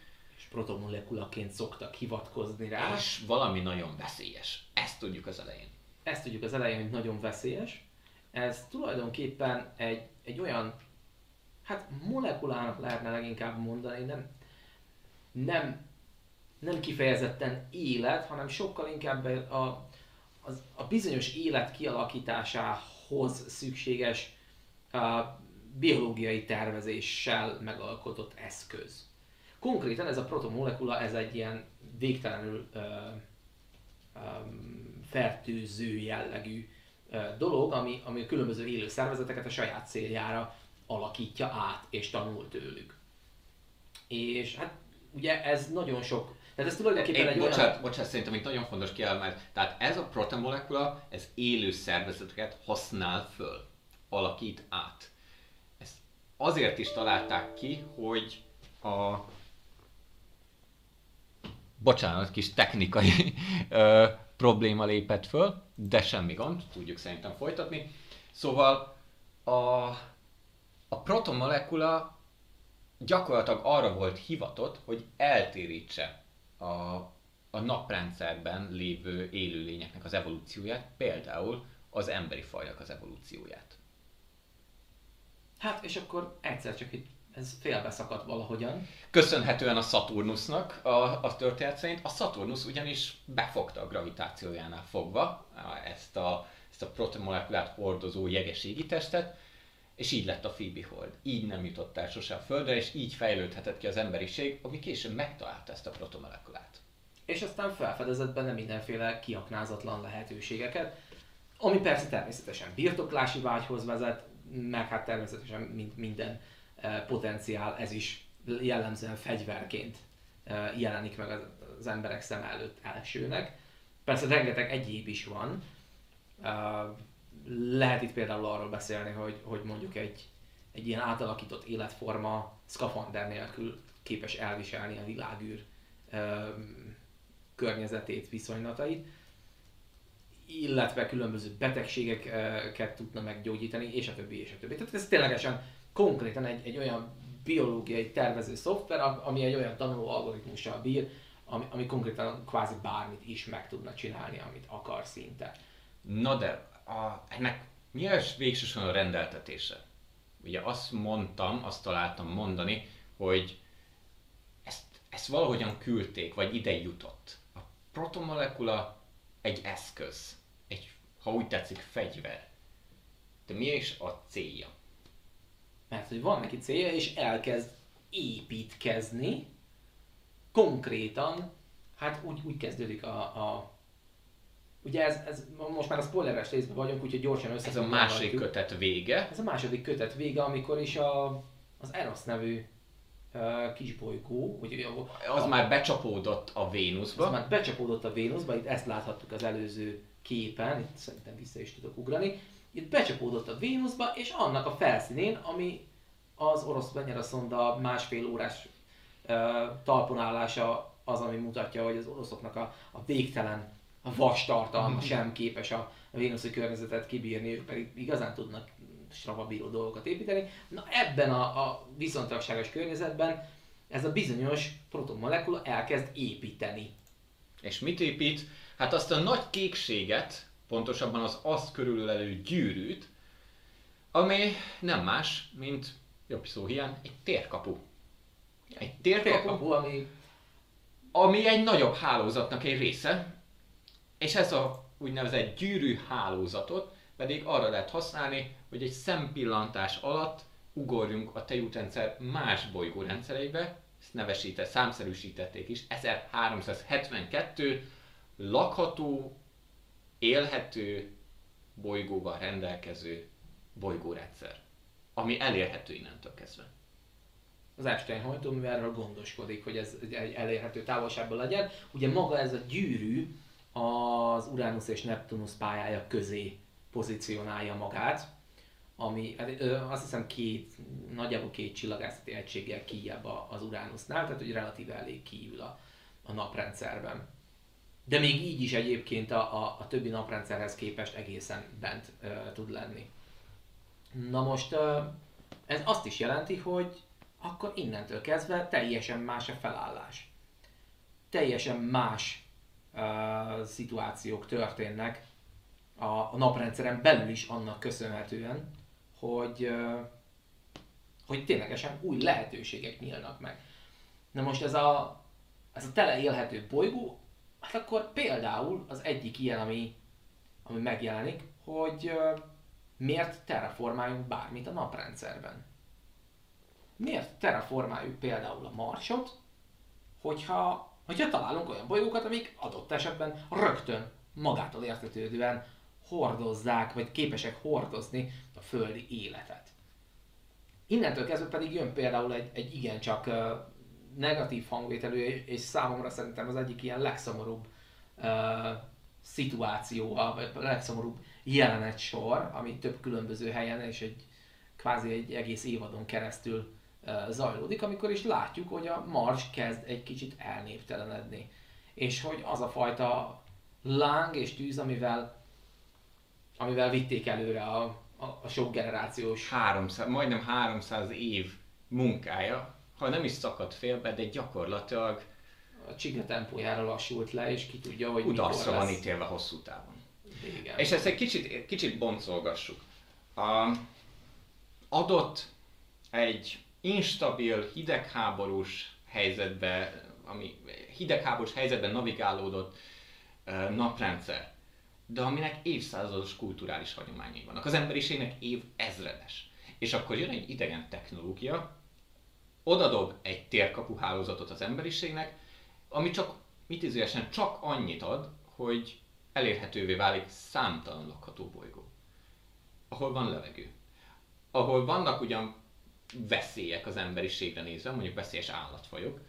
protomolekulaként szoktak hivatkozni rá. És valami nagyon veszélyes. Ezt tudjuk az elején. Ezt tudjuk az elején, hogy nagyon veszélyes. Ez tulajdonképpen egy, egy olyan, hát molekulának lehetne leginkább mondani, nem, nem, nem kifejezetten élet, hanem sokkal inkább a, az, a bizonyos élet kialakításához szükséges a biológiai tervezéssel megalkotott eszköz. Konkrétan ez a protomolekula, ez egy ilyen végtelenül ö, ö, fertőző jellegű ö, dolog, ami, ami a különböző élő szervezeteket a saját céljára alakítja át és tanul tőlük. És hát ugye ez nagyon sok tehát ez tulajdonképpen Én, egy bocsánat, olyan... bocsánat, szerintem itt nagyon fontos kiemelni. Tehát ez a protomolekula, ez élő szervezeteket használ föl, alakít át. Ezt azért is találták ki, hogy a bocsánat, kis technikai ö, probléma lépett föl, de semmi gond, tudjuk szerintem folytatni. Szóval a, a protomolekula gyakorlatilag arra volt hivatott, hogy eltérítse a, a naprendszerben lévő élőlényeknek az evolúcióját, például az emberi fajnak az evolúcióját. Hát és akkor egyszer csak itt ez félbeszakadt valahogyan. Köszönhetően a Saturnusnak a, a történet szerint. A Saturnus ugyanis befogta a gravitációjánál fogva ezt a, ezt a protomolekulát hordozó jeges testet, és így lett a Phoebe hold. Így nem jutott el sosem a Földre, és így fejlődhetett ki az emberiség, ami később megtalálta ezt a protomolekulát. És aztán felfedezett benne mindenféle kiaknázatlan lehetőségeket, ami persze természetesen birtoklási vágyhoz vezet, meg hát természetesen mint minden potenciál, ez is jellemzően fegyverként jelenik meg az emberek szem előtt elsőnek. Persze rengeteg egyéb is van. Lehet itt például arról beszélni, hogy, hogy mondjuk egy, egy ilyen átalakított életforma szkafander nélkül képes elviselni a világűr környezetét, viszonylatait, illetve különböző betegségeket tudna meggyógyítani, és a többi, és a többi. Tehát ez ténylegesen konkrétan egy, egy olyan biológiai tervező szoftver, ami egy olyan tanuló algoritmussal bír, ami, ami konkrétan kvázi bármit is meg tudna csinálni, amit akar szinte. Na de a, ennek mi a végsősorban a rendeltetése? Ugye azt mondtam, azt találtam mondani, hogy ezt, ezt valahogyan küldték, vagy ide jutott. A protomolekula egy eszköz, egy, ha úgy tetszik, fegyver. De mi is a célja? Mert hogy van neki célja, és elkezd építkezni, konkrétan, hát úgy, úgy kezdődik a, a Ugye ez, ez, most már a spoileres részben vagyunk, úgyhogy gyorsan össze. Ez a második kötet vége. Ez a második kötet vége, amikor is a, az Eros nevű uh, kisbolygó, ugye, a, az a, már becsapódott a Vénuszba. Az már becsapódott a Vénuszba, itt ezt láthattuk az előző képen, itt szerintem vissza is tudok ugrani itt becsapódott a Vénuszba, és annak a felszínén, ami az orosz szonda másfél órás uh, talponállása az, ami mutatja, hogy az oroszoknak a, a végtelen a vas tartalma mhm. sem képes a vénuszi környezetet kibírni, ők pedig igazán tudnak stravabíró dolgokat építeni. Na ebben a, a viszontagságos környezetben ez a bizonyos protomolekula elkezd építeni. És mit épít? Hát azt a nagy kékséget, pontosabban az azt körülölelő gyűrűt, ami nem más, mint jobb szó hiány, egy térkapu. Egy térkapu, térkapu ami... ami egy nagyobb hálózatnak egy része, és ez a úgynevezett gyűrű hálózatot pedig arra lehet használni, hogy egy szempillantás alatt ugorjunk a tejútrendszer más bolygórendszereibe, ezt nevesített, számszerűsítették is, 1372 lakható, élhető bolygóval rendelkező bolygórendszer, ami elérhető innentől kezdve. Az Einstein hajtó, erről gondoskodik, hogy ez egy elérhető távolságban legyen. Ugye maga ez a gyűrű az Uranus és Neptunus pályája közé pozícionálja magát, ami hát, azt hiszem két, nagyjából két csillagászati egységgel kijebb az Uranusnál, tehát hogy relatíve elég kiül a, a naprendszerben. De még így is egyébként a, a, a többi naprendszerhez képest egészen bent uh, tud lenni. Na most uh, ez azt is jelenti, hogy akkor innentől kezdve teljesen más a felállás. Teljesen más uh, szituációk történnek a, a naprendszeren belül is annak köszönhetően, hogy, uh, hogy ténylegesen új lehetőségek nyílnak meg. Na most ez a, ez a tele élhető bolygó, hát akkor például az egyik ilyen, ami, ami megjelenik, hogy miért terraformáljunk bármit a naprendszerben. Miért terraformáljuk például a Marsot, hogyha hogyha találunk olyan bolygókat, amik adott esetben rögtön magától értetődően hordozzák, vagy képesek hordozni a földi életet. Innentől kezdve pedig jön például egy, egy igencsak negatív hangvételű, és számomra szerintem az egyik ilyen legszomorúbb uh, szituáció, a legszomorúbb jelenet sor, ami több különböző helyen és egy kvázi egy egész évadon keresztül zajlódik, amikor is látjuk, hogy a Mars kezd egy kicsit elnéptelenedni. És hogy az a fajta láng és tűz, amivel, amivel vitték előre a, a, a sok generációs... 300, majdnem 300 év munkája, ha nem is szakadt félbe, de gyakorlatilag a csiga tempójára lassult le, és ki tudja, hogy Kudarcra van ítélve hosszú távon. Igen. És ezt egy kicsit, kicsit boncolgassuk. A, adott egy instabil, hidegháborús helyzetbe, ami hidegháborús helyzetben navigálódott uh, naprendszer, de aminek évszázados kulturális hagyományai vannak. Az emberiségnek év ezredes. És akkor jön egy idegen technológia, odadob egy térkapu hálózatot az emberiségnek, ami csak, mit izélesen, csak annyit ad, hogy elérhetővé válik számtalan lakható bolygó, ahol van levegő. Ahol vannak ugyan veszélyek az emberiségre nézve, mondjuk veszélyes állatfajok,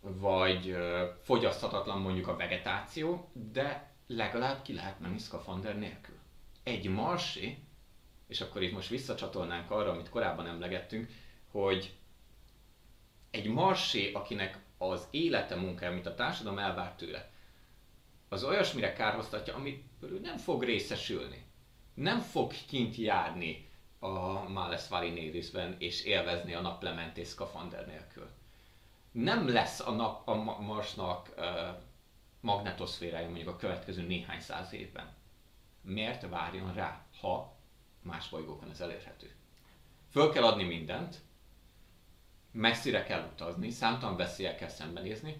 vagy fogyaszthatatlan mondjuk a vegetáció, de legalább ki lehet menni szkafander nélkül. Egy marsi, és akkor itt most visszacsatolnánk arra, amit korábban emlegettünk, hogy egy marsi, akinek az élete munkája, amit a társadalom elvár tőle, az olyasmire kárhoztatja, amit nem fog részesülni. Nem fog kint járni a Males Valinérisben és élvezni a naplementés szkafander nélkül. Nem lesz a, nap, a Marsnak uh, magnetoszférája mondjuk a következő néhány száz évben. Miért várjon rá, ha más bolygókon ez elérhető? Föl kell adni mindent, messzire kell utazni, számtalan veszélyekkel szembenézni,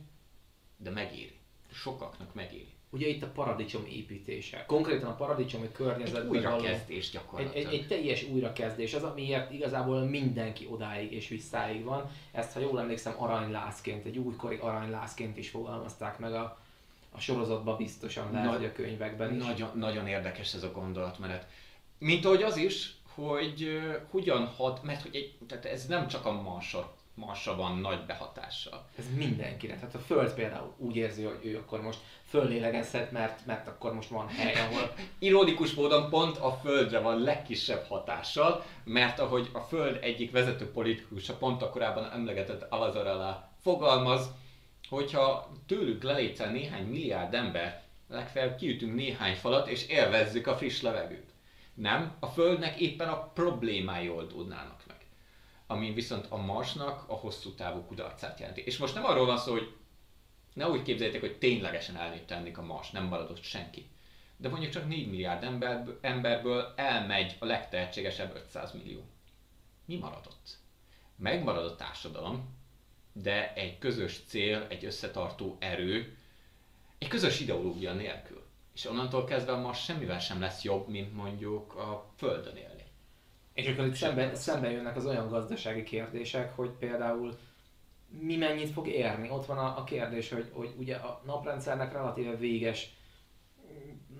de megéri. Sokaknak megéri. Ugye itt a paradicsom építése. Konkrétan a paradicsomi környezetben egy újrakezdés gyakorlatilag. Egy, egy, egy, teljes újrakezdés, az amiért igazából mindenki odáig és visszáig van. Ezt, ha jól emlékszem, aranylászként, egy újkori aranylászként is fogalmazták meg a, a sorozatban biztosan lehet, Nagy, hogy a könyvekben is. Nagyon, nagyon érdekes ez a gondolatmenet. Mint ahogy az is, hogy uh, hogyan hat, mert hogy egy, tehát ez nem csak a marsot Marsra van nagy behatással. Ez mindenkire. Tehát a Föld például úgy érzi, hogy ő akkor most föllélegezhet, mert, mert akkor most van hely, ahol... Ironikus módon pont a Földre van legkisebb hatással, mert ahogy a Föld egyik vezető politikusa pont a korábban emlegetett Alazarala fogalmaz, hogyha tőlük lelétszel néhány milliárd ember, legfeljebb kiütünk néhány falat és élvezzük a friss levegőt. Nem, a Földnek éppen a problémái oldódnának. Ami viszont a Marsnak a hosszú távú kudarcát jelenti. És most nem arról van szó, hogy Ne úgy képzeljétek, hogy ténylegesen elnéptelennik a Mars, nem maradott senki. De mondjuk csak 4 milliárd ember, emberből elmegy a legtehetségesebb 500 millió. Mi maradott? Megmarad a társadalom, de egy közös cél, egy összetartó erő, egy közös ideológia nélkül. És onnantól kezdve a Mars semmivel sem lesz jobb, mint mondjuk a Földön élni. És akkor itt szembe, szembe jönnek az olyan gazdasági kérdések, hogy például mi mennyit fog érni. Ott van a, a kérdés, hogy, hogy ugye a naprendszernek relatíve véges,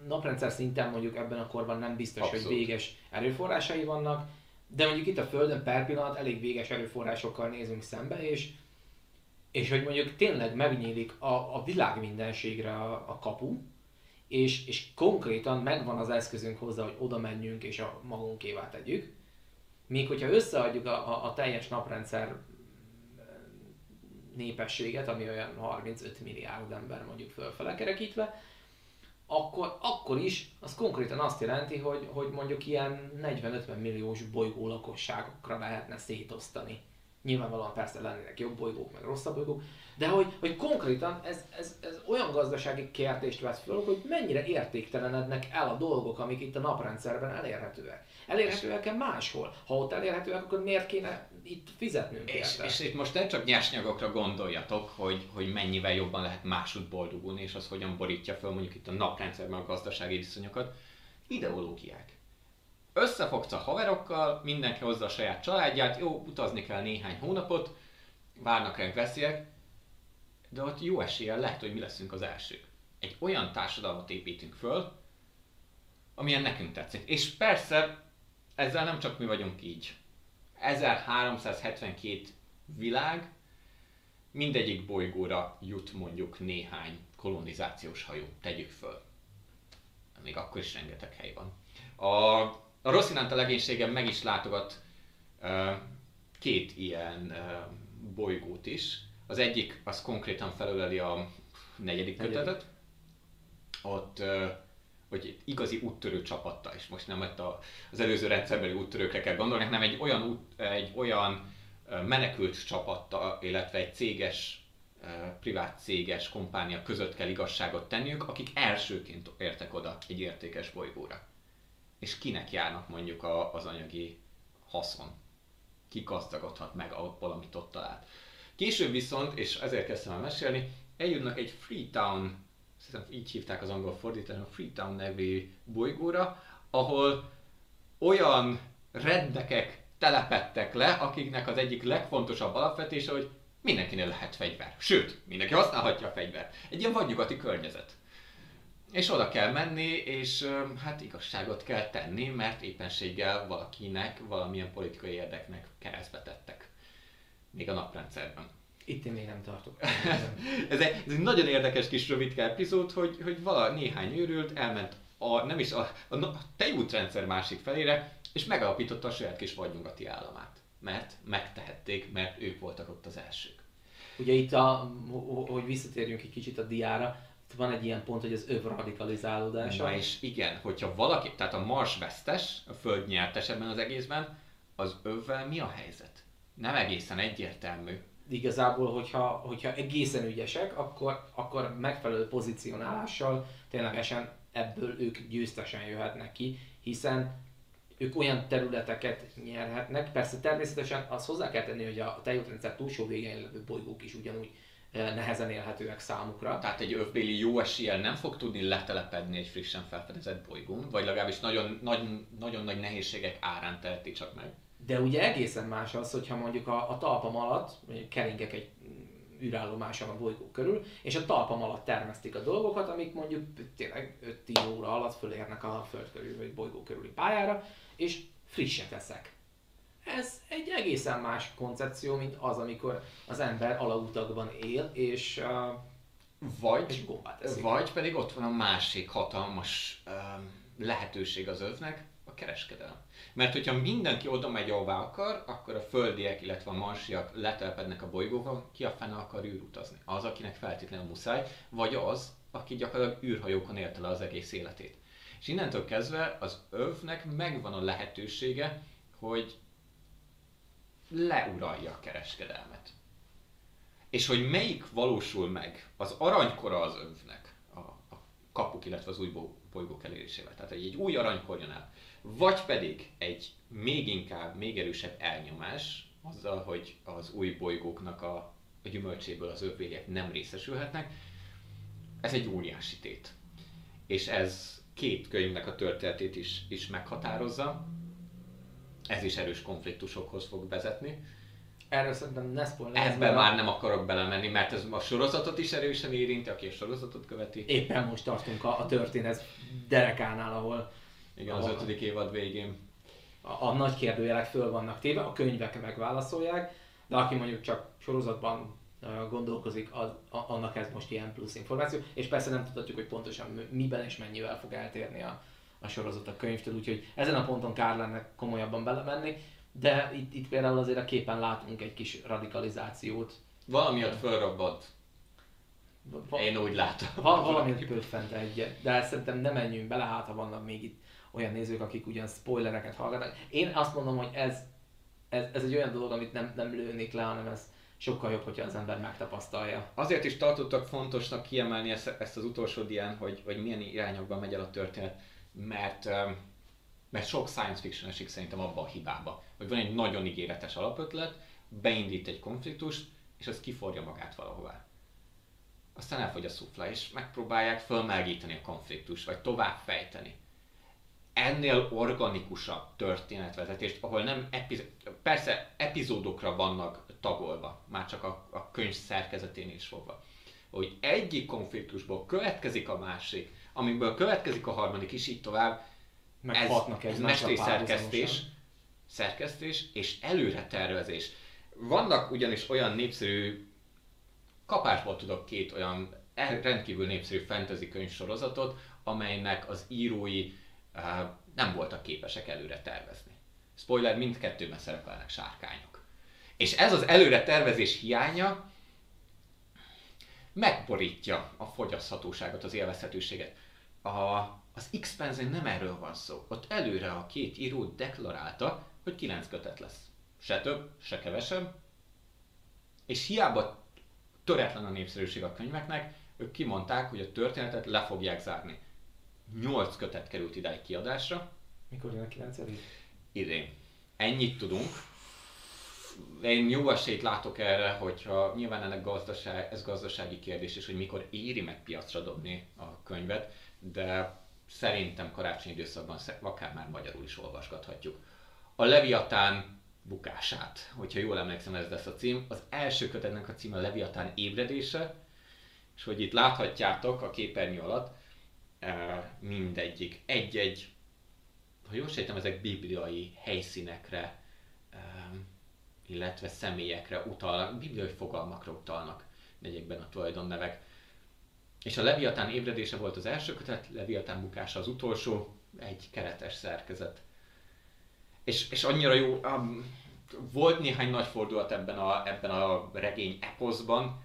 naprendszer szinten mondjuk ebben a korban nem biztos, Abszolút. hogy véges erőforrásai vannak, de mondjuk itt a Földön per pillanat elég véges erőforrásokkal nézünk szembe, és, és hogy mondjuk tényleg megnyílik a, a világ mindenségre a, a kapu, és, és konkrétan megvan az eszközünk hozzá, hogy oda menjünk és a magunkévá tegyük. Míg hogyha összeadjuk a, a, a teljes naprendszer népességet, ami olyan 35 milliárd ember mondjuk fölfele kerekítve, akkor, akkor is az konkrétan azt jelenti, hogy, hogy mondjuk ilyen 40-50 milliós bolygó lakosságokra lehetne szétosztani. Nyilvánvalóan persze lennének jobb bolygók, meg rosszabb bolygók, de hogy, hogy konkrétan ez, ez, ez olyan gazdasági kérdést vesz fel, hogy mennyire értéktelenednek el a dolgok, amik itt a naprendszerben elérhetőek. Elérhetőek-e máshol? Ha ott elérhetőek, akkor miért kéne itt fizetnünk és, érte? És itt most nem csak nyersanyagokra gondoljatok, hogy, hogy mennyivel jobban lehet máshogy boldogulni, és az hogyan borítja fel mondjuk itt a naprendszerben a gazdasági viszonyokat. Ideológiák. Összefogsz a haverokkal, mindenki hozza a saját családját, jó, utazni kell néhány hónapot, várnak ránk veszélyek, de ott jó eséllyel lehet, hogy mi leszünk az elsők. Egy olyan társadalmat építünk föl, amilyen nekünk tetszik. És persze ezzel nem csak mi vagyunk így. 1372 világ, mindegyik bolygóra jut mondjuk néhány kolonizációs hajó, tegyük föl. Még akkor is rengeteg hely van. A, a Rosszinánta legénységen meg is látogat uh, két ilyen uh, bolygót is. Az egyik, az konkrétan felöleli a negyedik kötetet. Ott uh, hogy igazi úttörő csapatta, és most nem a, az előző rendszerbeli úttörőkre kell gondolni, hanem egy olyan, út, egy olyan menekült csapatta, illetve egy céges, privát céges kompánia között kell igazságot tenniük, akik elsőként értek oda egy értékes bolygóra. És kinek járnak mondjuk a, az anyagi haszon? Ki gazdagodhat meg abból, amit ott talált. Később viszont, és ezért kezdtem el mesélni, eljutnak egy Freetown hiszem így hívták az angol fordítást, a Freetown nevű bolygóra, ahol olyan reddekek telepettek le, akiknek az egyik legfontosabb alapvetése, hogy mindenkinél lehet fegyver. Sőt, mindenki használhatja a fegyvert. Egy ilyen vadnyugati környezet. És oda kell menni, és hát igazságot kell tenni, mert éppenséggel valakinek valamilyen politikai érdeknek keresztbe tettek. Még a naprendszerben. Itt én még nem tartok. ez, egy, ez egy nagyon érdekes kis rövidke epizód, hogy, hogy vala néhány őrült elment a, nem is a, a, a tejútrendszer másik felére, és megalapította a saját kis vagynyugati államát. Mert megtehették, mert ők voltak ott az elsők. Ugye itt, a, hogy visszatérjünk egy kicsit a diára, van egy ilyen pont, hogy az öv radikalizálódása. Na és igen, hogyha valaki, tehát a Mars vesztes, a Föld nyertes ebben az egészben, az övvel mi a helyzet? Nem egészen egyértelmű igazából, hogyha, hogyha egészen ügyesek, akkor, akkor megfelelő pozícionálással ténylegesen ebből ők győztesen jöhetnek ki, hiszen ők olyan területeket nyerhetnek. Persze természetesen az hozzá kell tenni, hogy a tejútrendszer túlsó végén levő bolygók is ugyanúgy nehezen élhetőek számukra. Tehát egy övbéli jó eséllyel nem fog tudni letelepedni egy frissen felfedezett bolygón, vagy legalábbis nagyon, nagy, nagyon nagy nehézségek árán teheti csak meg. De ugye egészen más az, hogyha mondjuk a, a talpam alatt keringek egy űrállomáson a bolygó körül, és a talpam alatt termesztik a dolgokat, amik mondjuk tényleg 5-10 óra alatt fölérnek a föld körül, vagy bolygó körüli pályára, és frisset eszek. Ez egy egészen más koncepció, mint az, amikor az ember alautakban él, és uh, vagy, egy gombát eszik. Vagy pedig ott van a másik hatalmas uh, lehetőség az övnek, a kereskedelem. Mert hogyha mindenki oda megy, ahová akar, akkor a földiek, illetve a marsiak letelepednek a bolygókon, ki a fene akar űrutazni? Az, akinek feltétlenül muszáj, vagy az, aki gyakorlatilag űrhajókon élte le az egész életét. És innentől kezdve az övnek megvan a lehetősége, hogy leuralja a kereskedelmet. És hogy melyik valósul meg az aranykora az övnek, a, a kapuk, illetve az új bolygók elérésével. Tehát egy, új aranykor jön el. Vagy pedig egy még inkább, még erősebb elnyomás, azzal, hogy az új bolygóknak a, a gyümölcséből az övvények nem részesülhetnek. Ez egy óriási tét. És ez két könyvnek a történetét is, is meghatározza. Ez is erős konfliktusokhoz fog vezetni. Erről szerintem ne spoiler. Ebben már nem akarok belemenni, mert ez a sorozatot is erősen érinti, aki a sorozatot követi. Éppen most tartunk a, a történet derekánál, ahol... Igen, ahol az ötödik évad végén. A, a nagy kérdőjelek föl vannak téve, a könyvek megválaszolják, de aki mondjuk csak sorozatban gondolkozik, az, annak ez most ilyen plusz információ, és persze nem tudhatjuk, hogy pontosan miben és mennyivel fog eltérni a, a sorozat a könyvtől, úgyhogy ezen a ponton kár lenne komolyabban belemenni, de itt, itt például azért a képen látunk egy kis radikalizációt. Valami ott fölrobbant. Va- Én úgy látom. Val- valami ott pöffent egyet, de szerintem nem menjünk bele, hát ha vannak még itt olyan nézők, akik ugyan spoilereket hallgatnak. Én azt mondom, hogy ez, ez, ez egy olyan dolog, amit nem, nem lőnék le, hanem ez sokkal jobb, hogyha az ember megtapasztalja. Azért is tartottak fontosnak kiemelni ezt, ezt az utolsó dián, hogy, hogy milyen irányokban megy el a történet, mert, mert sok science fiction esik szerintem abba a hibába, hogy van egy nagyon ígéretes alapötlet, beindít egy konfliktust, és az kiforja magát valahová. Aztán elfogy a szufla, és megpróbálják fölmelgíteni a konfliktust, vagy tovább fejteni ennél organikusabb történetvezetést, ahol nem epizód, persze epizódokra vannak tagolva, már csak a, a könyv szerkezetén is fogva, hogy egyik konfliktusból következik a másik, amiből következik a harmadik is, így tovább, ez, ez mesteri szerkesztés, szerkesztés és előre tervezés. Vannak ugyanis olyan népszerű, kapásból tudok két olyan rendkívül népszerű fantasy könyvsorozatot, amelynek az írói nem voltak képesek előre tervezni. Spoiler, mindkettőben szerepelnek sárkányok. És ez az előre tervezés hiánya megborítja a fogyaszthatóságot, az élvezhetőséget. A, az x nem erről van szó. Ott előre a két író deklarálta, hogy 9 kötet lesz. Se több, se kevesebb. És hiába töretlen a népszerűség a könyveknek, ők kimondták, hogy a történetet le fogják zárni. 8 kötet került idáig kiadásra. Mikor jön a 9 Idén. Ennyit tudunk. Én jó esélyt látok erre, hogyha nyilván ennek gazdaság, ez gazdasági kérdés, és hogy mikor éri meg piacra dobni a könyvet, de szerintem karácsonyi időszakban akár már magyarul is olvasgathatjuk. A Leviatán bukását, hogyha jól emlékszem ez lesz a cím. Az első kötetnek a címe a Leviatán ébredése, és hogy itt láthatjátok a képernyő alatt, mindegyik egy-egy, ha jól sejtem, ezek bibliai helyszínekre, illetve személyekre utalnak, bibliai fogalmakra utalnak egyikben a tulajdonnevek. És a Leviatán ébredése volt az első kötet, Leviatán bukása az utolsó, egy keretes szerkezet. És, és annyira jó, um, volt néhány nagy fordulat ebben a, ebben a regény eposzban,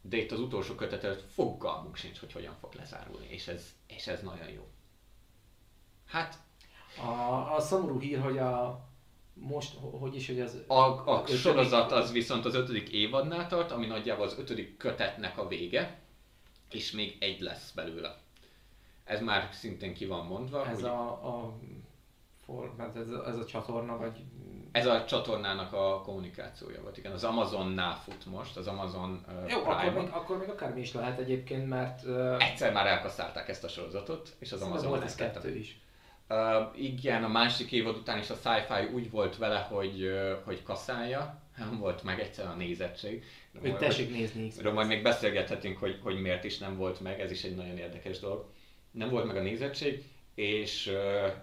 de itt az utolsó kötet előtt fogalmunk sincs, hogy hogyan fog lezárulni, és ez, és ez nagyon jó. Hát... A, a szomorú hír, hogy a most, hogy is, hogy az... A, a ötödik... sorozat az viszont az ötödik évadnál tart, ami nagyjából az ötödik kötetnek a vége, és még egy lesz belőle. Ez már szintén ki van mondva. Ez hogy... a, a for, ez, ez a csatorna, vagy ez a csatornának a kommunikációja volt, igen. Az Amazonnál fut most, az Amazon uh, Jó, akkor még, akkor még akármi is lehet egyébként, mert... Uh, Egyszer már elkasszálták ezt a sorozatot, és az Amazon volt ez kettő is. Uh, igen, a másik évad után is a sci-fi úgy volt vele, hogy, uh, hogy kasszálja, nem volt meg egyszer a nézettség. Hogy tessék nézni. Erről majd még beszélgethetünk, hogy, hogy miért is nem volt meg, ez is egy nagyon érdekes dolog. Nem volt meg a nézettség, és,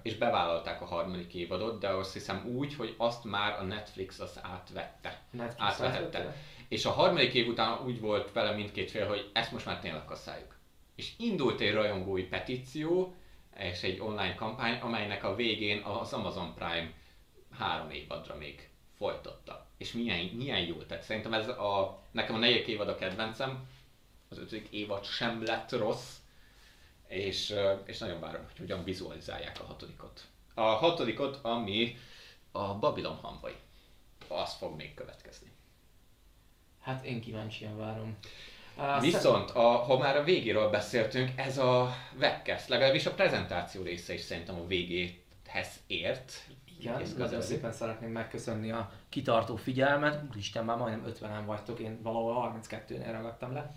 és bevállalták a harmadik évadot, de azt hiszem úgy, hogy azt már a Netflix az átvette. Netflix átvehette. Átvette. És a harmadik év után úgy volt vele mindkét fél, hogy ezt most már tényleg kasszáljuk. És indult egy rajongói petíció, és egy online kampány, amelynek a végén az Amazon Prime három évadra még folytatta. És milyen, milyen jól tett. Szerintem ez a, nekem a negyedik évad a kedvencem, az ötödik évad sem lett rossz, és, és nagyon várom, hogy hogyan vizualizálják a hatodikot. A hatodikot, ami a Babylon hamvai. Az fog még következni. Hát én kíváncsian várom. Viszont, a, ha már a végéről beszéltünk, ez a webcast, legalábbis a prezentáció része is szerintem a végéhez ért. Igen, nagyon szépen szeretném megköszönni a kitartó figyelmet. Úristen, már majdnem 50-en vagytok, én valahol 32-nél ragadtam le.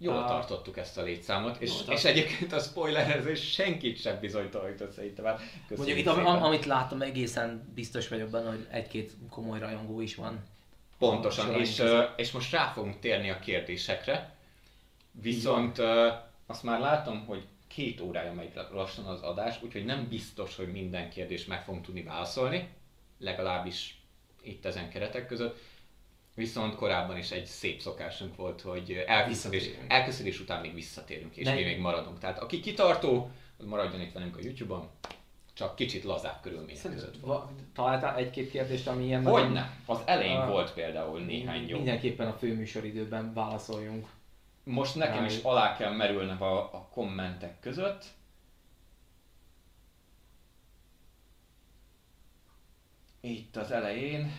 Jól uh, tartottuk ezt a létszámot, és, és egyébként a spoilerezés senkit sem bizonytalanított szerintem. Hát Mondjuk itt, am, amit láttam, egészen biztos vagyok benne, hogy egy-két komoly rajongó is van. Pontosan, és, uh, és most rá fogunk térni a kérdésekre. Viszont azt már látom, hogy két órája megy lassan az adás, úgyhogy nem biztos, hogy minden kérdést meg fogunk tudni válaszolni, legalábbis itt ezen keretek között. Viszont korábban is egy szép szokásunk volt, hogy elköszönés, elköszönés után még visszatérünk, és ne. mi még maradunk. Tehát aki kitartó, az maradjon itt velünk a YouTube-on, csak kicsit lazább körülmények között van. Találtál egy-két kérdést, ami ilyen... Hogy ne? Az elején uh, volt például néhány jó. Mindenképpen a főműsoridőben válaszoljunk. Most nekem is alá kell merülnem a, a kommentek között. Itt az elején.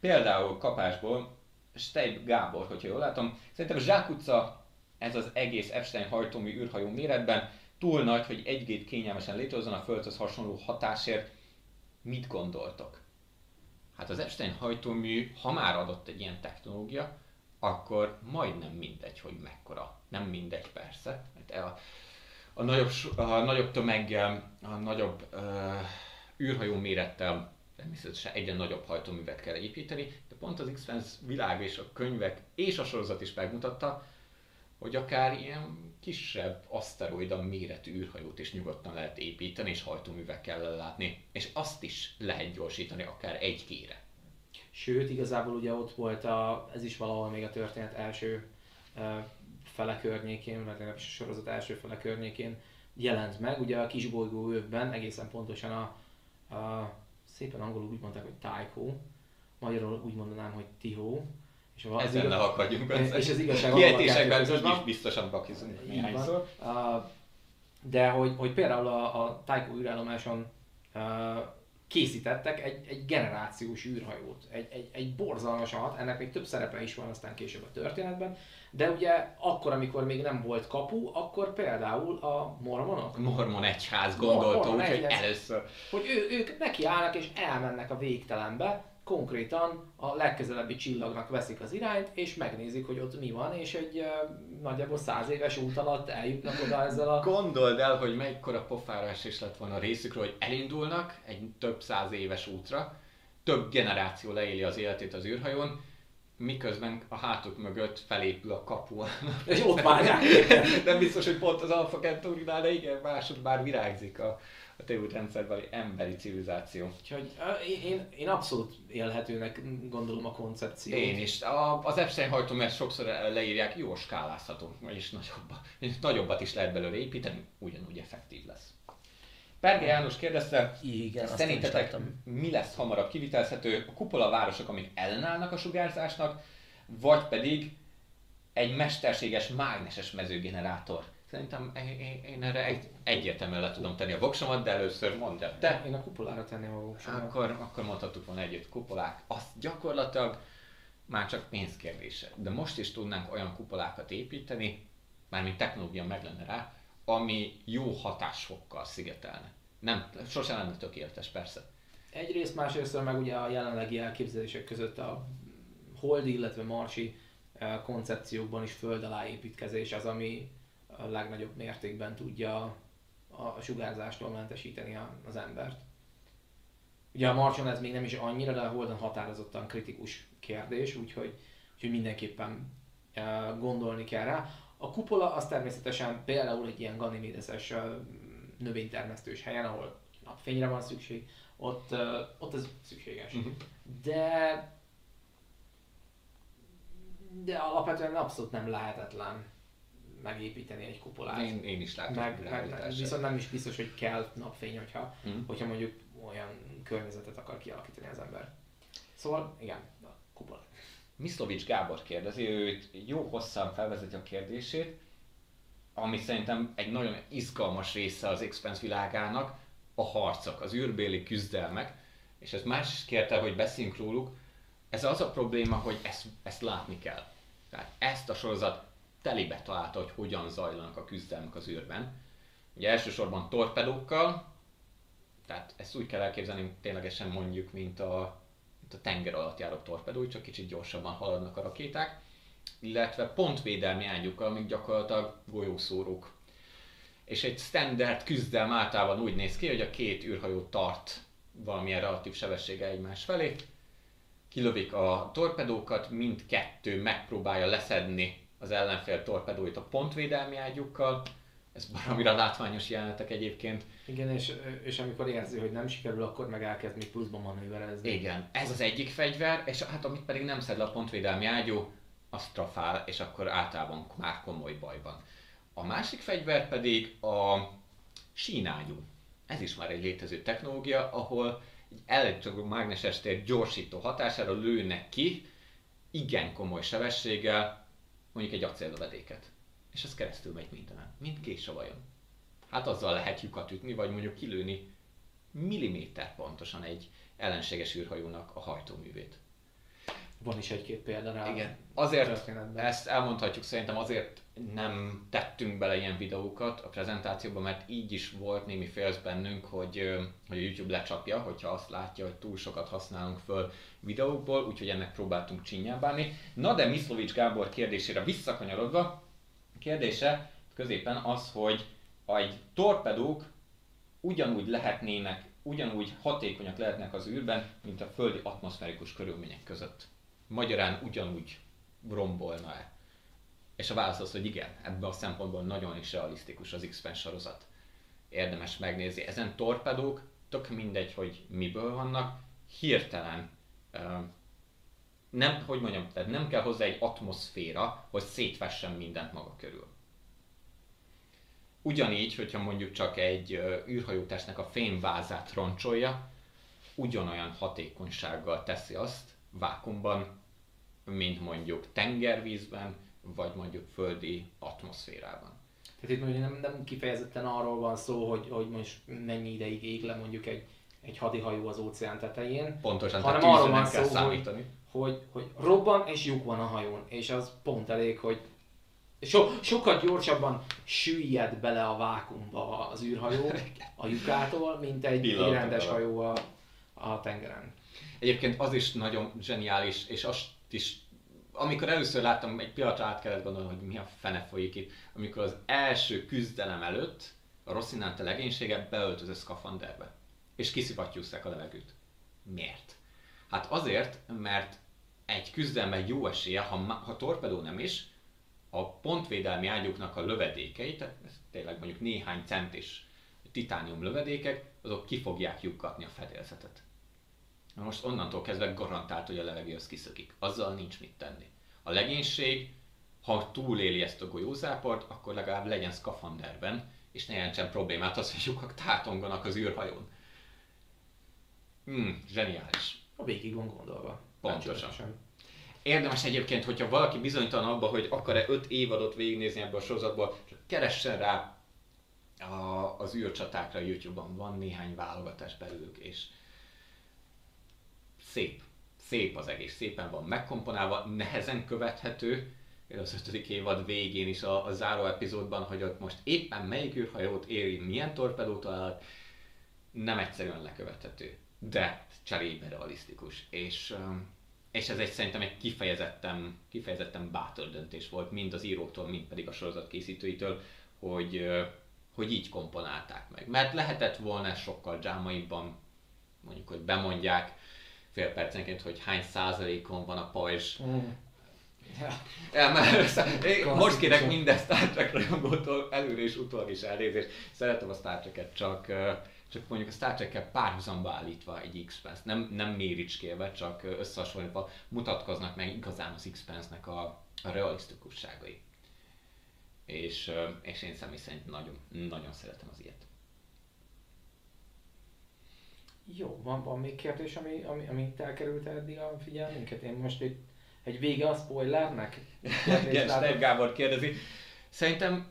Például kapásból Steib Gábor, hogyha jól látom, szerintem a Zsák utca, ez az egész Epstein hajtómű űrhajó méretben túl nagy, hogy egy gét kényelmesen létrehozzon a Földhöz hasonló hatásért. Mit gondoltok? Hát az Epstein hajtómű, ha már adott egy ilyen technológia, akkor majdnem mindegy, hogy mekkora. Nem mindegy persze. Hát a, a, nagyobb, a nagyobb tömeggel, a nagyobb uh, űrhajó mérettel természetesen egyre nagyobb hajtóművet kell építeni, de pont az x világ és a könyvek és a sorozat is megmutatta, hogy akár ilyen kisebb aszteroida méretű űrhajót is nyugodtan lehet építeni, és hajtóművekkel ellátni, és azt is lehet gyorsítani akár egy kére. Sőt, igazából ugye ott volt, a, ez is valahol még a történet első fele környékén, vagy legalábbis a sorozat első fele környékén jelent meg. Ugye a kisbolygó övben egészen pontosan a, a szépen angolul úgy mondták, hogy Tycho, magyarul úgy mondanám, hogy Tiho. És a, Ezen igaz... ne akadjunk be. És az igazság Kiejtésekben is biztosan bakizunk néhányszor. De hogy, hogy például a, a Tycho űrállomáson uh, készítettek egy, egy generációs űrhajót, egy, egy, egy borzalmasat, ennek még több szerepe is van aztán később a történetben, de ugye akkor, amikor még nem volt kapu, akkor például a mormonok. Mormon egyház gondolta úgy, hogy először. Hogy ő, ők nekiállnak és elmennek a végtelenbe, konkrétan a legközelebbi csillagnak veszik az irányt, és megnézik, hogy ott mi van, és egy uh, nagyjából száz éves út alatt eljutnak oda ezzel a... Gondold el, hogy mekkora pofárás is lett volna a részükről, hogy elindulnak egy több száz éves útra, több generáció leéli az életét az űrhajón, miközben a hátuk mögött felépül a kapu. És ott várják. Nem biztos, hogy pont az Alpha Centaurinál, de igen, másod bár virágzik a, a tévútrendszerbeli emberi civilizáció. Úgyhogy én, én abszolút élhetőnek gondolom a koncepciót. Én is. A, az Epstein hajtó, mert sokszor leírják, jó skálázható, vagyis nagyobb, nagyobbat is lehet belőle építeni, ugyanúgy effektív lesz. Perge János kérdezte, Igen, szerintetek mi lesz hamarabb kivitelezhető, a kupola városok, amik ellenállnak a sugárzásnak, vagy pedig egy mesterséges mágneses mezőgenerátor? Szerintem én erre egy, egyértelműen le tudom tenni a voksomat, de először mondd el. Te? Én a kupolára tenném a voksomat. Akkor, akkor mondhattuk volna együtt kupolák. Azt gyakorlatilag már csak pénzkérdése. De most is tudnánk olyan kupolákat építeni, mármint technológia meg lenne rá, ami jó hatásfokkal szigetelne. Nem, sosem lenne tökéletes, persze. Egyrészt, másrészt meg ugye a jelenlegi elképzelések között a holdi, illetve marsi eh, koncepciókban is föld alá építkezés az, ami a legnagyobb mértékben tudja a sugárzástól mentesíteni az embert. Ugye a Marson ez még nem is annyira, de a Holdon határozottan kritikus kérdés, úgyhogy, úgyhogy mindenképpen eh, gondolni kell rá. A kupola az természetesen például egy ilyen Ganymédeses eh, növénytermesztős helyen, ahol napfényre van szükség, ott, eh, ott ez szükséges. Uh-huh. De de alapvetően abszolút nem lehetetlen megépíteni egy kupolát. Én, én is látom. Meg, meg, viszont nem is biztos, hogy kell napfény, hogyha, mm. hogyha mondjuk olyan környezetet akar kialakítani az ember. Szóval igen, a kupola. Miszlovics Gábor kérdezi, ő jó hosszan felvezeti a kérdését, ami szerintem egy nagyon izgalmas része az Expense világának, a harcok, az űrbéli küzdelmek, és ezt más is kérte, hogy beszéljünk róluk, Ez az a probléma, hogy ezt, ezt látni kell. Tehát ezt a sorozat telibe találta, hogy hogyan zajlanak a küzdelmek az űrben. Ugye elsősorban torpedókkal, tehát ezt úgy kell elképzelni, ténylegesen mondjuk, mint a, mint a tenger alatt járó torpedói, csak kicsit gyorsabban haladnak a rakéták, illetve pontvédelmi ágyukkal, amik gyakorlatilag golyószórók. És egy standard küzdelm általában úgy néz ki, hogy a két űrhajó tart valamilyen relatív sebességgel egymás felé, kilövik a torpedókat, mindkettő megpróbálja leszedni az ellenfél torpedóit a pontvédelmi ágyukkal, ez baromira látványos jelenetek egyébként. Igen, és, és amikor érzi, hogy nem sikerül, akkor meg elkezd még pluszban manőverezni. Igen, ez az egyik fegyver, és hát amit pedig nem szed le a pontvédelmi ágyú, az trafál, és akkor általában már komoly baj van. A másik fegyver pedig a sínágyú. Ez is már egy létező technológia, ahol egy elektromágneses tér gyorsító hatására lőnek ki igen komoly sebességgel mondjuk egy acéllövedéket. És ez keresztül megy mindenen, mint késsavajon. Hát azzal lehet lyukat ütni, vagy mondjuk kilőni milliméter pontosan egy ellenséges űrhajónak a hajtóművét. Van is egy-két példa rá. Igen. Azért ezt elmondhatjuk szerintem azért nem tettünk bele ilyen videókat a prezentációba, mert így is volt némi félsz bennünk, hogy, hogy a YouTube lecsapja, hogyha azt látja, hogy túl sokat használunk föl videókból, úgyhogy ennek próbáltunk csinyábálni. Na de Miszlovics Gábor kérdésére visszakanyarodva, kérdése középen az, hogy egy torpedók ugyanúgy lehetnének, ugyanúgy hatékonyak lehetnek az űrben, mint a földi atmoszférikus körülmények között. Magyarán ugyanúgy rombolna-e? És a válasz az, hogy igen, ebben a szempontból nagyon is realisztikus az X-Men sorozat. Érdemes megnézni. Ezen torpedók, tök mindegy, hogy miből vannak, hirtelen nem, hogy mondjam, tehát nem kell hozzá egy atmoszféra, hogy szétvessen mindent maga körül. Ugyanígy, hogyha mondjuk csak egy űrhajótestnek a fémvázát roncsolja, ugyanolyan hatékonysággal teszi azt vákumban, mint mondjuk tengervízben, vagy mondjuk földi atmoszférában. Tehát itt mondjuk nem, nem kifejezetten arról van szó, hogy, hogy most mennyi ideig ég le mondjuk egy, egy hadihajó az óceán tetején. Pontosan, hanem tehát arról van szó, számítani. Hogy, hogy, hogy robban és lyuk van a hajón, és az pont elég, hogy so, sokkal gyorsabban süllyed bele a vákumba az űrhajó a lyukától, mint egy rendes hajó a, a tengeren. Egyébként az is nagyon zseniális, és azt is amikor először láttam, egy pillanatra át kellett gondolni, hogy mi a fene folyik itt, amikor az első küzdelem előtt a Rocinante legénysége beöltözött szkafanderbe, és kiszivattyúzták a levegőt. Miért? Hát azért, mert egy küzdelme jó esélye, ha, ha torpedó nem is, a pontvédelmi ágyuknak a lövedékei, tehát ez tényleg mondjuk néhány centis titánium lövedékek, azok ki fogják lyukkatni a fedélzetet. Na most onnantól kezdve garantált, hogy a levegő az kiszökik. Azzal nincs mit tenni. A legénység, ha túléli ezt a golyózáport, akkor legalább legyen szkafanderben, és ne jelentsen problémát az, hogy lyukak tátonganak az űrhajón. Hmm, zseniális. A végig van gondolva. Pontosan. Érdemes egyébként, hogyha valaki bizonytalan abban, hogy akar-e öt évadot végignézni ebből a sorozatból, csak keressen rá a, az űrcsatákra YouTube-on. Van néhány válogatás belőlük, és szép. Szép az egész, szépen van megkomponálva, nehezen követhető, az ötödik évad végén is a, a záró epizódban, hogy ott most éppen melyik űrhajót éri, milyen torpedót talált, nem egyszerűen lekövethető, de cserébe realisztikus. És, és ez egy szerintem egy kifejezetten, kifejezetten bátor döntés volt, mind az íróktól, mind pedig a sorozat készítőitől, hogy, hogy így komponálták meg. Mert lehetett volna sokkal drámaibban, mondjuk, hogy bemondják, fél percenként, hogy hány százalékon van a pajzs. Mm. Ja. Ja, mert most kérek minden Star Trek rajongótól előre és utólag is elnézést. Szeretem a Star Trek-et, csak, csak mondjuk a Star Trek-kel párhuzamba állítva egy x nem, nem méricskélve, csak összehasonlítva mutatkoznak meg igazán az x nek a, a realisztikusságai. És, és én személy szerint nagyon, nagyon szeretem az ilyet. Jó, van, van még kérdés, ami, ami, ami elkerült eddig a figyelmünket? Én most itt egy vége a spoilernek? Igen, Steve Gábor kérdezi. Szerintem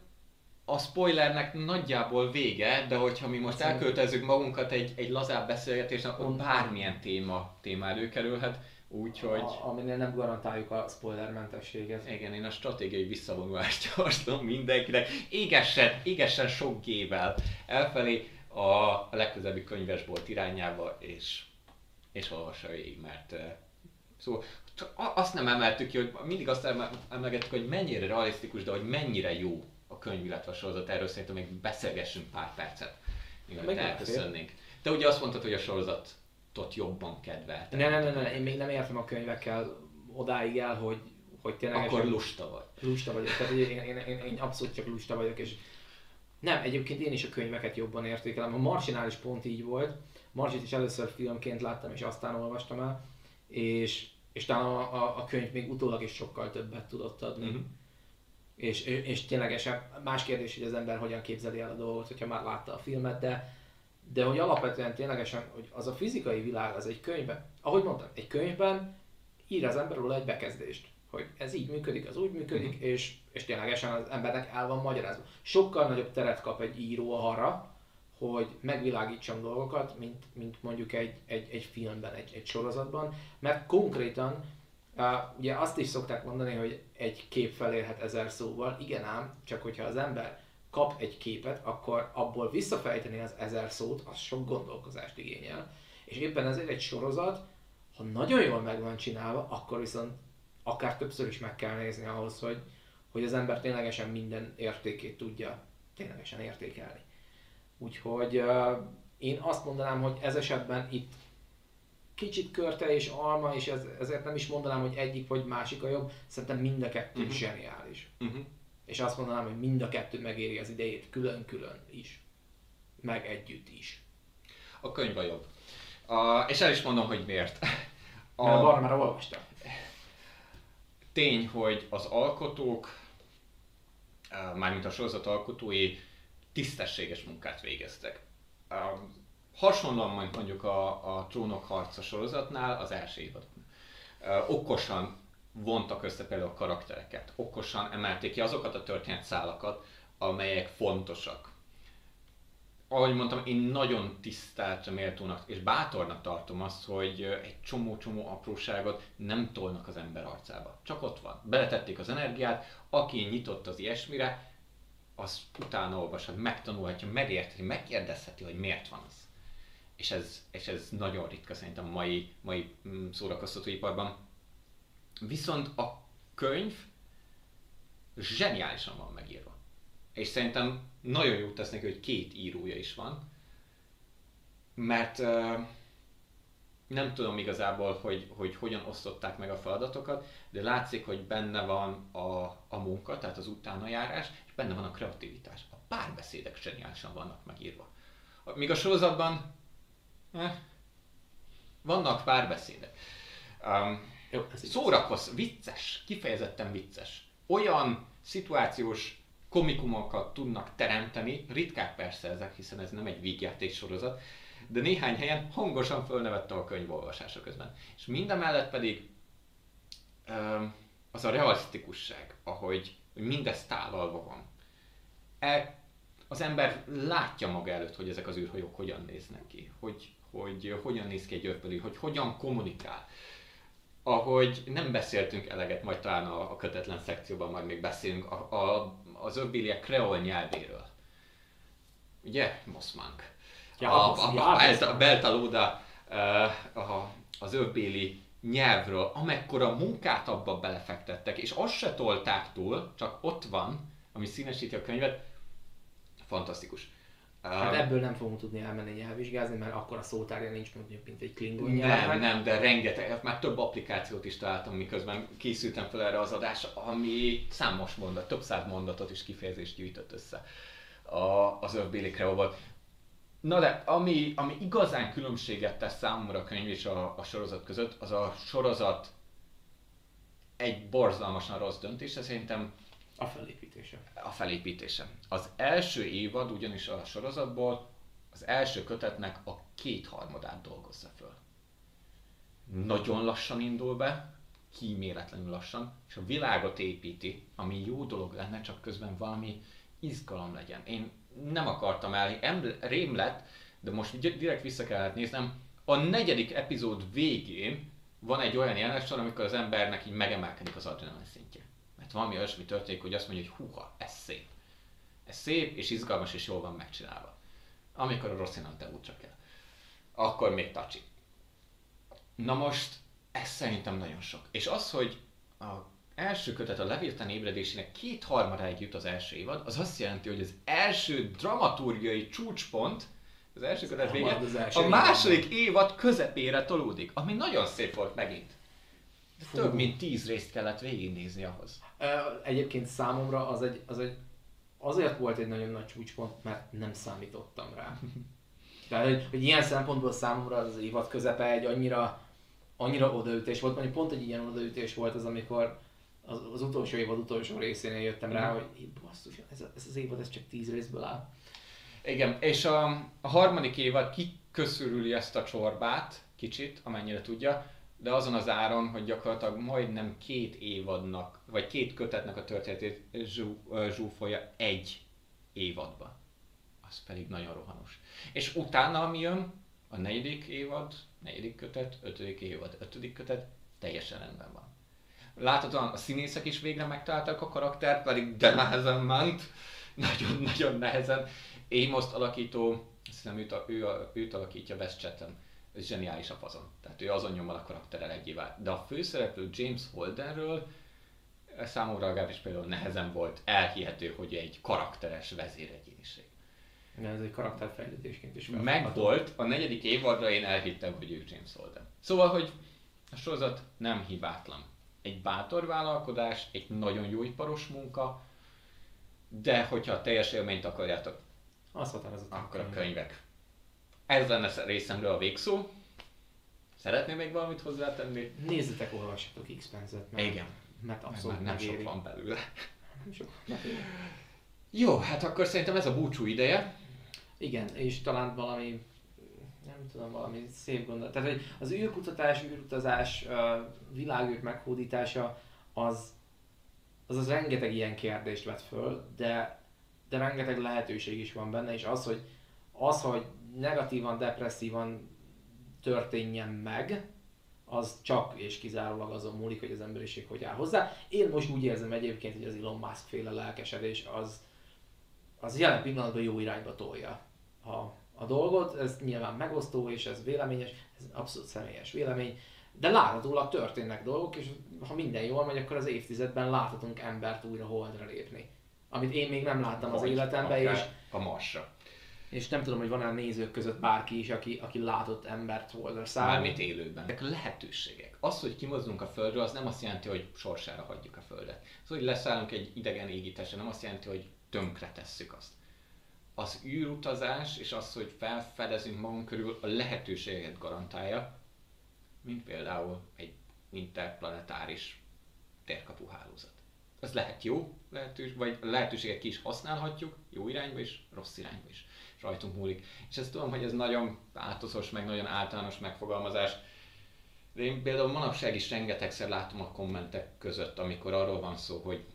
a spoilernek nagyjából vége, de hogyha mi most elköltezzük magunkat egy, egy lazább beszélgetésnek, akkor bármilyen téma, téma előkerülhet. Úgyhogy... A, aminél nem garantáljuk a spoilermentességet. Igen, én a stratégiai visszavonulást javaslom mindenkinek. Égessen, égessen sok gével elfelé a legközelebbi könyvesbolt irányába, és, és olvassa végig, mert Szóval azt nem emeltük ki, hogy mindig azt emelgettük, hogy mennyire realisztikus, de hogy mennyire jó a könyv, illetve a sorozat. Erről szerintem még beszélgessünk pár percet, míg elköszönnénk. Te ugye azt mondtad, hogy a sorozatot jobban kedvelt. Ne, ne, ne, ne, én még nem értem a könyvekkel odáig el, hogy, hogy tényleg... Akkor lusta vagy. Lusta vagyok, tehát én, én, én, én, abszolút csak lusta vagyok, és nem, egyébként én is a könyveket jobban értékelem. A Marsinál is pont így volt. Marsit is először filmként láttam, és aztán olvastam el, és és talán a, a, a könyv még utólag is sokkal többet tudott adni. Uh-huh. És, és ténylegesen más kérdés, hogy az ember hogyan képzeli el a dolgot, hogyha már látta a filmet, de, de hogy alapvetően ténylegesen, hogy az a fizikai világ az egy könyvben, ahogy mondtam, egy könyvben ír az ember róla egy bekezdést, hogy ez így működik, az úgy működik, uh-huh. és, és ténylegesen az embernek el van magyarázva. Sokkal nagyobb teret kap egy író arra, hogy megvilágítsam dolgokat, mint, mint mondjuk egy, egy, egy filmben, egy, egy sorozatban, mert konkrétan uh, ugye azt is szokták mondani, hogy egy kép felérhet ezer szóval, igen ám, csak hogyha az ember kap egy képet, akkor abból visszafejteni az ezer szót, az sok gondolkozást igényel. És éppen ezért egy sorozat, ha nagyon jól meg van csinálva, akkor viszont akár többször is meg kell nézni ahhoz, hogy, hogy az ember ténylegesen minden értékét tudja ténylegesen értékelni. Úgyhogy uh, én azt mondanám, hogy ez esetben itt kicsit körte és alma, és ez, ezért nem is mondanám, hogy egyik vagy másik a jobb, szerintem mind a kettő uh-huh. zseniális. Uh-huh. És azt mondanám, hogy mind a kettő megéri az idejét külön-külön is, meg együtt is. A könyv a jobb. Uh, és el is mondom, hogy miért. A... Mert a már olvastam. Tény, hogy az alkotók, mármint a sorozat alkotói tisztességes munkát végeztek. Hasonlóan mondjuk a, a Trónok harca sorozatnál az első évadon. Okosan vontak össze például a karaktereket, okosan emelték ki azokat a történetszálakat, amelyek fontosak. Ahogy mondtam, én nagyon tisztelt, méltónak és bátornak tartom azt, hogy egy csomó-csomó apróságot nem tolnak az ember arcába. Csak ott van. Beletették az energiát, aki nyitott az ilyesmire, az utána olvashat, megtanulhatja, megértheti, megkérdezheti, hogy miért van az. És ez, és ez nagyon ritka szerintem a mai, mai mm, szórakoztatóiparban. Viszont a könyv zseniálisan van megírva. És szerintem nagyon jót tesz neki, hogy két írója is van. Mert uh, nem tudom igazából, hogy, hogy hogyan osztották meg a feladatokat, de látszik, hogy benne van a, a munka, tehát az utánajárás, és benne van a kreativitás. A párbeszédek zseniálisan vannak megírva. Míg a sorozatban eh, vannak párbeszédek. Um, Jó, szórakoz, vicces, kifejezetten vicces. Olyan szituációs komikumokat tudnak teremteni, ritkák persze ezek, hiszen ez nem egy vígjáték sorozat, de néhány helyen hangosan fölnevette a könyv olvasása közben. És mindemellett pedig az a realisztikusság, ahogy mindez tálalva van. El, az ember látja maga előtt, hogy ezek az űrhajók hogyan néznek ki, hogy, hogy hogyan néz ki egy űrpöli, hogy hogyan kommunikál. Ahogy nem beszéltünk eleget, majd talán a, a kötetlen szekcióban majd még beszélünk a, a, az öbbéliek kreol nyelvéről. Ugye, Moszmánk? Ja, a, a, a, a Beltalóda a, az öbbéli nyelvről, amekkora munkát abba belefektettek, és azt se tolták túl, csak ott van, ami színesíti a könyvet, fantasztikus. Hát ebből nem fogunk tudni elmenni nyelvvizsgázni, mert akkor a szótárja nincs mondjuk, mint egy klingon nyelv. Nem, nem, de rengeteg, már több applikációt is találtam, miközben készültem fel erre az adásra, ami számos mondat, több száz mondatot is kifejezést gyűjtött össze a, az Earth Creole-ból. Na de, ami, ami igazán különbséget tesz számomra a könyv és a, a sorozat között, az a sorozat egy borzalmasan rossz döntése, szerintem a felépítése. A felépítése. Az első évad ugyanis a sorozatból az első kötetnek a kétharmadát dolgozza föl. Nagyon lassan indul be, kíméletlenül lassan, és a világot építi, ami jó dolog lenne, csak közben valami izgalom legyen. Én nem akartam el, rém lett, de most direkt vissza kellett néznem. A negyedik epizód végén van egy olyan jelenet amikor az embernek így megemelkedik az adrenalin szintje. Valami olyasmi történik, hogy azt mondja, hogy húha, ez szép. Ez szép, és izgalmas, és jól van megcsinálva. Amikor a Rocinante útra kell. Akkor még tacsi. Na most, ez szerintem nagyon sok. És az, hogy a első kötet a Leviathan ébredésének két harmadáig jut az első évad, az azt jelenti, hogy az első dramaturgiai csúcspont, az első kötet vége, a második évad közepére tolódik, ami nagyon szép volt megint. De Fú. több mint tíz részt kellett végignézni ahhoz. Egyébként számomra az egy, az egy, azért volt egy nagyon nagy csúcspont, mert nem számítottam rá. Tehát, hogy, hogy ilyen szempontból számomra az évad közepe egy annyira, annyira odaütés volt, mondjuk pont egy ilyen odaütés volt az, amikor az, az utolsó évad utolsó részénél jöttem rá, Mhm. hogy "Hé, basszus, ez, ez az évad ez csak tíz részből áll. Igen, és a, a harmadik évad kiköszörüli ezt a csorbát, kicsit, amennyire tudja, de azon az áron, hogy gyakorlatilag majdnem két évadnak, vagy két kötetnek a történetét zsú, zsúfolja egy évadba. Az pedig nagyon rohanos. És utána, ami jön, a negyedik évad, negyedik kötet, ötödik évad, ötödik kötet, teljesen rendben van. Láthatóan a színészek is végre megtalálták a karaktert, pedig de nehezen ment. Nagyon-nagyon nehezen. Amoszt alakító, azt hiszem őt, a, ő, őt alakítja Wes Chatham. Ez zseniális a fazon. Tehát ő azon nyomban a karakterrel egyével. De a főszereplő James Holdenről számomra legalábbis például nehezen volt elhihető, hogy egy karakteres vezéregyéniség. Igen, ez egy karakterfejlődésként is Meg felfogható. volt, a negyedik évadra én elhittem, hogy ő James Holden. Szóval, hogy a sorozat nem hibátlan. Egy bátor vállalkozás, egy nagyon jó iparos munka, de hogyha a teljes élményt akarjátok, Az határozott. akkor a könyvek. Ez lenne részemről a végszó. Szeretnél még valamit hozzátenni? Nézzetek, olvassatok X-Penzet, mert, Igen. mert abszolút már nem sok megéri. van belőle. Nem sok. Jó, hát akkor szerintem ez a búcsú ideje. Igen, és talán valami, nem tudom, valami szép gondolat. Tehát hogy az űrkutatás, űrutazás, világűr meghódítása, az, az az rengeteg ilyen kérdést vet föl, de, de rengeteg lehetőség is van benne, és az, hogy az, hogy negatívan, depresszívan történjen meg, az csak és kizárólag azon múlik, hogy az emberiség hogy áll hozzá. Én most úgy érzem egyébként, hogy az Elon Musk féle lelkesedés az, az jelen pillanatban jó irányba tolja a, a dolgot. Ez nyilván megosztó, és ez véleményes, ez abszolút személyes vélemény, de láthatólag történnek dolgok, és ha minden jól megy, akkor az évtizedben láthatunk embert újra holdra lépni. Amit én még nem láttam az Vagy életemben, akár és, a Marsra. És nem tudom, hogy van-e a nézők között bárki is, aki, aki látott embert holdra szállni. Mármint élőben. Ezek lehetőségek. Az, hogy kimozdulunk a Földről, az nem azt jelenti, hogy sorsára hagyjuk a Földet. Az, hogy leszállunk egy idegen égítésre, nem azt jelenti, hogy tönkre tesszük azt. Az űrutazás és az, hogy felfedezünk magunk körül, a lehetőséget garantálja, mint például egy interplanetáris térkapuhálózat. Ez lehet jó lehetős, vagy a lehetőséget ki is használhatjuk, jó irányba is, rossz irányba is. Rajtunk múlik. És ezt tudom, hogy ez nagyon változós, meg nagyon általános megfogalmazás, de én például manapság is rengetegszer látom a kommentek között, amikor arról van szó, hogy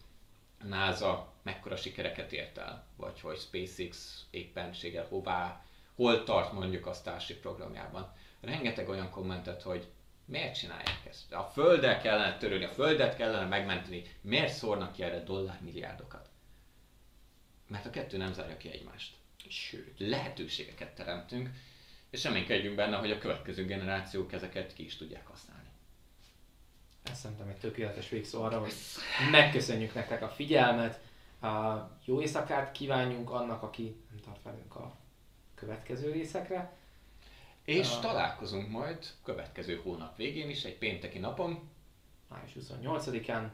NASA mekkora sikereket ért el, vagy hogy SpaceX éppenséggel hová, hol tart mondjuk a Starship programjában. Rengeteg olyan kommentet, hogy miért csinálják ezt? A Földdel kellene törölni, a Földet kellene megmenteni, miért szórnak ki erre dollármilliárdokat? Mert a kettő nem zárja ki egymást. Sőt. Lehetőségeket teremtünk, és reménykedjünk benne, hogy a következő generációk ezeket ki is tudják használni. Ez szerintem egy tökéletes végszó arra, hogy megköszönjük nektek a figyelmet, a jó éjszakát kívánjunk annak, aki nem tart velünk a következő részekre. És Ah. találkozunk majd következő hónap végén is, egy pénteki napon. május 28-án.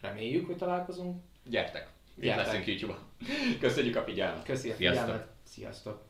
Reméljük, hogy találkozunk. Gyertek! Itt Gyertek. leszünk YouTube-on. Köszönjük a figyelmet! Köszi a Sziasztok. figyelmet. Sziasztok!